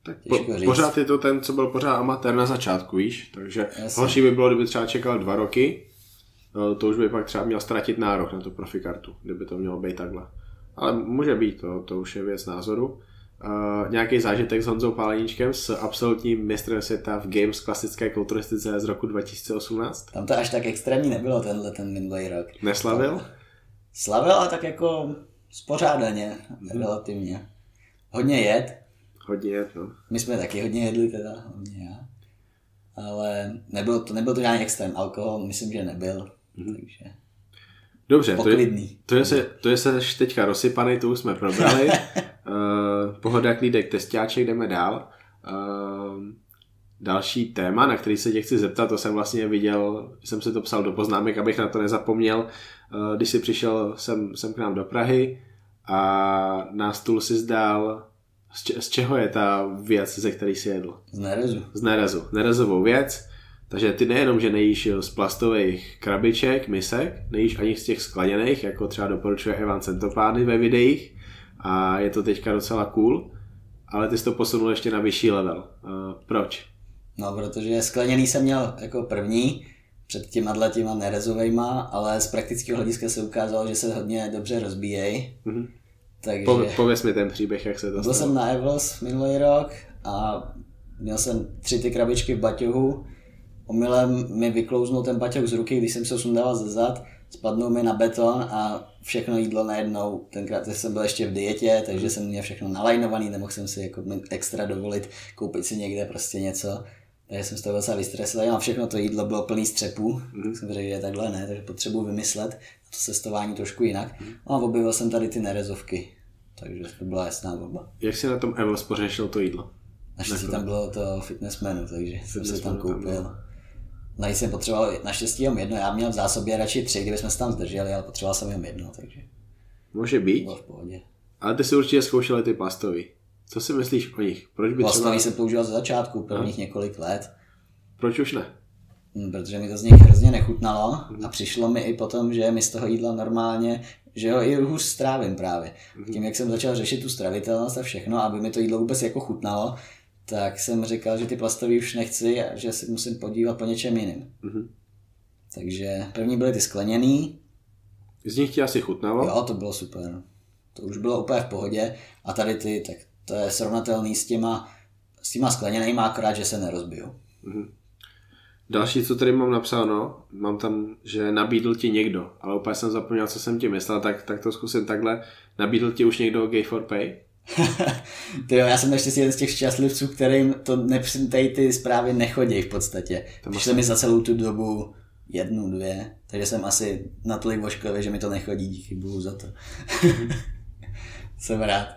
tak po, pořád je to ten, co byl pořád amatér na začátku, víš? Takže horší by bylo, kdyby třeba čekal dva roky, no, to už by pak třeba měl ztratit nárok na tu profikartu, kdyby to mělo být takhle. Ale může být, to, to už je věc názoru. Uh, nějaký zážitek s Honzou Páleníčkem s absolutním mistrem světa v Games klasické kulturistice z roku 2018? Tam to až tak extrémní nebylo tenhle ten minulý rok. Neslavil? Slavil, ale tak jako spořádaně, mm-hmm. relativně. Hodně jed. Hodně jed, no. My jsme taky hodně jedli teda, hodně já. Ale nebyl to, nebyl to žádný extrém. Alkohol myslím, že nebyl, mm-hmm. takže... Dobře, to je, to je, se, to je se teďka rozsypaný, to už jsme probrali. Pohoda, klídek, testiáček, jdeme dál. Uh, další téma, na který se tě chci zeptat, to jsem vlastně viděl, jsem si to psal do poznámek, abych na to nezapomněl, uh, když jsi přišel sem, sem k nám do Prahy a na stůl si zdál, z, če, z čeho je ta věc, ze který jsi jedl? Z nerezu. Z nerezu. Nerezovou věc. Takže ty nejenom, že nejíš z plastových krabiček, misek, nejíš ani z těch skleněných, jako třeba doporučuje Evan Centopány ve videích, a je to teďka docela cool, ale ty jsi to posunul ještě na vyšší level. Uh, proč? No, protože skleněný jsem měl jako první, před těma těma nerezovejma, ale z praktického hlediska se ukázalo, že se hodně dobře rozbíjejí. Mm-hmm. Takže... Po, pověz mi ten příběh, jak se to Byl jsem na Evlos minulý rok a měl jsem tři ty krabičky v baťohu. Omylem mi vyklouznul ten baťoh z ruky, když jsem se sundával ze zad spadnou mi na beton a všechno jídlo najednou, tenkrát jsem byl ještě v dietě, takže jsem měl všechno nalajnovaný, nemohl jsem si jako extra dovolit koupit si někde prostě něco. Takže jsem z toho docela vystresovaný a všechno to jídlo bylo plný střepů. Mm-hmm. Jsem řekl, že takhle ne, takže potřebuji vymyslet to cestování trošku jinak. Mm-hmm. No a objevil jsem tady ty nerezovky, takže to byla jasná volba. Jak si na tom Evos pořešil to jídlo? Naštěstí tam bylo to fitness menu, takže jsem si tam koupil. Tam No, jsem potřeboval naštěstí jenom jedno, já měl v zásobě radši tři, kdyby jsme se tam zdrželi, ale potřeboval jsem jenom jedno, takže... Může být. Bylo v pohodě. Ale ty si určitě zkoušel ty plastový. Co si myslíš o nich? Proč by Plastový třeba... jsem používal za začátku, prvních no. několik let. Proč už ne? Hm, protože mi to z nich hrozně nechutnalo mm. a přišlo mi i potom, že mi z toho jídla normálně, že ho i hůř strávím právě. Mm. Tím, jak jsem začal řešit tu stravitelnost a všechno, aby mi to jídlo vůbec jako chutnalo, tak jsem říkal, že ty plastový už nechci a že si musím podívat po něčem jiném. Mm-hmm. Takže první byly ty skleněný. Z nich ti asi chutnalo? Jo, to bylo super. To už bylo úplně v pohodě. A tady ty, tak to je srovnatelný s těma, s těma skleněnýma, akorát, že se nerozbijou. Mm-hmm. Další, co tady mám napsáno, mám tam, že nabídl ti někdo, ale úplně jsem zapomněl, co jsem ti myslel, tak, tak to zkusím takhle. Nabídl ti už někdo Gay for Pay? to jo, já jsem naštěstí jeden z těch šťastlivců, kterým to nepřintají ty zprávy nechodí v podstatě. Přišli mi za celou tu dobu jednu, dvě, takže jsem asi natolik vošklivý, že mi to nechodí, díky bohu za to. jsem rád.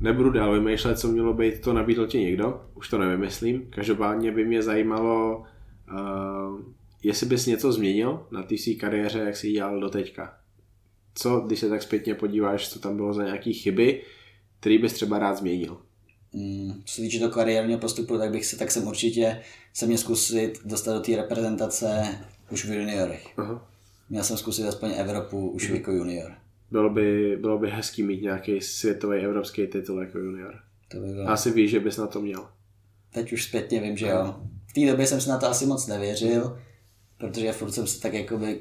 Nebudu dál vymýšlet, co mělo být, to nabídl ti někdo, už to nevymyslím. Každopádně by mě zajímalo, uh, jestli bys něco změnil na té své kariéře, jak jsi ji dělal do teďka. Co, když se tak zpětně podíváš, co tam bylo za nějaké chyby, který bys třeba rád změnil? Mm, co se týče toho kariérního postupu, tak bych se, tak jsem určitě se měl zkusit dostat do té reprezentace už v juniorech. Aha. Měl jsem zkusit aspoň Evropu už mhm. jako junior. Bylo by, bylo by hezký mít nějaký světový evropský titul jako junior. To by bylo... Asi víš, že bys na to měl. Teď už zpětně vím, že jo. V té době jsem si na to asi moc nevěřil, protože furt jsem se tak jakoby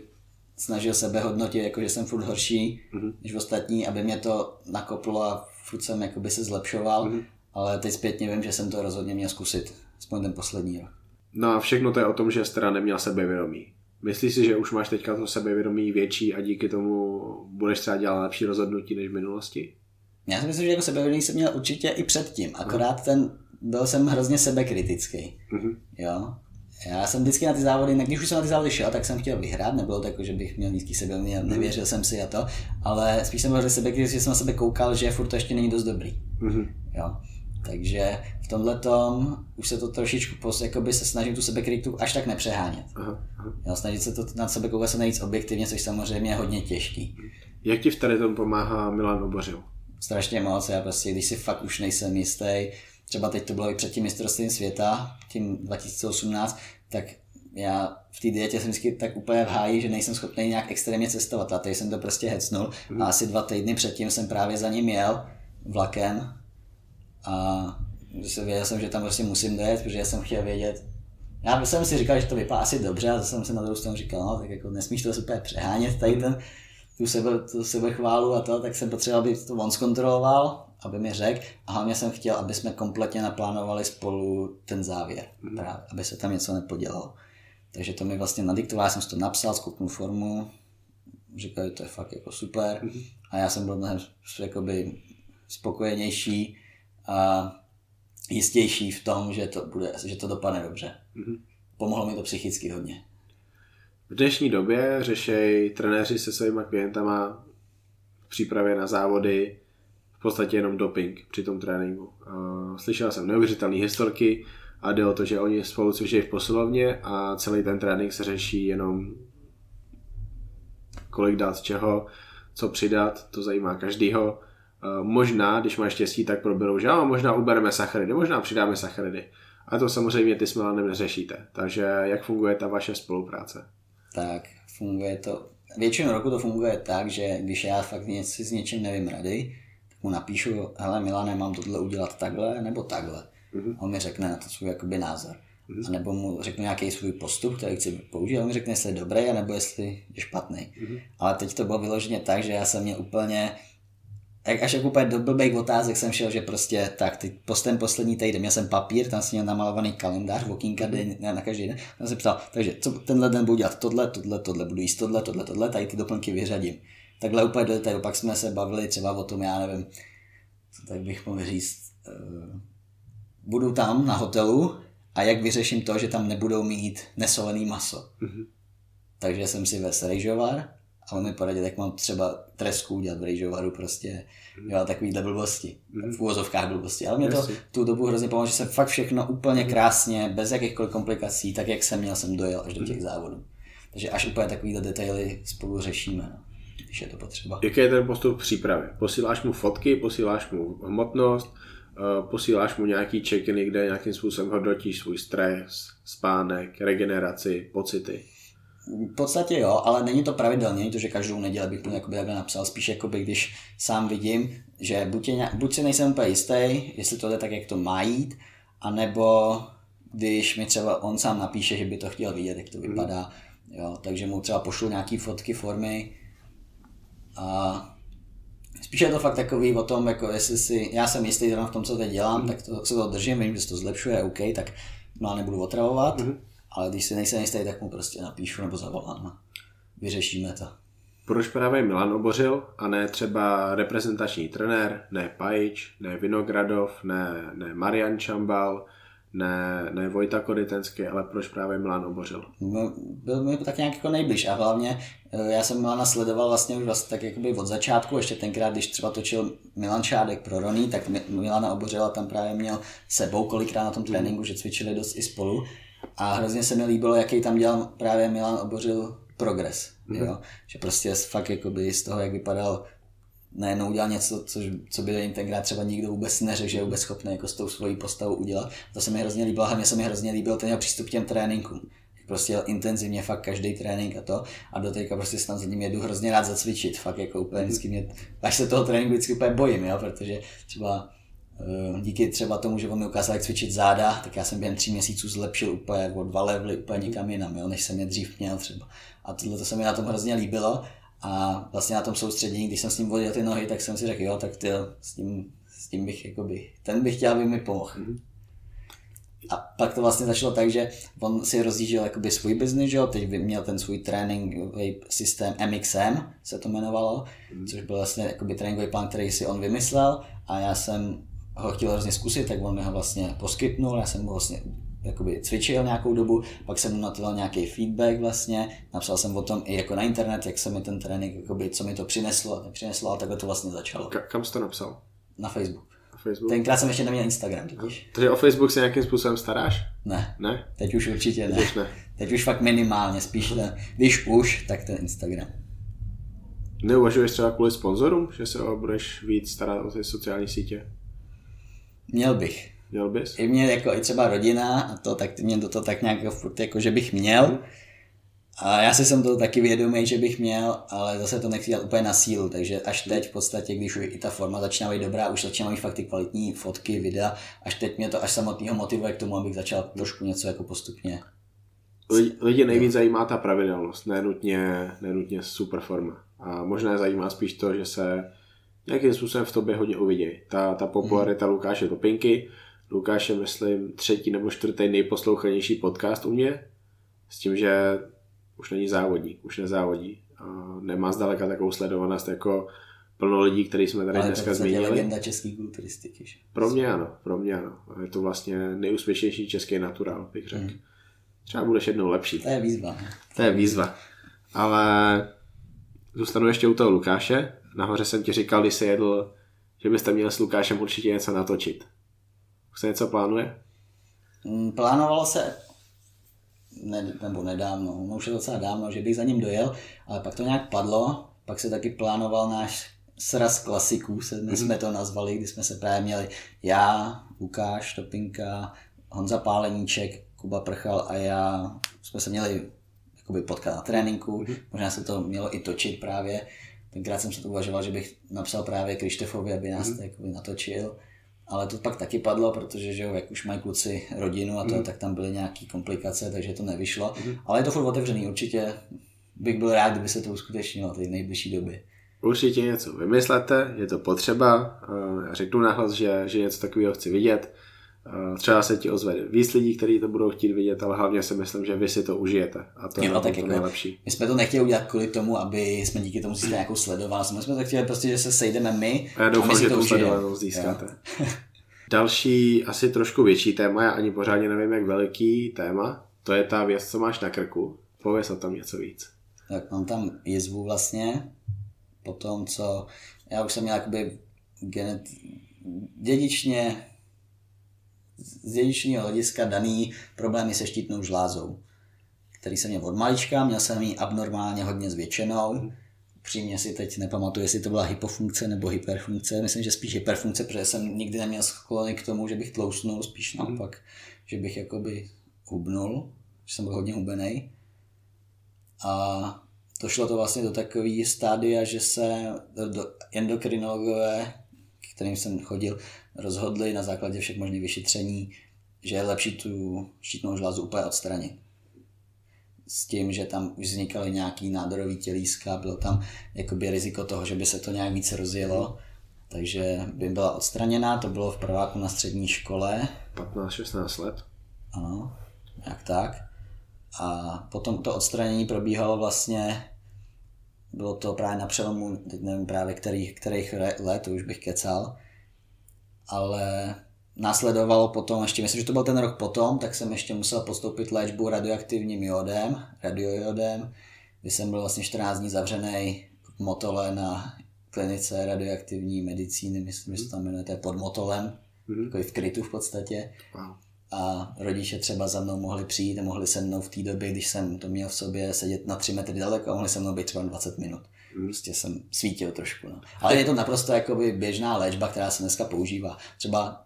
snažil sebe hodnotit, jako že jsem furt horší mm-hmm. než ostatní, aby mě to nakoplo a furt jsem jakoby se zlepšoval, mm-hmm. ale teď zpětně vím, že jsem to rozhodně měl zkusit, aspoň ten poslední rok. No a všechno to je o tom, že jsi teda neměl sebevědomí. Myslíš si, že už máš teďka to sebevědomí větší a díky tomu budeš třeba dělat lepší rozhodnutí než v minulosti? Já si myslím, že jako sebevědomí jsem měl určitě i předtím, akorát mm. ten, byl jsem hrozně sebekritický. Mm-hmm. Jo? Já jsem vždycky na ty závody, když už jsem na ty závody šel, tak jsem chtěl vyhrát, nebylo to jako, že bych měl nízký sebevědomí, mm. nevěřil jsem si a to, ale spíš jsem byl sebekritický, že jsem na sebe koukal, že furt to ještě není dost dobrý. Mm-hmm. Jo? Takže v tomhle tom už se to trošičku pos, jakoby se snažím tu sebekritiku až tak nepřehánět. Aha, aha. Jo, snažit se to na sebe koukat se nejvíc objektivně, což samozřejmě je hodně těžký. Jak ti v tady tom pomáhá Milan Obořil? Strašně moc, já prostě, když si fakt už nejsem jistý, třeba teď to bylo i před tím mistrovstvím světa, tím 2018, tak já v té dietě jsem vždycky tak úplně v háji, že nejsem schopný nějak extrémně cestovat. A teď jsem to prostě hecnul mm. a asi dva týdny předtím jsem právě za ním jel vlakem a věděl jsem, že tam prostě musím dojet, protože já jsem chtěl vědět, já jsem si říkal, že to vypadá asi dobře, a zase jsem si na druhou stranu říkal, no, tak jako nesmíš to super přehánět, tady ten, tu, sebe, tu sebechválu a to, tak jsem potřeboval, aby to on zkontroloval, aby mi řekl a hlavně jsem chtěl, aby jsme kompletně naplánovali spolu ten závěr, mm. právě, aby se tam něco nepodělalo. Takže to mi vlastně nadiktoval, já jsem si to napsal, skupnu formu, říkali, to je fakt jako super mm. a já jsem byl mnohem jakoby spokojenější a jistější v tom, že to, bude, že to dopadne dobře. Mm-hmm. Pomohlo mi to psychicky hodně. V dnešní době řešejí trenéři se svými klientama v přípravě na závody podstatě jenom doping při tom tréninku. Slyšel jsem neuvěřitelné historky a jde o to, že oni spolu cvičí v posilovně a celý ten trénink se řeší jenom kolik dát z čeho, co přidat, to zajímá každýho možná, když máš štěstí, tak proberou, že jo, možná ubereme sacharidy, možná přidáme sacharidy. A to samozřejmě ty s Milanem neřešíte. Takže jak funguje ta vaše spolupráce? Tak, funguje to, většinu roku to funguje tak, že když já fakt něco s něčím nevím rady, mu napíšu, hele Milane, mám tohle udělat takhle nebo takhle. Mm-hmm. On mi řekne na to svůj jakoby názor. Mm-hmm. A nebo mu řeknu nějaký svůj postup, který chci použít, a on mi řekne, jestli je dobrý, nebo jestli je špatný. Mm-hmm. Ale teď to bylo vyloženě tak, že já jsem měl úplně jak až jak úplně do blbých otázek jsem šel, že prostě tak, teď ten poslední týden, měl jsem papír, tam jsem měl namalovaný kalendář, okýnka den, ne, na každý den, tam jsem psal, takže co tenhle den budu dělat tohle, tohle, tohle, budu jíst tohle, tohle, tohle, tady ty doplňky vyřadím. Takhle úplně do detailu, pak jsme se bavili třeba o tom, já nevím, co tak bych mohl říct, uh, budu tam na hotelu a jak vyřeším to, že tam nebudou mít nesolený maso. Mm-hmm. Takže jsem si ves rejžovar, a on mi poradil, jak mám třeba tresku udělat v rejžovaru prostě, mm. jo, takovýhle blbosti, mm. v úvozovkách blbosti. Ale mě to tu dobu hrozně pomohlo, že jsem fakt všechno úplně krásně, bez jakýchkoliv komplikací, tak jak jsem měl, jsem dojel až do těch závodů. Takže až úplně takovýhle detaily spolu řešíme, no, když je to potřeba. Jaký je ten postup přípravy? Posíláš mu fotky, posíláš mu hmotnost, eh, posíláš mu nějaký check-in, kde nějakým způsobem hodnotíš svůj stres, spánek, regeneraci, pocity? V podstatě jo, ale není to pravidelně, není to, že každou neděli bych mu jakoby takhle napsal, spíš jakoby, když sám vidím, že buď, je, buď si nejsem úplně jistý, jestli to jde tak, jak to má jít, anebo když mi třeba on sám napíše, že by to chtěl vidět, jak to mhm. vypadá, jo, takže mu třeba pošlu nějaký fotky, formy a spíš je to fakt takový o tom, jako jestli si, já jsem jistý v tom, co teď dělám, mm. tak to, se to držím, vím, že se to zlepšuje, OK, tak má nebudu otravovat. Mm ale když si nejsem jistý, tak mu prostě napíšu nebo zavolám a vyřešíme to. Proč právě Milan obořil a ne třeba reprezentační trenér, ne Pajič, ne Vinogradov, ne, ne Marian Čambal, ne, ne Vojta Koditenský, ale proč právě Milan obořil? No, byl mi tak nějak jako nejbliž a hlavně eh, já jsem Milana sledoval vlastně už vlastně tak jakoby od začátku, ještě tenkrát, když třeba točil Milan Šádek pro Roný, tak Milana obořila tam právě měl sebou kolikrát na tom tréninku, že cvičili dost i spolu a hrozně se mi líbilo, jaký tam dělal právě Milan Obořil progres. Mm-hmm. Jo? Že prostě fakt jakoby z toho, jak vypadal, najednou udělal něco, co, co by jim tenkrát třeba nikdo vůbec neřekl, že je vůbec schopný jako s tou svojí postavou udělat. To se mi hrozně líbilo, hlavně se mi hrozně líbil ten jeho přístup k těm tréninkům. Prostě intenzivně fakt každý trénink a to. A do teďka prostě snad za ním jedu hrozně rád zacvičit. Fakt jako úplně vždycky mě, až se toho tréninku vždycky úplně bojím, jo? protože třeba Eh, díky třeba tomu, že on mi ukázal, jak cvičit záda, tak já jsem během tří měsíců zlepšil úplně o dva levely úplně někam jinam, jo, než jsem je dřív měl třeba. A tohle to se mi na tom hrozně líbilo. A vlastně na tom soustředění, když jsem s ním vodil ty nohy, tak jsem si řekl, jo, tak ty, s tím, s tím bych, jakoby, ten bych chtěl, aby mi pomohl. Mm-hmm. A pak to vlastně začalo tak, že on si rozjížděl jakoby svůj business, že jo? teď měl ten svůj tréninkový systém MXM, se to jmenovalo, mm. což byl vlastně jakoby tréninkový plán, který si on vymyslel a já jsem ho chtěl hrozně zkusit, tak on mi ho vlastně poskytnul, já jsem ho vlastně jakoby cvičil nějakou dobu, pak jsem mu natil nějaký feedback vlastně, napsal jsem o tom i jako na internet, jak se mi ten trénink, jakoby, co mi to přineslo, nepřineslo a takhle to vlastně začalo. Ka- kam jsi to napsal? Na Facebook. Na Facebook? Tenkrát jsem ještě neměl Instagram, totiž. Takže o Facebook se nějakým způsobem staráš? Ne. Ne? Teď už určitě ne. Teď ne. Teď už fakt minimálně, spíš ten, když už, tak ten Instagram. Neuvažuješ třeba kvůli sponzorům, že se budeš víc starat o ty sociální sítě? Měl bych. Měl bys? I mě jako i třeba rodina a to, tak mě do toho tak nějak furt jako, že bych měl. A já si jsem to taky vědomý, že bych měl, ale zase to nechci dělat úplně na sílu, takže až teď v podstatě, když už i ta forma začíná být dobrá, už začíná mít fakt ty kvalitní fotky, videa, až teď mě to až samotného motivuje k tomu, abych začal trošku něco jako postupně. Lidi, nejvíc zajímá ta pravidelnost, nenutně, nenutně super forma. A možná je zajímá spíš to, že se nějakým způsobem v tobě hodně uvidějí. Ta, ta popularita hmm. Lukáše Topinky, Lukáš je, myslím, třetí nebo čtvrtý nejposlouchanější podcast u mě, s tím, že už není závodník, už nezávodí. A nemá zdaleka takovou sledovanost jako plno lidí, který jsme tady Ale dneska zmínili. je legenda české kulturistiky. Že? Pro mě ano, pro mě ano. Je to vlastně nejúspěšnější český naturál, bych řekl. Hmm. Třeba budeš jednou lepší. To je výzva. To je výzva. Ale zůstanu ještě u toho Lukáše. Nahoře jsem ti říkal, když jsi jedl, že byste měli s Lukášem určitě něco natočit. Už se něco plánuje? Mm, Plánovalo se, ne, nebo nedávno, no už je docela dávno, že bych za ním dojel, ale pak to nějak padlo, pak se taky plánoval náš sraz klasiků, se, my jsme to nazvali, kdy jsme se právě měli já, Lukáš, Topinka, Honza Páleníček, Kuba Prchal a já, jsme se měli jakoby potkat na tréninku, možná se to mělo i točit právě, tenkrát jsem se to uvažoval, že bych napsal právě Krištofovi, aby nás to jakoby natočil, ale to pak taky padlo, protože že jo, jak už mají kluci rodinu a to, tak tam byly nějaké komplikace, takže to nevyšlo. Ale je to furt otevřený, určitě bych byl rád, kdyby se to uskutečnilo v nejbližší době. Určitě něco vymyslete, je to potřeba. Eh, Já řeknu nahlas, že, že něco takového chci vidět. Eh, Třeba se ti ozve víc lidí, kteří to budou chtít vidět, ale hlavně si myslím, že vy si to užijete. A to je Jo, na tak tom to jako- nejlepší. My jsme to nechtěli udělat kvůli tomu, aby jsme díky tomu získali nějakou sledovanost. My jsme to chtěli prostě, že se sejdeme my A já my doufám, si že to tu sledovanost získáte. Další, asi trošku větší téma, já ani pořádně nevím, jak veliký téma, to je ta věc, co máš na krku. Pověz o tom něco víc. Tak mám tam jizvu vlastně, po tom, co já už jsem měl jakoby genet, dědičně, z dědičního hlediska daný problémy se štítnou žlázou, který jsem měl od malička, měl jsem ji abnormálně hodně zvětšenou, Přímě si teď nepamatuju, jestli to byla hypofunkce nebo hyperfunkce. Myslím, že spíš hyperfunkce, protože jsem nikdy neměl sklony k tomu, že bych tlousnul, spíš naopak, že bych jakoby hubnul, že jsem byl hodně hubený. A to šlo to vlastně do takový stádia, že se do, do endokrinologové, kterým jsem chodil, rozhodli na základě všech možných vyšetření, že je lepší tu štítnou žlázu úplně odstranit. S tím, že tam už vznikaly nějaký nádorový tělíska, bylo tam jakoby riziko toho, že by se to nějak více rozjelo, takže by byla odstraněná, to bylo v prváku na střední škole, 15-16 let. ano, jak tak. A potom to odstranění probíhalo vlastně, bylo to právě na přelomu, teď nevím právě kterých, kterých let, to už bych kecal, ale následovalo potom, ještě myslím, že to byl ten rok potom, tak jsem ještě musel podstoupit léčbu radioaktivním jodem, radiojodem, kdy jsem byl vlastně 14 dní zavřený v Motole na klinice radioaktivní medicíny, myslím, že se tam jmenuje, to je pod Motolem, Mhm. takový v krytu v podstatě Wow. a rodiče třeba za mnou mohli přijít a mohli se mnou v té době, když jsem to měl v sobě, sedět na 3 metry daleko a mohli se mnou být třeba 20 minut. Prostě jsem svítil trošku. No. Ale je to naprosto jakoby běžná léčba, která se dneska používá. Třeba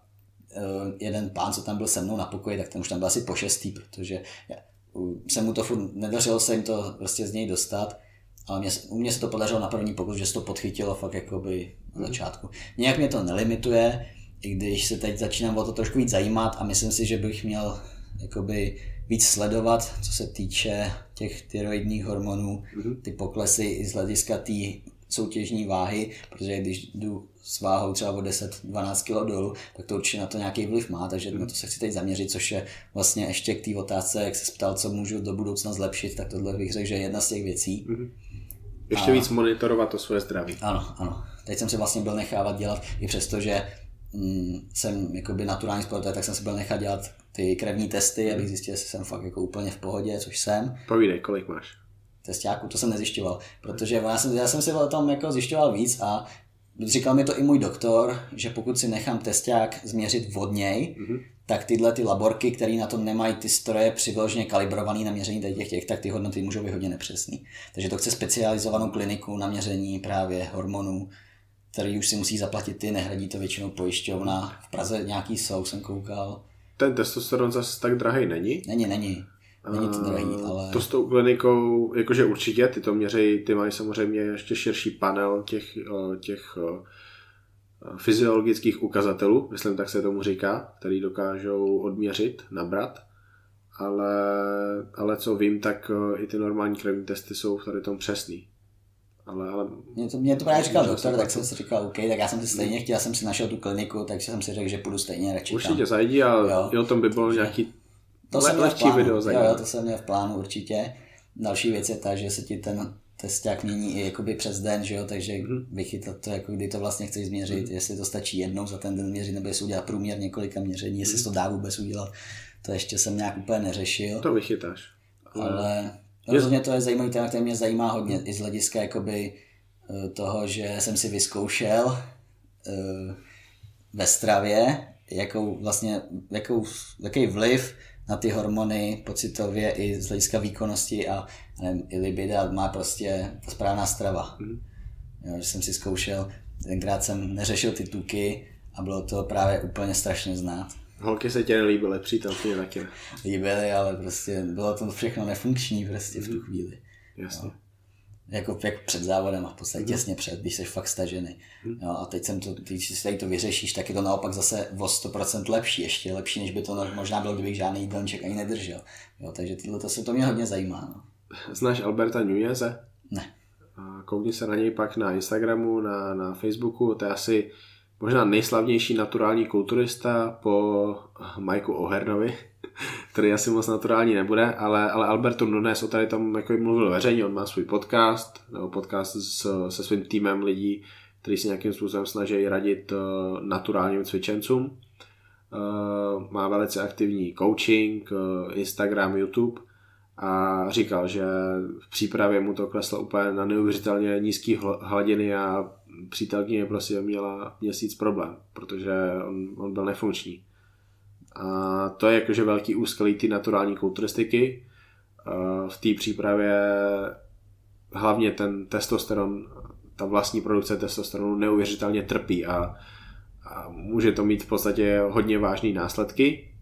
uh, jeden pán, co tam byl se mnou na pokoji, tak ten už tam byl asi po šestý, protože se mu to furt, nedařilo se jim to prostě z něj dostat, ale mě, u mě se to podařilo na první pokus, že se to podchytilo fakt jakoby na začátku. Nějak mě to nelimituje, i když se teď začínám o to trošku víc zajímat a myslím si, že bych měl jakoby víc sledovat, co se týče těch tyroidních hormonů, mm-hmm. ty poklesy i z hlediska té soutěžní váhy, protože když jdu s váhou třeba o 10-12 kg dolů, tak to určitě na to nějaký vliv má, takže mm. na to se chci teď zaměřit, což je vlastně ještě k té otázce, jak se ptal, co můžu do budoucna zlepšit, tak tohle bych řekl, že je jedna z těch věcí. Mm. Ještě a... víc monitorovat to svoje zdraví. Ano, ano. Teď jsem se vlastně byl nechávat dělat, i přesto, že jsem jakoby naturální sportovec, tak jsem se byl nechat dělat ty krevní testy, abych zjistil, jestli jsem fakt jako úplně v pohodě, což jsem. Povídej, kolik máš? Testiáku, to jsem nezjišťoval, protože já jsem, já jsem si o tom jako zjišťoval víc a říkal mi to i můj doktor, že pokud si nechám testiák změřit vodněj, mm-hmm. tak tyhle ty laborky, které na tom nemají ty stroje přiloženě kalibrované na měření těch, těch, tak ty hodnoty můžou být hodně nepřesný. Takže to chce specializovanou kliniku na měření právě hormonů, který už si musí zaplatit ty, nehradí to většinou pojišťovna. V Praze nějaký jsou, jsem koukal. Ten testosteron zase tak drahý není? Není, není. Není to drahý, ale... To s tou klinikou, jakože určitě, ty to měřejí, ty mají samozřejmě ještě širší panel těch, těch fyziologických ukazatelů, myslím, tak se tomu říká, který dokážou odměřit, nabrat. Ale, ale co vím, tak i ty normální krevní testy jsou tady tom přesný. Ale, ale... Mě to, mě to právě říkal doktor, tak jsem si říkal, OK, tak já jsem si stejně chtěl, já jsem si našel tu kliniku, takže jsem si řekl, že půjdu stejně radši Určitě zajdi a jo. o tom by bylo nějaký to v plánu. video jo, jo, to jsem měl v plánu určitě. Další věc je ta, že se ti ten testák mění i jakoby přes den, že jo, takže mm-hmm. vychytat to, jako kdy to vlastně chceš změřit, mm-hmm. jestli to stačí jednou za ten den měřit, nebo jestli udělat průměr několika měření, jestli to dá vůbec udělat, to ještě jsem nějak úplně neřešil. To vychytáš. Ale rozhodně to je zajímavý téma, který mě zajímá hodně, i z hlediska jakoby eh, toho, že jsem si vyzkoušel uh, ve stravě, jakou vlastně, jakou, jaký vliv na ty hormony pocitově i z hlediska výkonnosti a nevím, i libida má prostě ta správná strava. Mm. Jo, že jsem si zkoušel, tenkrát jsem neřešil ty tuky a bylo to právě úplně strašně znát. Holky se tě nelíbily, přítelkyně taky. Líbily, ale prostě bylo to všechno nefunkční prostě v tu mhm. chvíli. Jasně. Jo jako, jako před závodem a v podstatě mm. těsně před, když jsi fakt stažený. Mm. Jo, a teď, jsem to, když si tady to vyřešíš, tak je to naopak zase o 100% lepší, ještě lepší, než by to možná bylo, kdybych žádný jídelníček ani nedržel. Jo, takže tohle to se to mě hodně zajímá. No. Znáš Alberta Nuneze? Ne. Koukni se na něj pak na Instagramu, na, na Facebooku, to je asi možná nejslavnější naturální kulturista po Mikeu O'Hernovi, který asi moc naturální nebude, ale, ale Alberto Nunes o tady tom jako mluvil veřejně, on má svůj podcast, nebo podcast s, se svým týmem lidí, který se nějakým způsobem snaží radit uh, naturálním cvičencům. Uh, má velice aktivní coaching, uh, Instagram, YouTube a říkal, že v přípravě mu to kleslo úplně na neuvěřitelně nízký hladiny a přítelkyně prostě měla měsíc problém, protože on, on byl nefunkční. A to je jakože velký úskalí ty naturální kulturistiky. V té přípravě hlavně ten testosteron, ta vlastní produkce testosteronu neuvěřitelně trpí a, a může to mít v podstatě hodně vážné následky,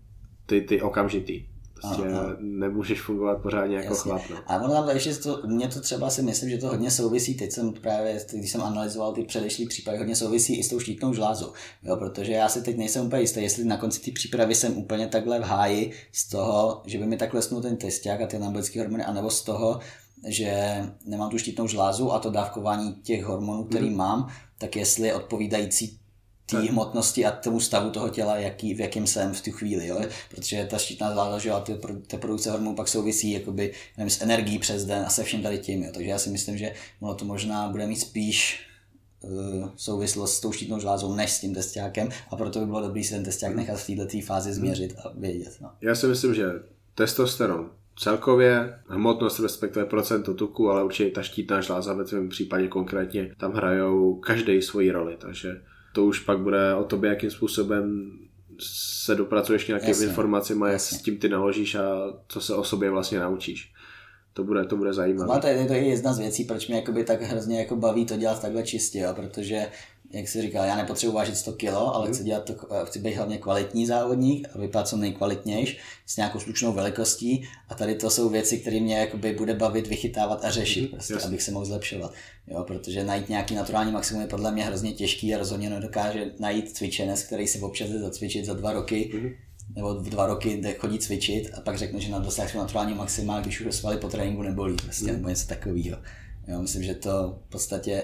ty, ty okamžitý. Prostě ano. nemůžeš fungovat pořádně jako Jasně. chlap. No. A možná ještě to, mě to třeba si myslím, že to hodně souvisí, teď jsem právě, když jsem analyzoval ty předešlý případy, hodně souvisí i s tou štítnou žlázou, jo, protože já si teď nejsem úplně jistý, jestli na konci té přípravy jsem úplně takhle v háji z toho, že by mi takhle snul ten testák a ty anabolické hormony, anebo z toho, že nemám tu štítnou žlázu a to dávkování těch hormonů, který hmm. mám, tak jestli je odpovídající té hmotnosti a tomu stavu toho těla, jaký, v jakém jsem v tu chvíli, jo? protože ta štítná záda, že a ty, ty produkce hormonů pak souvisí jakoby, nevím, s energií přes den a se vším tady tím, jo? takže já si myslím, že ono to možná bude mít spíš uh, souvislost s tou štítnou žlázou než s tím testiákem a proto by bylo dobré si ten testiák hmm. nechat v této fázi hmm. změřit a vědět. No. Já si myslím, že testosteron celkově, hmotnost respektive procento tuku, ale určitě ta štítná žláza ve tvém případě konkrétně tam hrajou každý svoji roli, takže to už pak bude o tobě, jakým způsobem se dopracuješ nějakým jasně, informacím a jak s tím ty naložíš a co se o sobě vlastně naučíš. To bude, to bude zajímavé. No, to, je, to je jedna z věcí, proč mě jakoby tak hrozně jako baví to dělat takhle čistě, jo, protože jak se říká, já nepotřebuji vážit 100 kg, ale chci, dělat to, chci být hlavně kvalitní závodník a vypadat co nejkvalitnější s nějakou slušnou velikostí a tady to jsou věci, které mě jakoby bude bavit, vychytávat a řešit, mm, prostě, abych se mohl zlepšovat. Jo, protože najít nějaký naturální maximum je podle mě hrozně těžký a rozhodně nedokáže najít cvičenec, který si občas jde zacvičit za dva roky, mm nebo v dva roky jde chodit cvičit a pak řekne, že na dosáhnu naturální maxima, když už svaly po tréninku nebolí, prostě, mm. nebo něco takového. Jo, myslím, že to v podstatě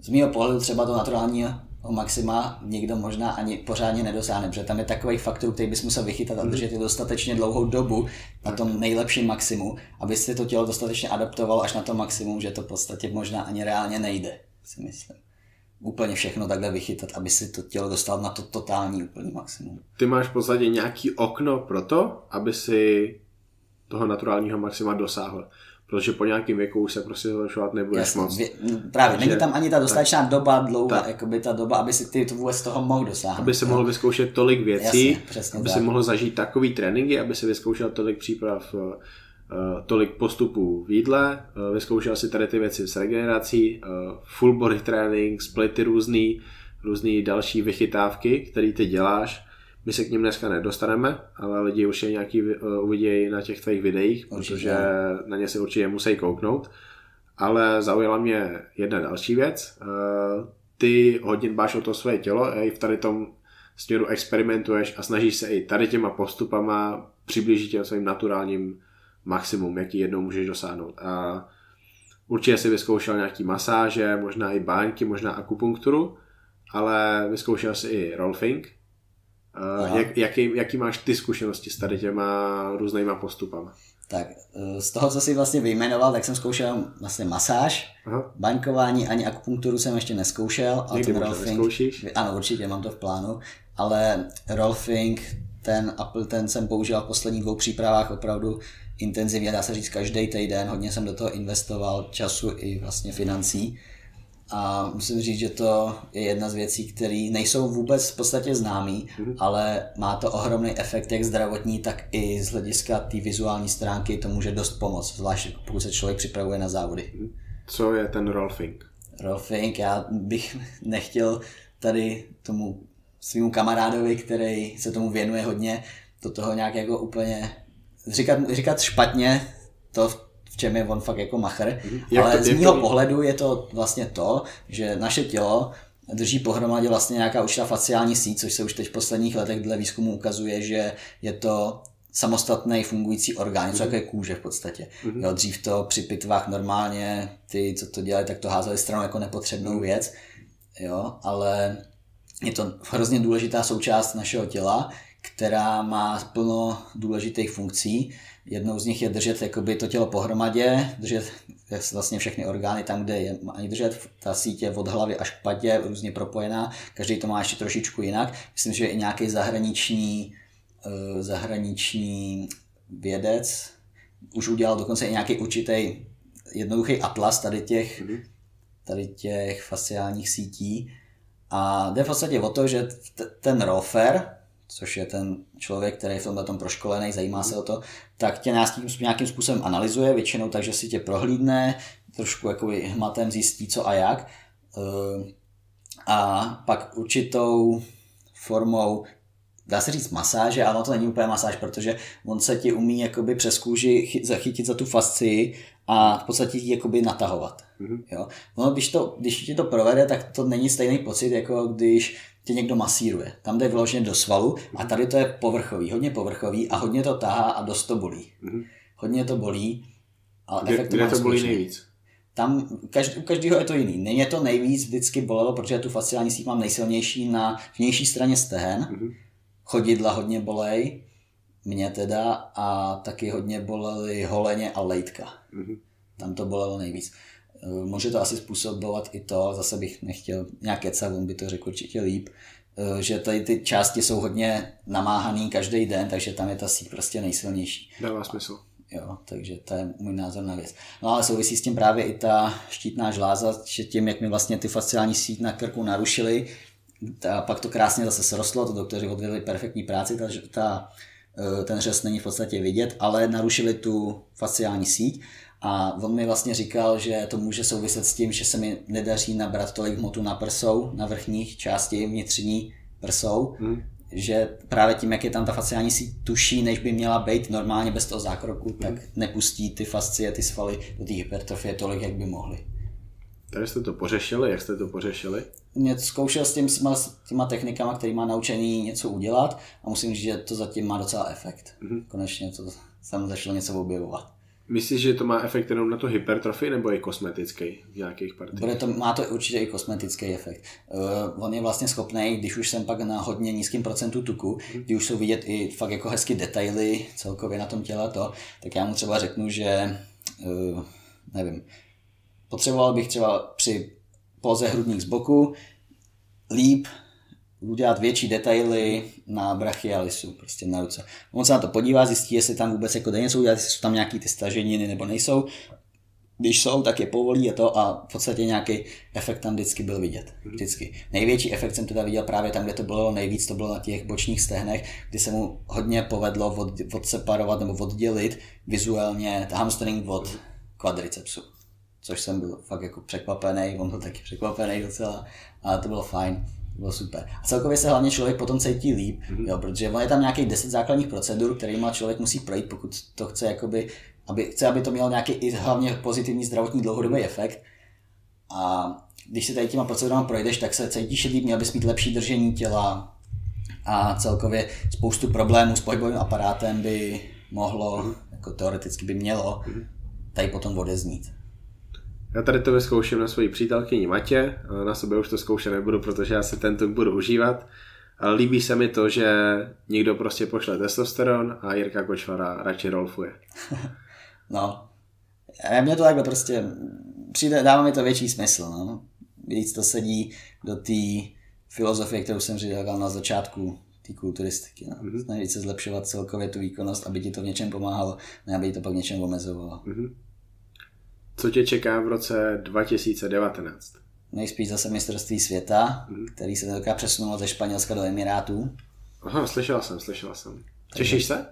z mého pohledu třeba to naturálního maxima nikdo možná ani pořádně nedosáhne, protože tam je takový faktor, který bys musel vychytat a mhm. držet je dostatečně dlouhou dobu na tom nejlepším maximu, aby si to tělo dostatečně adaptovalo až na to maximum, že to v podstatě možná ani reálně nejde, si myslím. Úplně všechno takhle vychytat, aby si to tělo dostalo na to totální úplný maximum. Ty máš v podstatě nějaký okno pro to, aby si toho naturálního maxima dosáhl protože po nějakém věku už se prostě zlepšovat nebudeš Jasně, moc. Vě, právě, Takže, není tam ani ta dostatečná tak, doba dlouhá, jako by ta doba, aby si ty to vůbec toho mohl dosáhnout. Aby se mohl vyzkoušet tolik věcí, Jasně, přesně aby tak. si mohl zažít takový tréninky, aby si vyzkoušel tolik příprav, uh, tolik postupů v jídle, uh, vyzkoušel si tady ty věci s regenerací, full body training, splity různý, různý další vychytávky, které ty děláš my se k ním dneska nedostaneme, ale lidi už je nějaký uh, uvidějí na těch tvých videích, určitě. protože na ně se určitě musí kouknout. Ale zaujala mě jedna další věc. Uh, ty hodně dbáš o to své tělo a i v tady tom směru experimentuješ a snažíš se i tady těma postupama přiblížit těm svým naturálním maximum, jaký jednou můžeš dosáhnout. A určitě si vyzkoušel nějaký masáže, možná i báňky, možná akupunkturu, ale vyzkoušel si i rolfing, jak, jaký, jaký máš ty zkušenosti s tady těma různýma postupama? Tak eh, z toho, co jsi vlastně vyjmenoval, tak jsem zkoušel vlastně masáž, Aha. baňkování, ani akupunkturu jsem ještě neskoušel. Někdy ten rolfing, Ano, určitě, mám to v plánu, ale rolfing, ten Apple, ten jsem používal v posledních dvou přípravách opravdu intenzivně, dá se říct každý týden, hodně jsem do toho investoval času i vlastně financí a musím říct, že to je jedna z věcí, které nejsou vůbec v podstatě známý, mm-hmm. ale má to ohromný efekt jak zdravotní, tak i z hlediska té vizuální stránky to může dost pomoct, zvlášť pokud se člověk připravuje na závody. Mhm. Co je ten rolfing? Rolfing, já bych nechtěl tady tomu svýmu kamarádovi, který se tomu věnuje hodně, do toho nějak jako úplně říkat, říkat špatně, to v čem je on fakt jako machr. Jak Ale to, z mého to... pohledu je to vlastně to, že naše tělo drží pohromadě vlastně nějaká určitá faciální síť, což se už teď v posledních letech dle výzkumu ukazuje, že je to samostatný fungující orgán, něco mm-hmm. jako je kůže v podstatě. Mm-hmm. Jo, dřív to při pitvách normálně, ty, co to dělali, tak to házeli stranou jako nepotřebnou mm-hmm. věc, jo, ale je to hrozně důležitá součást našeho těla, která má plno důležitých funkcí Jednou z nich je držet jakoby, to tělo pohromadě, držet vlastně všechny orgány tam, kde je, ani držet ta sítě od hlavy až k padě, různě propojená, každý to má ještě trošičku jinak. Myslím, že i nějaký zahraniční, uh, zahraniční vědec už udělal dokonce i nějaký určitý jednoduchý atlas tady těch, mhm. tady těch fasciálních sítí. A jde v podstatě o to, že ten rofer, což je ten člověk, který je v tomhle tom proškolený, zajímá se o to, tak tě nějakým způsobem analyzuje, většinou takže si tě prohlídne, trošku jakoby hmatem zjistí co a jak. Eh, a pak určitou formou dá se říct masáže, ale to není úplně masáž, protože on se ti umí jakoby přes kůži zachytit za tu fascii a v podstatě ji jakoby natahovat. Mm-hmm. Jo? No, když, to, když ti to provede, tak to není stejný pocit, jako když tě někdo masíruje. Tam jde vyloženě do svalu a tady to je povrchový, hodně povrchový a hodně to tahá a dost to bolí. Mm-hmm. Hodně to bolí, ale kde, efekt kde to bolí nejvíc? Tam každý, u každého je to jiný. Není to nejvíc vždycky bolelo, protože tu fasciální síť mám nejsilnější na vnější straně stehen. Mm-hmm. Chodidla hodně bolej, mě teda, a taky hodně bolely holeně a lejtka. Mm-hmm. Tam to bolelo nejvíc. Eh, může to asi způsobovat i to, zase bych nechtěl nějak kecat, on by to řekl určitě líp, eh, že tady ty části jsou hodně namáhaný každý den, takže tam je ta síť prostě nejsilnější. Dává smysl. Jo, takže to je můj názor na věc. No ale souvisí s tím právě i ta štítná žláza, že tím, jak mi vlastně ty fasciální síť na krku narušily, a pak to krásně zase srostlo, to doktoři odvedli perfektní práci, ta, ta, eh, ten řez není v podstatě vidět, ale narušili tu fasciální síť A on mi vlastně říkal, že to může souviset s tím, že se mi nedaří nabrat tolik hmotu na prsou, na vrchních části vnitřní prsou, hmm. že právě tím, jak je tam ta fasciální síť tuší, než by měla být normálně bez toho zákroku, hmm. tak nepustí ty fascie, ty svaly do té hypertrofie tolik, jak by mohly. Tady jste to pořešili, jak jste to pořešili? Mě zkoušel s, tím, s těma technikama, který má naučený něco udělat a musím říct, že to zatím má docela efekt. Mm-hmm. Konečně to tam začalo něco objevovat. Myslíš, že to má efekt jenom na to hypertrofii nebo i kosmetický v nějakých partiích? Bude to, má to určitě i kosmetický efekt. Uh, on je vlastně schopný, když už jsem pak na hodně nízkém procentu tuku, mm. kdy už jsou vidět i fakt jako hezky detaily celkově na tom těle to, tak já mu třeba řeknu, že uh, nevím, potřeboval bych třeba při poze hrudník z boku líp udělat větší detaily na brachialisu, prostě na ruce. On se na to podívá, zjistí, jestli tam vůbec jako jde něco udělat, jestli jsou tam nějaký ty staženiny nebo nejsou. Když jsou, tak je povolí a to a v podstatě nějaký efekt tam vždycky byl vidět. Vždycky. Největší efekt jsem teda viděl právě tam, kde to bylo nejvíc, to bylo na těch bočních stehnech, kdy se mu hodně povedlo od, odseparovat nebo oddělit vizuálně hamstring od kvadricepsu. Což jsem byl fakt jako překvapený, on byl taky překvapený docela a to bylo fajn bylo super. A celkově se hlavně člověk potom cítí líp, mm-hmm. jo, protože je tam nějakých 10 základních procedur, má člověk musí projít, pokud to chce, jakoby, aby, chce, aby to mělo nějaký i hlavně pozitivní zdravotní dlouhodobý efekt. A když si tady těma procedurami projdeš, tak se cítíš líp, měl bys mít lepší držení těla a celkově spoustu problémů s pohybovým aparátem by mohlo, mm-hmm. jako teoreticky by mělo, mm-hmm. tady potom odeznít. Já tady to vyzkouším na svoji přítelkyni Matě, na sebe už to zkoušet nebudu, protože já si ten tuk budu užívat. Ale líbí se mi to, že někdo prostě pošle testosteron a Jirka Kočvara radši rolfuje. no, a mně to takhle prostě přijde, dává mi to větší smysl. No. Víc to sedí do té filozofie, kterou jsem říkal na začátku té kulturistiky. No. Mm-hmm. Snažit se zlepšovat celkově tu výkonnost, aby ti to v něčem pomáhalo, ne aby ti to pak něčem omezovalo. Mm-hmm. Co tě čeká v roce 2019? Nejspíš zase mistrovství světa, hmm. který se tentokrát přesunul ze Španělska do Emirátů. Aha, slyšel jsem, slyšel jsem. Těšíš se?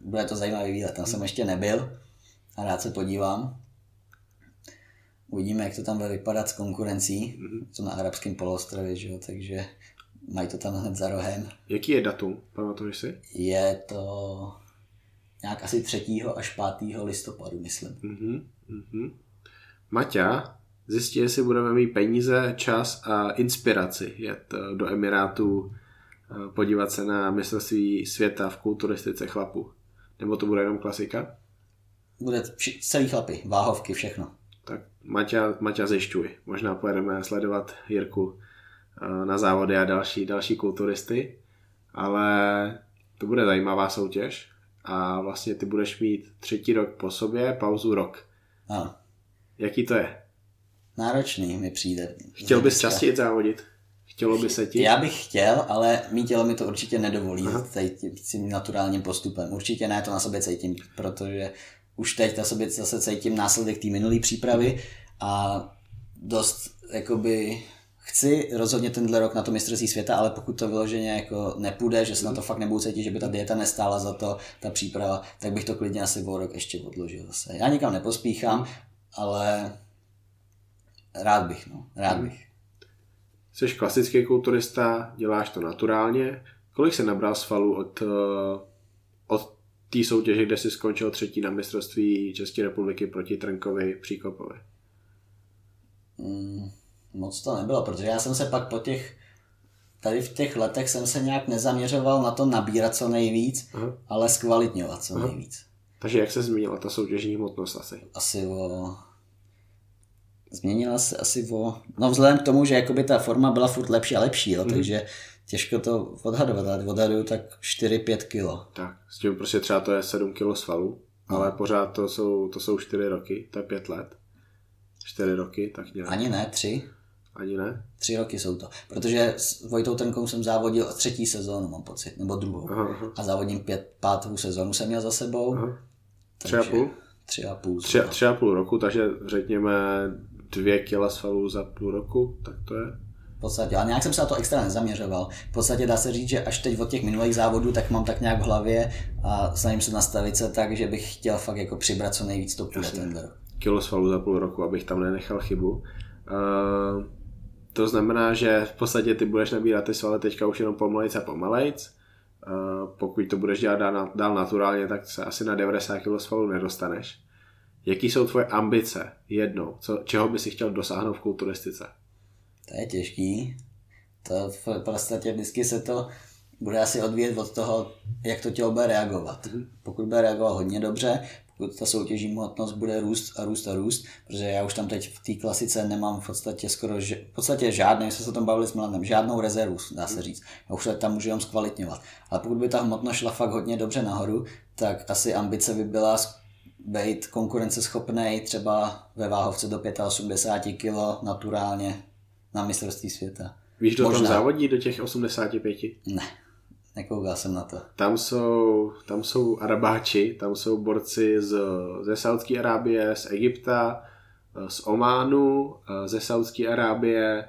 Bude to zajímavý výlet, tam hmm. jsem ještě nebyl a rád se podívám. Uvidíme, jak to tam bude vypadat s konkurencí, hmm. co na arabském poloostrově, že jo? takže mají to tam hned za rohem. Jaký je datum, pamatuješ si? Je to nějak asi 3. až 5. listopadu, myslím. Mm-hmm. Mm-hmm. Maťa zjistí, jestli budeme mít peníze, čas a inspiraci jet eh, do Emirátů, eh, podívat se na mistrovství světa v kulturistice chlapu. Nebo to bude jenom klasika? Bude vši- celý chlapy, váhovky, všechno. Tak Maťa, Maťa zjišťuj. Možná pojedeme sledovat Jirku eh, na závody a další, další kulturisty, ale to bude zajímavá soutěž a vlastně ty budeš mít třetí rok po sobě, pauzu rok. Ano. Jaký to je? Náročný mi přijde. Chtěl bys častěji závodit? Chtělo by se ti? Já bych chtěl, ale mý tělo mi to určitě nedovolí tím naturálním postupem. Určitě ne, to na sobě cítím, protože už teď na sobě zase cítím následek té minulé přípravy a dost jakoby chci rozhodně tenhle rok na to mistrovství světa, ale pokud to vyloženě jako nepůjde, že se na to fakt nebudu cítit, že by ta dieta nestála za to, ta příprava, tak bych to klidně asi o rok ještě odložil zase. Já nikam nepospíchám, ale rád bych, no, rád hmm. bych. Jsi klasický kulturista, děláš to naturálně. Kolik se nabral svalů od, eh, od té soutěže, kde jsi skončil třetí na mistrovství České republiky proti Trnkovi Příkopovi? Mm, moc to nebylo, protože já jsem se pak po těch, tady v těch letech jsem se nějak nezaměřoval na to nabírat co nejvíc, Aha. ale zkvalitňovat co Aha. nejvíc. Takže jak se změnila ta soutěžní hmotnost asi? Asi o... Změnila se asi o... No vzhledem k tomu, že jakoby ta forma byla furt lepší a lepší, jo, mm. takže těžko to odhadovat, ale odhaduju tak 4-5 kilo. Tak, s tím prostě třeba to je 7 kilo svalů, no. ale pořád to jsou, to jsou 4 roky, to je 5 let. 4 roky, tak nějak. Ani ne, 3. Ani ne? Tři roky jsou to. Protože s Vojtou Trnkou jsem závodil třetí sezónu, mám pocit, nebo druhou. Aha, aha. A závodím pět, pátou sezónu jsem měl za sebou. Aha. Tři a půl? Tři a půl. Tři, tři a půl roku, takže řekněme dvě kila svalů za půl roku, tak to je v podstatě, ale nějak jsem se na to extra nezaměřoval. V podstatě dá se říct, že až teď od těch minulých závodů, tak mám tak nějak v hlavě a snažím se nastavit se tak, že bych chtěl fakt jako přibrat co nejvíc to půjde rok. kilo svalů za půl roku, abych tam nenechal chybu. Uh, to znamená, že v podstatě ty budeš nabírat ty svaly teďka už jenom pomalejc a pomalejc. Pokud to budeš dělat dál, dál naturálně, tak se asi na 90 kg svalů nedostaneš. Jaký jsou tvoje ambice jednou? Co, čeho by si chtěl dosáhnout v kulturistice? To je těžký. To v podstatě vždycky se to bude asi odvíjet od toho, jak to tělo bude reagovat. Mm-hmm. Pokud bude reagovat hodně dobře, ta soutěžní hmotnost bude růst a růst a růst, protože já už tam teď v té klasice nemám v podstatě skoro, v podstatě žádný, jsme se o tom bavili s Milanem, žádnou rezervu, dá se říct. Já už tam můžu jenom zkvalitňovat. Ale pokud by ta hmotnost šla fakt hodně dobře nahoru, tak asi ambice by byla být konkurenceschopný třeba ve váhovce do 85 kg naturálně na mistrovství světa. Víš, kdo tam závodí do těch 85? Ne, nekoukal jsem na to. Tam jsou, tam jsou Arabáči, tam jsou borci z, ze Saudské Arábie, z Egypta, z Ománu, ze Saudské Arábie,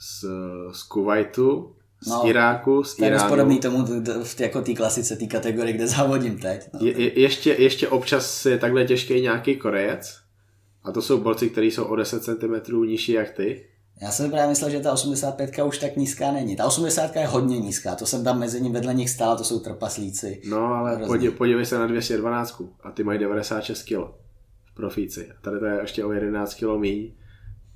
z, z Kuwaitu, z no, Iráku, z Iránu. To je podobný tomu jako té klasice, té kategorie, kde závodím teď. No. Je, je, ještě, ještě občas je takhle těžký nějaký Korejec, a to jsou borci, kteří jsou o 10 cm nižší jak ty. Já jsem právě myslel, že ta 85 už tak nízká není. Ta 80 je hodně nízká, to jsem tam mezi ním vedle nich stál, to jsou trpaslíci. No ale podívej, podívej se na 212 a ty mají 96 kg v profíci. A tady to je ještě o 11 kg míň.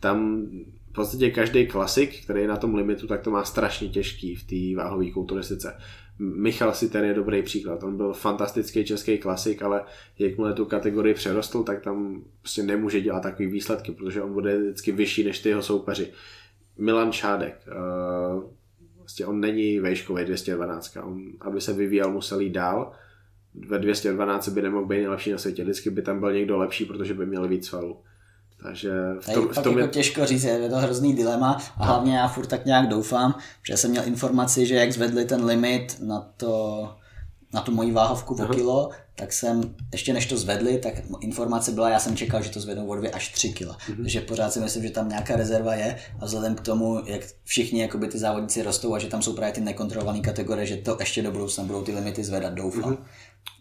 Tam v podstatě každý klasik, který je na tom limitu, tak to má strašně těžký v té váhové kulturistice. Michal si ten je dobrý příklad. On byl fantastický český klasik, ale jakmile tu kategorii přerostl, tak tam prostě nemůže dělat takový výsledky, protože on bude vždycky vyšší než ty jeho soupeři. Milan Šádek, uh, vlastně on není vejškový 212. On, aby se vyvíjel, musel jít dál. Ve 212 by nemohl být nejlepší na světě. Vždycky by tam byl někdo lepší, protože by měl víc svalů. Takže v tom, v tom jako je... těžko říct, je to hrozný dilema a hlavně já furt tak nějak doufám, že jsem měl informaci, že jak zvedli ten limit na to, na tu moji váhovku o kilo, tak jsem, ještě než to zvedli, tak informace byla, já jsem čekal, že to zvednou o 2 až 3 kilo. Mm-hmm. Takže pořád si myslím, že tam nějaká rezerva je a vzhledem k tomu, jak všichni jakoby, ty závodníci rostou a že tam jsou právě ty nekontrolované kategorie, že to ještě do budoucna budou ty limity zvedat, doufám. Mm-hmm.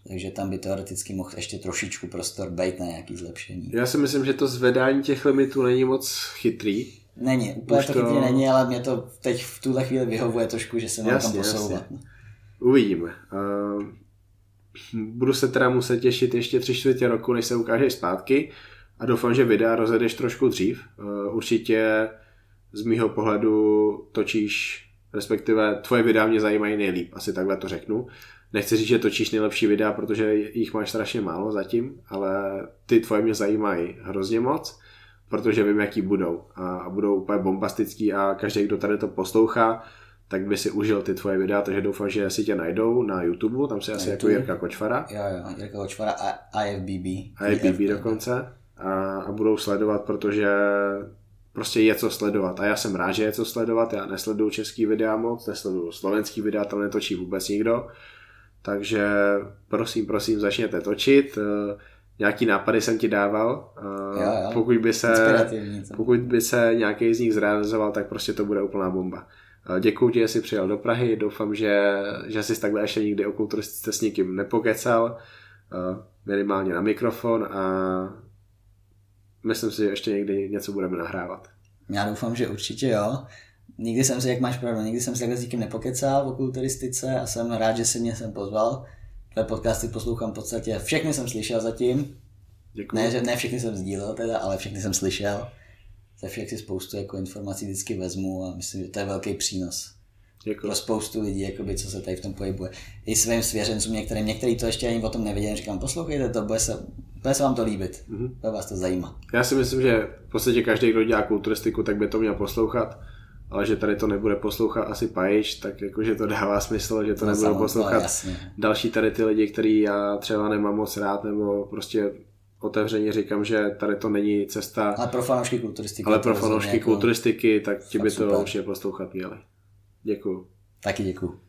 Takže tam by teoreticky mohl ještě trošičku prostor být na nějaký zlepšení. Já si myslím, že to zvedání těch limitů není moc chytrý. Není, úplně Už to chytrý to... není, ale mě to teď v tuhle chvíli vyhovuje trošku, že se mám tam posouvat. Jasně. Uvidíme. Uh, budu se teda muset těšit ještě tři čtvrtě roku, než se ukážeš zpátky a doufám, že videa rozjedeš trošku dřív. Uh, určitě z mýho pohledu točíš, respektive tvoje videa mě zajímají nejlíp, asi takhle to řeknu. Nechci říct, že točíš nejlepší videa, protože jich máš strašně málo zatím, ale ty tvoje mě zajímají hrozně moc, protože vím, jaký budou a budou úplně bombastický a každý, kdo tady to poslouchá, tak by si užil ty tvoje videa, takže doufám, že si tě najdou na YouTube, tam si asi jako Jirka Kočvara. Jo, jo, Jirka Kočvara a IFBB. IFBB dokonce. A, a budou sledovat, protože prostě je co sledovat. A já jsem rád, že je co sledovat. Já nesleduju český videa moc, nesleduju slovenský videa, tam netočí vůbec nikdo. Takže prosím, prosím, začněte točit. Eh, nějaký nápady jsem ti dával. Eh, jo, jo. Pokud, by se, pokud by se nějaký z nich zrealizoval, tak prostě to bude úplná bomba. Eh, Děkuji ti, že jsi přijel do Prahy. Doufám, že, že jsi takhle ještě nikdy o kulturistice s nikým nepokecal. Minimálně na mikrofon a myslím si, že ještě někdy něco budeme nahrávat. Já doufám, že určitě jo nikdy jsem si, jak máš pravdu, nikdy jsem si takhle s nikým nepokecal o kulturistice a jsem rád, že si mě sem pozval. Tvé podcasty poslouchám v podstatě, všechny jsem slyšel zatím. Děkuji. Ne, že ne všechny jsem sdílel teda, ale všechny jsem slyšel. Ze všech si spoustu jako informací vždycky vezmu a myslím, že to je velký přínos. Děkuji. Pro spoustu lidí, jakoby, co se tady v tom pohybuje. I svým svěřencům některým, některý to ještě ani o tom nevěděli, říkám, poslouchejte to, bude se, bude se vám to líbit, mm-hmm. bude vás to zajímat. Já si myslím, že v podstatě každý, kdo dělá kulturistiku, tak by to měl poslouchat ale že tady to nebude poslouchat asi Pajič, tak jakože to dává smysl, že to no, nebudou poslouchat jasně. další tady ty lidi, který já třeba nemám moc rád, nebo prostě otevřeně říkám, že tady to není cesta. Ale pro fanoušky kulturistiky. Ale pro fanoušky jako... kulturistiky, tak ti by to určitě poslouchat měli. Děkuju. Taky děkuju.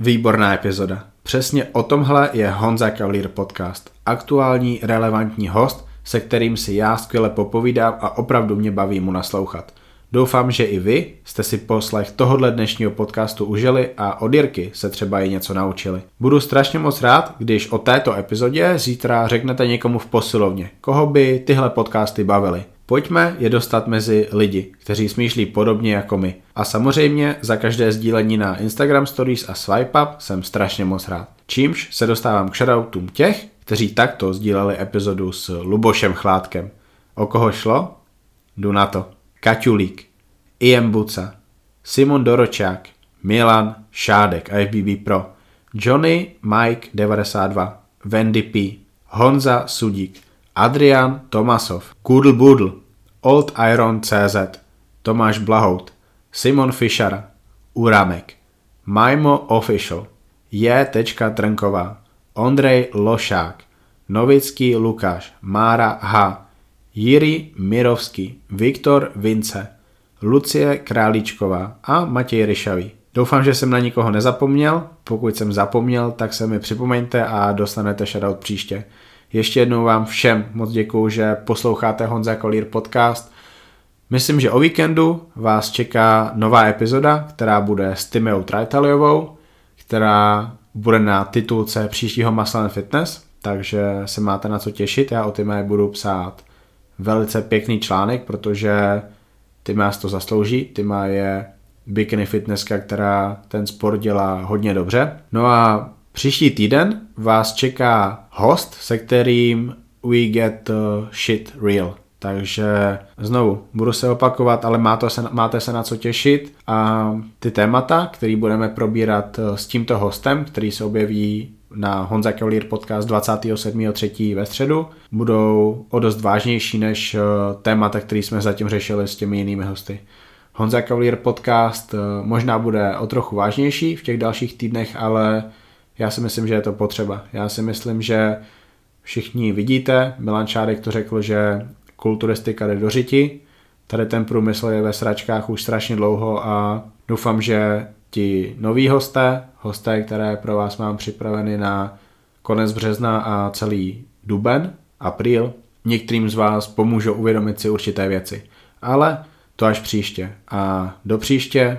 Výborná epizoda. Přesně o tomhle je Honza Cavalier podcast. Aktuální, relevantní host, se kterým si já skvěle popovídám a opravdu mě baví mu naslouchat. Doufám, že i vy jste si poslech tohohle dnešního podcastu užili a od Jirky se třeba i něco naučili. Budu strašně moc rád, když o této epizodě zítra řeknete někomu v posilovně, koho by tyhle podcasty bavily. Pojďme je dostat mezi lidi, kteří smýšlí podobně jako my. A samozřejmě za každé sdílení na Instagram Stories a Swipe Up jsem strašně moc rád. Čímž se dostávám k shoutoutům těch, kteří takto sdíleli epizodu s Lubošem Chládkem. O koho šlo? Jdu na to. Kaťulík, Ian Buca, Simon Doročák, Milan Šádek IFBB Pro, Johnny Mike 92, Wendy P, Honza Sudík, Adrian Tomasov, Kudl Budl, Old Iron CZ, Tomáš Blahout, Simon Fischer, Uramek, Majmo Official, J. Trnková, Ondrej Lošák, Novický Lukáš, Mára H., Jiri Mirovský, Viktor Vince, Lucie Králíčková a Matěj Ryšavý. Doufám, že jsem na nikoho nezapomněl, pokud jsem zapomněl, tak se mi připomeňte a dostanete shoutout příště. Ještě jednou vám všem moc děkuju, že posloucháte Honza Kolír podcast. Myslím, že o víkendu vás čeká nová epizoda, která bude s Timeou Trajtaliovou, která bude na titulce příštího Muscle Fitness, takže se máte na co těšit. Já o Time budu psát velice pěkný článek, protože Tima to zaslouží. Tima je bikini fitnesska, která ten sport dělá hodně dobře. No a příští týden vás čeká host, se kterým we get shit real. Takže znovu, budu se opakovat, ale máte se, máte se na co těšit a ty témata, které budeme probírat s tímto hostem, který se objeví na Honza Cavalier podcast 27.3. ve středu budou o dost vážnější než eh, témata, které jsme zatím řešili s těmi jinými hosty. Honza Cavalier podcast eh, možná bude o trochu vážnější v těch dalších týdnech, ale já si myslím, že je to potřeba. Já si myslím, že všichni vidíte, Milan Šádek to řekl, že kulturistika jde do řiti, tady ten průmysl je ve sračkách už strašně dlouho a doufám, že ti noví hosté, hosté, které pro vás mám připraveny na konec března a celý duben, apríl, některým z vás pomůžou uvědomit si určité věci. Ale to až příště. A do příště